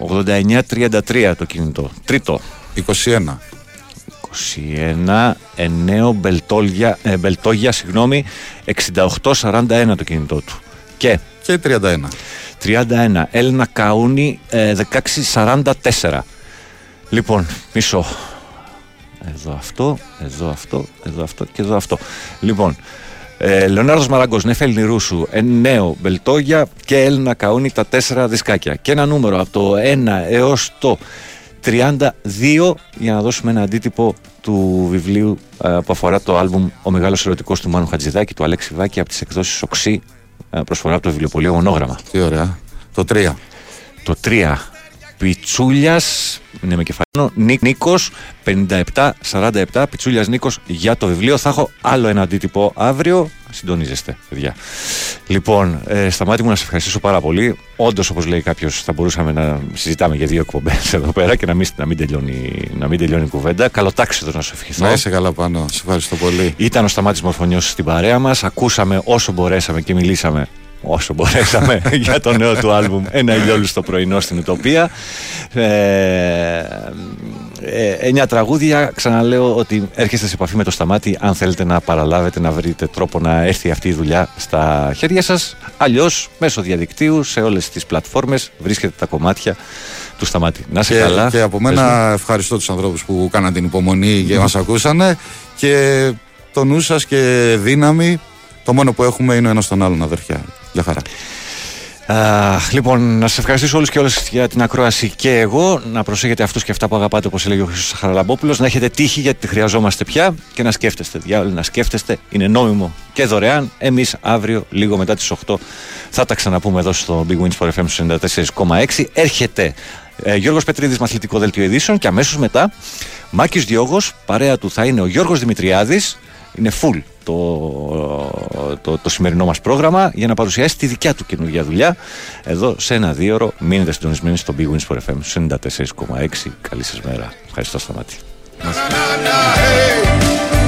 89-33 το κινητό. Τρίτο. 21. 21. Εννέο Μπελτόλια, ε, Μπελτόγια, συγγνώμη, 68-41 το κινητό του. Και. Και 31. 31. Έλληνα Καούνι ε, 16-44. Λοιπόν, μισό. Εδώ αυτό, εδώ αυτό, εδώ αυτό και εδώ αυτό. Λοιπόν, ε, Λεωνάρδος Μαραγκός, Νεφέλνη Ρούσου, ε, Νέο Μπελτόγια και Έλληνα Καούνι τα τέσσερα δισκάκια. Και ένα νούμερο από το 1 έως το 32 για να δώσουμε ένα αντίτυπο του βιβλίου ε, που αφορά το άλμπουμ Ο Μεγάλος Ερωτικός του Μάνου Χατζηδάκη, του Αλέξη Βάκη από τις εκδόσεις Οξύ, ε, προσφορά από το βιβλιοπωλείο Μονόγραμμα. Τι ωραία. Το 3. Το 3. Πιτσούλιας, είναι με κεφαλαίο. Νίκ, Νίκος, 57-47. Πιτσούλιας Νίκος για το βιβλίο. Θα έχω άλλο ένα αντίτυπο αύριο. Συντονίζεστε, παιδιά. Λοιπόν, ε, σταμάτη μου να σε ευχαριστήσω πάρα πολύ. Όντως, όπως λέει κάποιος, θα μπορούσαμε να συζητάμε για δύο εκπομπές εδώ πέρα και να μην, να μην, τελειώνει, να μην τελειώνει η κουβέντα. Καλοτάξιδο να σου ευχηθώ. Να είσαι καλά πάνω. Σε ευχαριστώ πολύ. Ήταν ο Σταμάτης Μορφωνιός στην παρέα μας. Ακούσαμε όσο μπορέσαμε και μιλήσαμε όσο μπορέσαμε για το νέο του άλμπουμ «Ένα ηλιόλουστο πρωινό στην Ουτοπία». Ε, ε, εννιά τραγούδια. Ξαναλέω ότι έρχεστε σε επαφή με το Σταμάτη αν θέλετε να παραλάβετε, να βρείτε τρόπο να έρθει αυτή η δουλειά στα χέρια σας. Αλλιώς μέσω διαδικτύου σε όλες τις πλατφόρμες βρίσκετε τα κομμάτια του Σταμάτη. Να είσαι Και, καλά. και από Πες μένα μου. ευχαριστώ τους ανθρώπους που κάναν την υπομονή και μας ακούσανε και το νου σας και δύναμη το μόνο που έχουμε είναι ο ένας τον άλλον αδερφιά. Για χαρά. Α, λοιπόν, να σας ευχαριστήσω όλους και όλες για την ακρόαση και εγώ. Να προσέχετε αυτούς και αυτά που αγαπάτε, όπως έλεγε ο Χρήστος Χαραλαμπόπουλο. Να έχετε τύχη γιατί τη χρειαζόμαστε πια και να σκέφτεστε. Διάλογο, να σκέφτεστε. Είναι νόμιμο και δωρεάν. Εμείς αύριο, λίγο μετά τις 8, θα τα ξαναπούμε εδώ στο Big Wins for FM 94,6. Έρχεται ε, Γιώργος Πετρίδης με αθλητικό δελτίο ειδήσεων και αμέσως μετά Μάκης Διώγος, παρέα του θα είναι ο Γιώργος Δημητριάδης είναι full το, το, το σημερινό μας πρόγραμμα για να παρουσιάσει τη δικιά του καινούργια δουλειά. Εδώ σε ένα δύο ώρο μείνετε συντονισμένοι στο Big Wins for FM 94,6 καλή σας μέρα. Ευχαριστώ Σταμάτη. Na, na, hey.